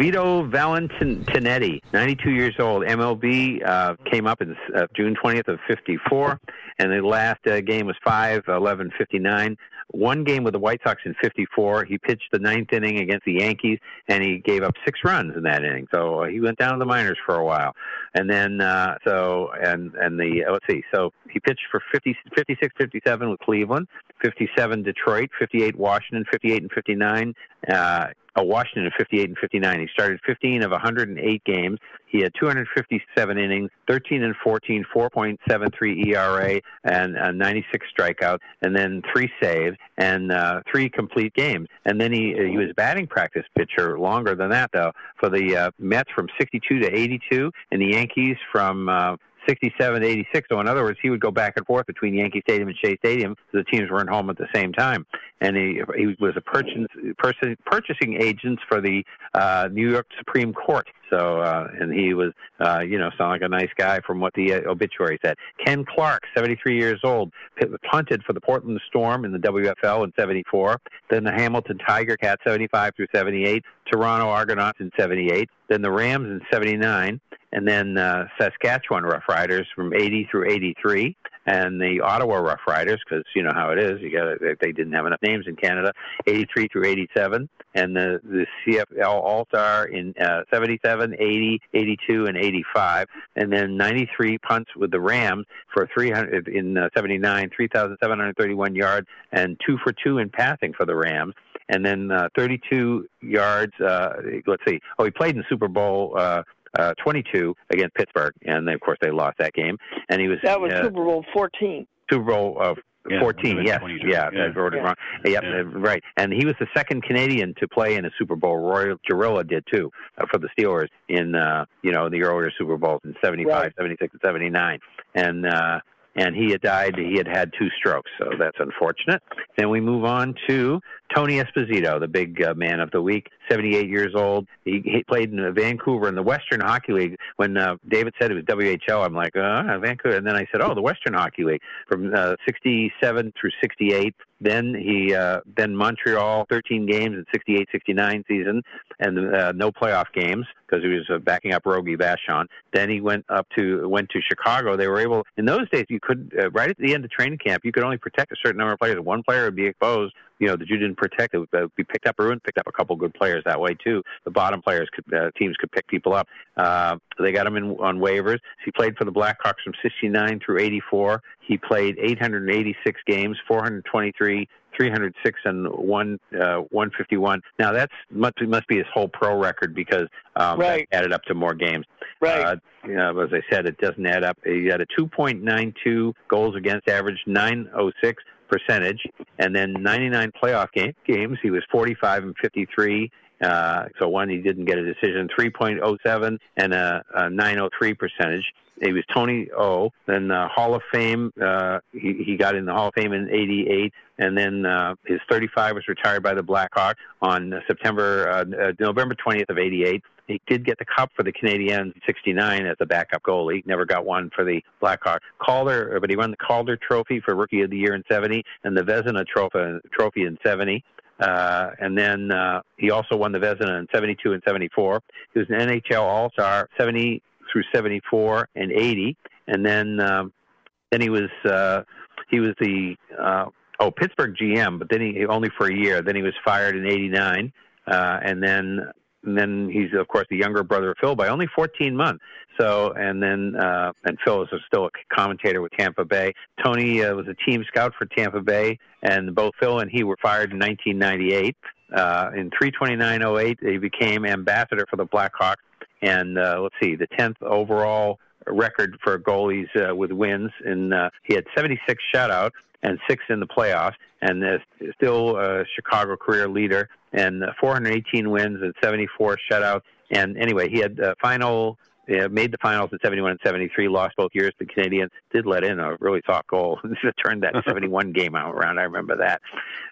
Vito Valentinetti, 92 years old. MLB uh, came up in uh, June 20th of 54, and the last uh, game was 5 11 59. One game with the White Sox in 54. He pitched the ninth inning against the Yankees, and he gave up six runs in that inning. So uh, he went down to the minors for a while. And then, uh, so, and, and the, uh, let's see, so he pitched for 50, 56 57 with Cleveland, 57 Detroit, 58 Washington, 58 and 59. Uh, uh, Washington in 58 and 59. He started 15 of 108 games. He had 257 innings, 13 and 14, 4.73 ERA, and uh, 96 strikeouts, and then three saves and uh, three complete games. And then he he was batting practice pitcher longer than that though for the uh, Mets from 62 to 82, and the Yankees from uh, 67 to 86. So in other words, he would go back and forth between Yankee Stadium and Shea Stadium. The teams weren't home at the same time. And he he was a purchasing person, purchasing agents for the uh, New York Supreme Court. So uh, and he was uh, you know sound like a nice guy from what the uh, obituary said. Ken Clark, 73 years old, punted for the Portland Storm in the WFL in 74. Then the Hamilton Tiger Cats 75 through 78. Toronto Argonauts in 78. Then the Rams in 79 and then uh, Saskatchewan Rough Riders from 80 through 83, and the Ottawa Rough Riders because you know how it is. You got they, didn't have enough names in Canada, 83 through 87, and the the CFL All Star in uh, 77, 80, 82, and 85, and then 93 punts with the Rams for 300 in uh, 79, 3,731 yards, and two for two in passing for the Rams and then uh, 32 yards. Uh, let's see. Oh, he played in Super Bowl uh, uh, 22 against Pittsburgh, and then, of course they lost that game. And he was That was uh, Super Bowl 14. Super Bowl uh, Yeah, 14. Yes, 22. yeah, Yeah. I wrote it Yeah. wrong. Yep, uh, right. And he was the second Canadian to play in a Super Bowl. Roy Gerela did too uh, for the Steelers in uh, you know the earlier Super Bowls in 75, Right. 76, and 79. And uh, and he had died. He had had two strokes, so that's unfortunate. Then we move on to Tony Esposito, the big uh, man of the week, 78 years old. He, he played in Vancouver in the Western Hockey League. When uh, David said it was WHL, I'm like, uh, Vancouver. And then I said, oh, the Western Hockey League from uh, 67 through 68. Then he uh, then Montreal, 13 games in 68, 69 season, and uh, no playoff games because he was uh, backing up Rogie Vachon. Then he went up to went to Chicago. They were able in those days you could uh, right at the end of training camp you could only protect a certain number of players. One player would be exposed, you know, that you didn't protect. It would be picked up. Bruin picked up a couple good players that way too. The bottom players could uh, teams could pick people up. Uh, they got him in on waivers. He played for the Blackhawks from 69 through 84. He played 886 games, 423 306 and one uh, 151. Now that's must must be his whole pro record because um, Right. that added up to more games. Right. Uh, you know, as I said, it doesn't add up. He had a 2.92 goals against average, 906 percentage, and then 99 playoff game, games. He was 45 and 53. Uh, so one, he didn't get a decision. 3.07 and a, a 903 percentage. He was Tony O. Then uh, Hall of Fame. Uh, he he got in the Hall of Fame in '88, and then uh, his 35 was retired by the Blackhawks on September uh, uh, November 20th of '88. He did get the cup for the Canadiens in '69 as a backup goalie. Never got one for the Blackhawks. Calder, but he won the Calder Trophy for Rookie of the Year in '70 and the Vezina Trophy trophy in '70. Uh, and then uh, he also won the Vezina in 72 and 74. He was an NHL All Star 70 through 74 and 80. And then um, then he was uh, he was the uh, oh Pittsburgh GM, but then he only for a year. Then he was fired in '89, uh, and then and then he's of course the younger brother of Phil by only 14 months. So and then uh, and Phil is still a commentator with Tampa Bay. Tony uh, was a team scout for Tampa Bay, and both Phil and he were fired in 1998. Uh, in 329.08, he became ambassador for the Blackhawks, and uh, let's see, the 10th overall record for goalies uh, with wins, and uh, he had 76 shutouts and six in the playoffs, and uh, still a Chicago career leader, and uh, 418 wins and 74 shutouts. And anyway, he had uh, final. Uh, made the finals in 71 and 73, lost both years. The Canadians did let in a really soft goal to turn that 71 game out around. I remember that.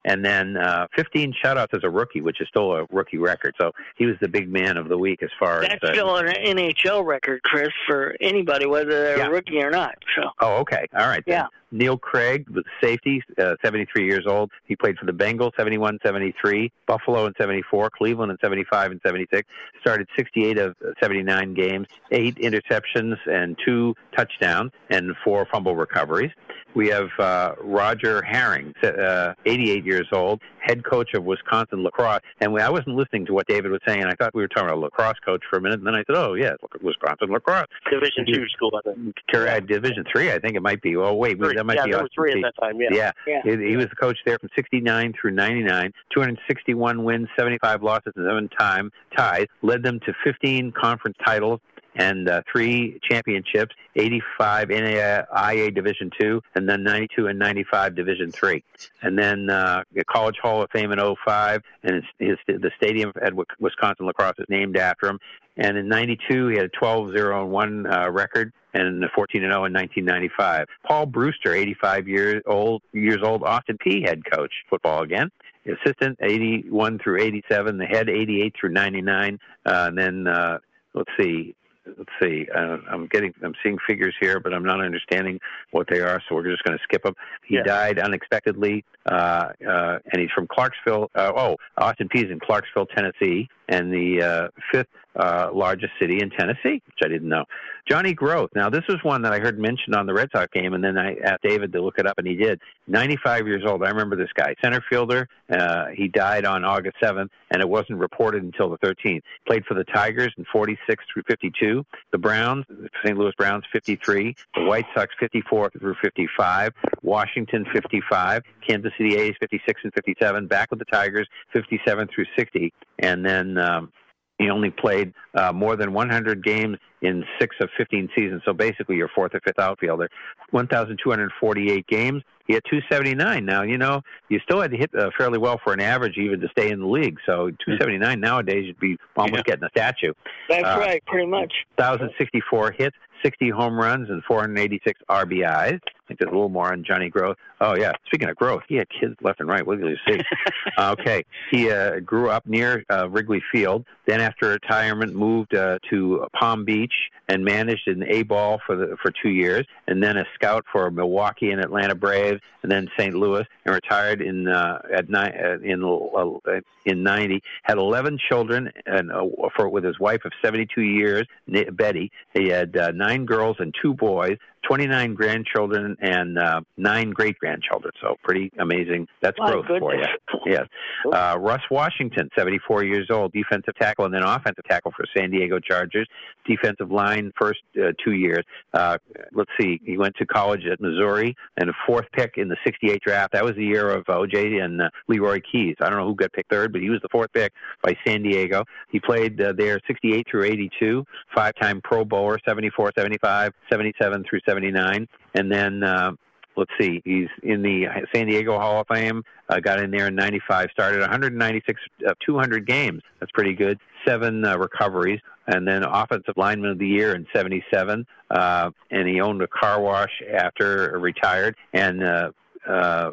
And then uh, 15 shutouts as a rookie, which is still a rookie record. So he was the big man of the week as far That's as. Uh, still an NHL record, Chris, for anybody, whether they're Yeah. a rookie or not. So Oh, okay. All right. then. Yeah. Neil Craig was safety, uh, 73 years old. He played for the Bengals, 71, 73, Buffalo in 74, Cleveland in 75 and 76. Started 68 of 79 games, eight interceptions and two touchdowns, and four fumble recoveries. We have uh, Roger Harring, uh, 88 years old, head coach of Wisconsin La Crosse. And we, I wasn't listening to what David was saying. And I thought we were talking about a lacrosse coach for a minute, and then I said, "Oh yeah, Wisconsin La Crosse." Division two school, I think. Correct. Division three, I think it might be. Oh wait, Three. That might Yeah, be there were Austin three at that time, yeah. yeah. Yeah. He, he was the coach there from '69 through '99. 261 wins, 75 losses, and seven time ties led them to 15 conference titles and uh, three championships, 85 NAIA Division Two, and then 92 and 95 Division Three, and then uh, the College Hall of Fame in '05, and his, his the stadium at Wisconsin La Crosse is named after him. And in '92, he had a 12-0 1 uh, record, and a 14 0 in 1995. Paul Brewster, 85 years old, years old, Austin Peay head coach, football again. Assistant 81 through 87, the head 88 through 99, uh, and then uh, let's see, let's see. Uh, I'm getting, I'm seeing figures here, but I'm not understanding what they are, so we're just going to skip them. He died unexpectedly, uh, uh, and he's from Clarksville. Uh, oh, Austin Peay is in Clarksville, Tennessee, and the uh, fifth uh, largest city in Tennessee, which I didn't know. Johnny Groth. Now, this was one that I heard mentioned on the Red Sox game, and then I asked David to look it up, and he did. 95 years old. I remember this guy, center fielder. Uh, he died on August 7th, and it wasn't reported until the 13th. Played for the Tigers in 46 through 52, the Browns, St. Louis Browns 53, the White Sox 54 through 55, Washington 55, Kansas City A's 56 and 57, back with the Tigers 57 through 60, and then um, he only played uh, more than 100 games in six of 15 seasons. So basically, your fourth or fifth outfielder. 1,248 games. He had 279. Now, you know, you still had to hit uh, fairly well for an average even to stay in the league. So 279 nowadays, you'd be almost getting a statue. That's Uh, right, pretty much. 1,064 hits, 60 home runs, and 486 RBIs. I think there's a little more on Johnny Groth. Oh, yeah. Speaking of growth, he had kids left and right. What do you see? okay. He uh, grew up near uh, Wrigley Field. Then, after retirement, moved uh, to Palm Beach and managed an A ball for the, for two years, and then a scout for Milwaukee and Atlanta Braves, and then St. Louis, and retired in uh, at ni- uh, in uh, in '90. Had 11 children, and uh, for with his wife of 72 years, Betty. He had uh, nine girls and two boys. 29 grandchildren and uh, nine great grandchildren. So pretty amazing. That's My growth for you. Yes. Uh, Russ Washington, 74 years old, defensive tackle and then offensive tackle for San Diego Chargers. Defensive line first uh, two years. Uh, let's see. He went to college at Missouri and a fourth pick in the 68 draft. That was the year of OJ and uh, Leroy Keyes. I don't know who got picked third, but he was the fourth pick by San Diego. He played uh, there 68 through 82, five-time Pro Bowler, 74, 75, 77 through 79, and then. Uh, let's see, he's in the San Diego Hall of Fame. Uh, got in there in '95. Started 196 of 200 games. That's pretty good. Seven uh, recoveries, and then Offensive Lineman of the Year in '77. Uh, and he owned a car wash after retired. And uh, uh,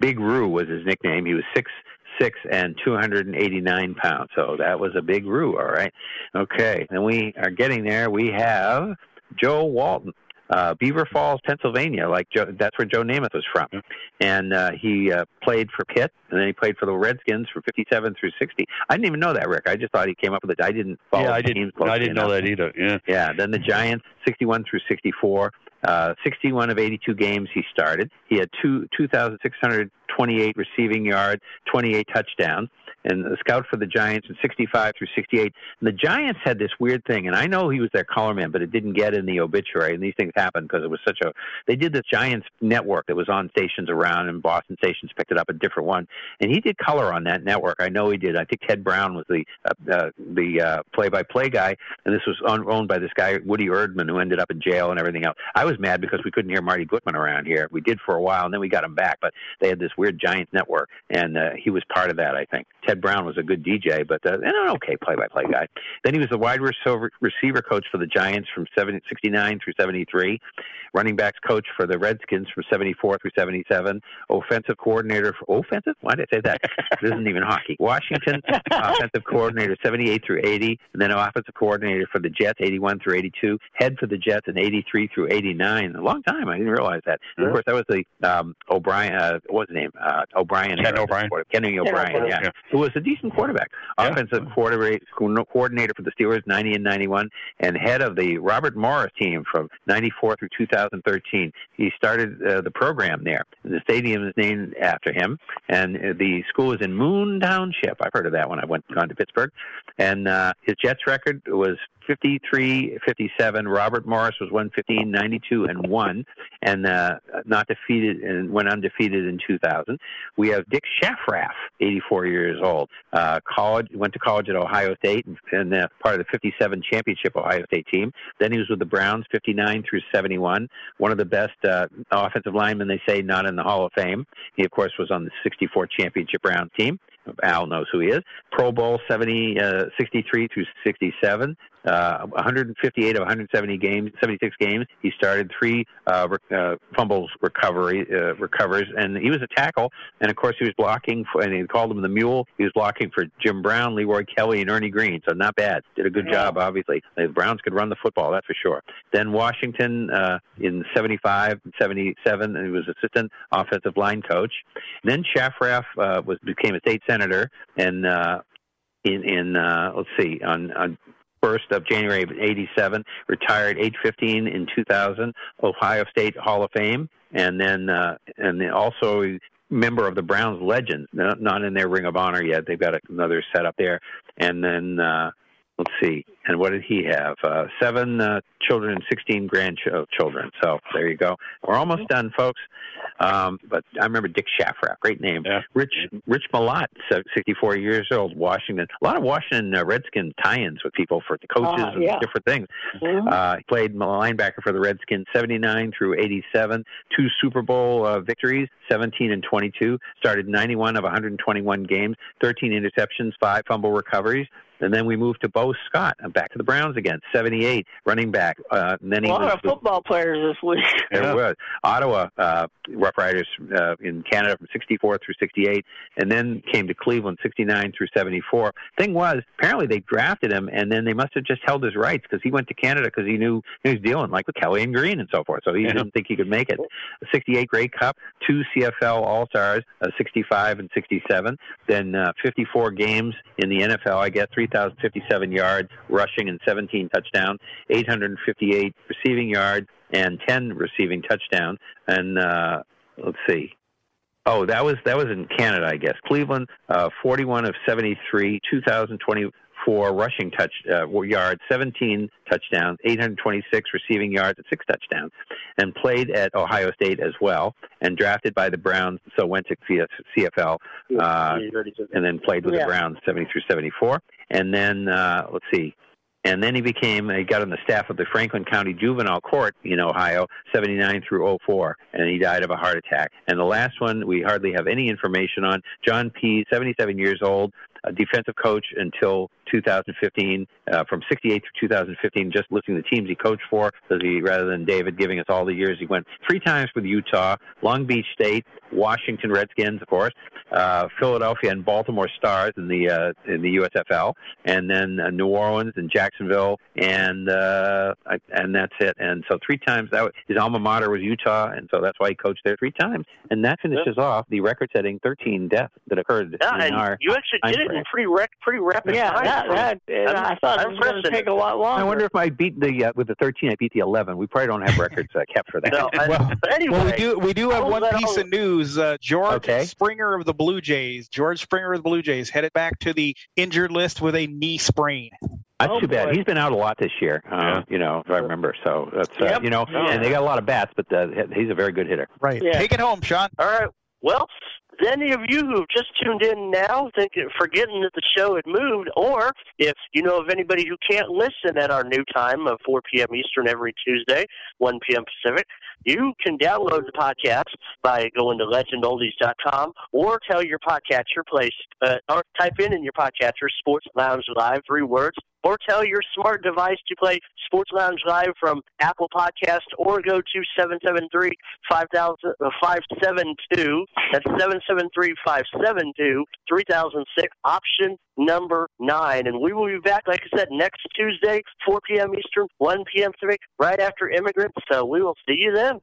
Big Roo was his nickname. He was six six and 289 pounds. So that was a big Roo. All right. Okay. And we are getting there. We have Joe Walton uh, Beaver Falls, Pennsylvania. Like Joe, that's where Joe Namath was from, and uh, he uh, played for Pitt, and then he played for the Redskins from '57 through '60. I didn't even know that, Rick. I just thought he came up with it. I didn't follow. Yeah, I the didn't. I didn't know enough. that either. Yeah. Yeah. Then the Giants, 61 through 64. Uh, 61 of 82 games he started. He had two 2,628 receiving yards, 28 touchdowns, and a scout for the Giants in 65 through 68. And the Giants had this weird thing, and I know he was their colorman, but it didn't get in the obituary. And these things happened because it was such a. They did this Giants network that was on stations around, and Boston stations picked it up, a different one. And he did color on that network. I know he did. I think Ted Brown was the uh, uh, the uh, play-by-play guy, and this was owned by this guy Woody Erdman, who ended up in jail and everything else. I was mad because we couldn't hear Marty Gutman around here. We did for a while, and then we got him back. But they had this weird Giants network, and uh, he was part of that. I think Ted Brown was a good DJ, but uh, and an okay play-by-play guy. Then he was the wide receiver receiver coach for the Giants from 70, 69 through 73, running backs coach for the Redskins from 74 through 77, offensive coordinator for offensive. Why did I say that? this isn't even hockey. Washington offensive coordinator 78 through 80, and then offensive coordinator for the Jets 81 through 82, head for the Jets in 83 through 89. A long time. I didn't realize that. And of course, that was the um, O'Brien. Uh, what was his name? Uh, O'Brien. Ken. O'Brien. Kenny O'Brien. O'Brien, Yeah. yeah. who was a decent quarterback, offensive quarterback coordinator for the Steelers 90 and 91, and head of the Robert Morris team from 94 through 2013. He started uh, the program there. The stadium is named after him, and uh, the school is in Moon Township. I've heard of that when I went gone to Pittsburgh. And uh, his Jets record was 53 57. Robert Morris was 115, 92, and 1, and uh, not defeated and went undefeated in 2000. We have Dick Schafrath, 84 years old. Uh, college went to college at Ohio State and uh, part of the 57 championship Ohio State team. Then he was with the Browns, 59 through 71. One of the best uh, offensive linemen, they say, not in the Hall of Fame. He, of course, was on the 64 championship Browns team. Al knows who he is. Pro Bowl 70, uh, 63 through 67. Uh, 158 of 170 games, 76 games. He started three uh, uh, fumbles recovery uh, recovers, and he was a tackle. And of course, he was blocking, for, and he called him the Mule. He was blocking for Jim Brown, Leroy Kelly, and Ernie Green. So not bad. Did a good job. Obviously, the Browns could run the football. That's for sure. Then Washington uh, in 75 and 77, and he was assistant offensive line coach. then Schafrath uh, was became a state senator, and uh, in in uh, let's see on on first of January of '87, retired age 15 in 2000, Ohio State Hall of Fame, and then uh, and also member of the Browns Legends, not, not in their Ring of Honor yet. They've got another set up there, and then. Uh, Let's see. And what did he have? Uh, seven uh, children and 16 grandchildren. So there you go. We're almost done, folks. Um, but I remember Dick Schafrath, great name. Rich Rich Milot, 64 years old, Washington. A lot of Washington uh, Redskin tie-ins with people for the coaches Uh, and different things. Mhm. Uh, he played linebacker for the Redskins, 79 through 87, two Super Bowl uh, victories, 17 and 22. Started 91 of 121 games, 13 interceptions, five fumble recoveries. And then we moved to Bo Scott, and back to the Browns again, 78, running back. Uh, and then A lot was of football players this week. there was Ottawa uh, Rough Riders uh, in Canada from 64 through 68, and then came to Cleveland 69 through 74. Thing was, apparently they drafted him, and then they must have just held his rights because he went to Canada because he knew he was dealing like with Kelly and Green and so forth. So he didn't think he could make it. 68 Grey Cup, two CFL All Stars, uh, 65 and 67. Then uh, 54 games in the NFL. I get 3,057 yards rushing and 17 touchdowns, 858 receiving yards, and 10 receiving touchdowns. And uh, let's see. Oh, that was that was in Canada, I guess. Cleveland, uh, 41 of 73, 2,024 rushing touch uh, yards, 17 touchdowns, 826 receiving yards, and six touchdowns, and played at Ohio State as well, and drafted by the Browns, so went to CFL, uh, and then played with Yeah. the Browns 70 through 74, and then uh, let's see. And then he became, he got on the staff of the Franklin County Juvenile Court in Ohio, 79 through 04, and he died of a heart attack. And the last one we hardly have any information on, John P., 77 years old, a defensive coach until 2015, uh, from 68 to 2015, just listing the teams he coached for, he, rather than David giving us all the years, he went three times with Utah, Long Beach State, Washington Redskins, of course, uh, Philadelphia and Baltimore Stars in the uh, in the USFL, and then uh, New Orleans and Jacksonville, and uh, I- and that's it. And so three times that was, his alma mater was Utah, and so that's why he coached there three times. And that finishes off the record-setting 13 deaths that occurred Yeah, in and our you actually did it in pretty rec- pretty rapid Yeah, time. that, that, I'm- I thought it I'm was going to take a lot longer. I wonder if I beat the uh, with the 13. I beat the 11. We probably don't have records uh, kept for that. No, I- but anyway, well, we do. We do have one piece of news. Uh, George Okay. Springer of the Blue Jays. George Springer of the Blue Jays headed back to the injured list with a knee sprain. That's Oh, too bad. boy. He's been out a lot this year. Uh, You know, if I remember. So that's uh, Yep. you know, Yeah. and they got a lot of bats, but uh, he's a very good hitter. Right. Yeah. Take it home, Sean. All right. Well, any of you who've just tuned in now, thinking, forgetting that the show had moved, or if you know of anybody who can't listen at our new time of 4 p.m. Eastern every Tuesday, 1 p.m. Pacific, you can download the podcast by going to legendoldies.com or tell your podcatcher place, uh, or type in in your podcatcher Sports Lounge Live, three words, or tell your smart device to play Sports Lounge Live from Apple Podcast or go to 773 5000 uh, 572. That's 773 572 3006, option number nine. And we will be back, like I said, next Tuesday, 4 p.m. Eastern, 1 p.m. Pacific, right after Immigrants. So we will see you then.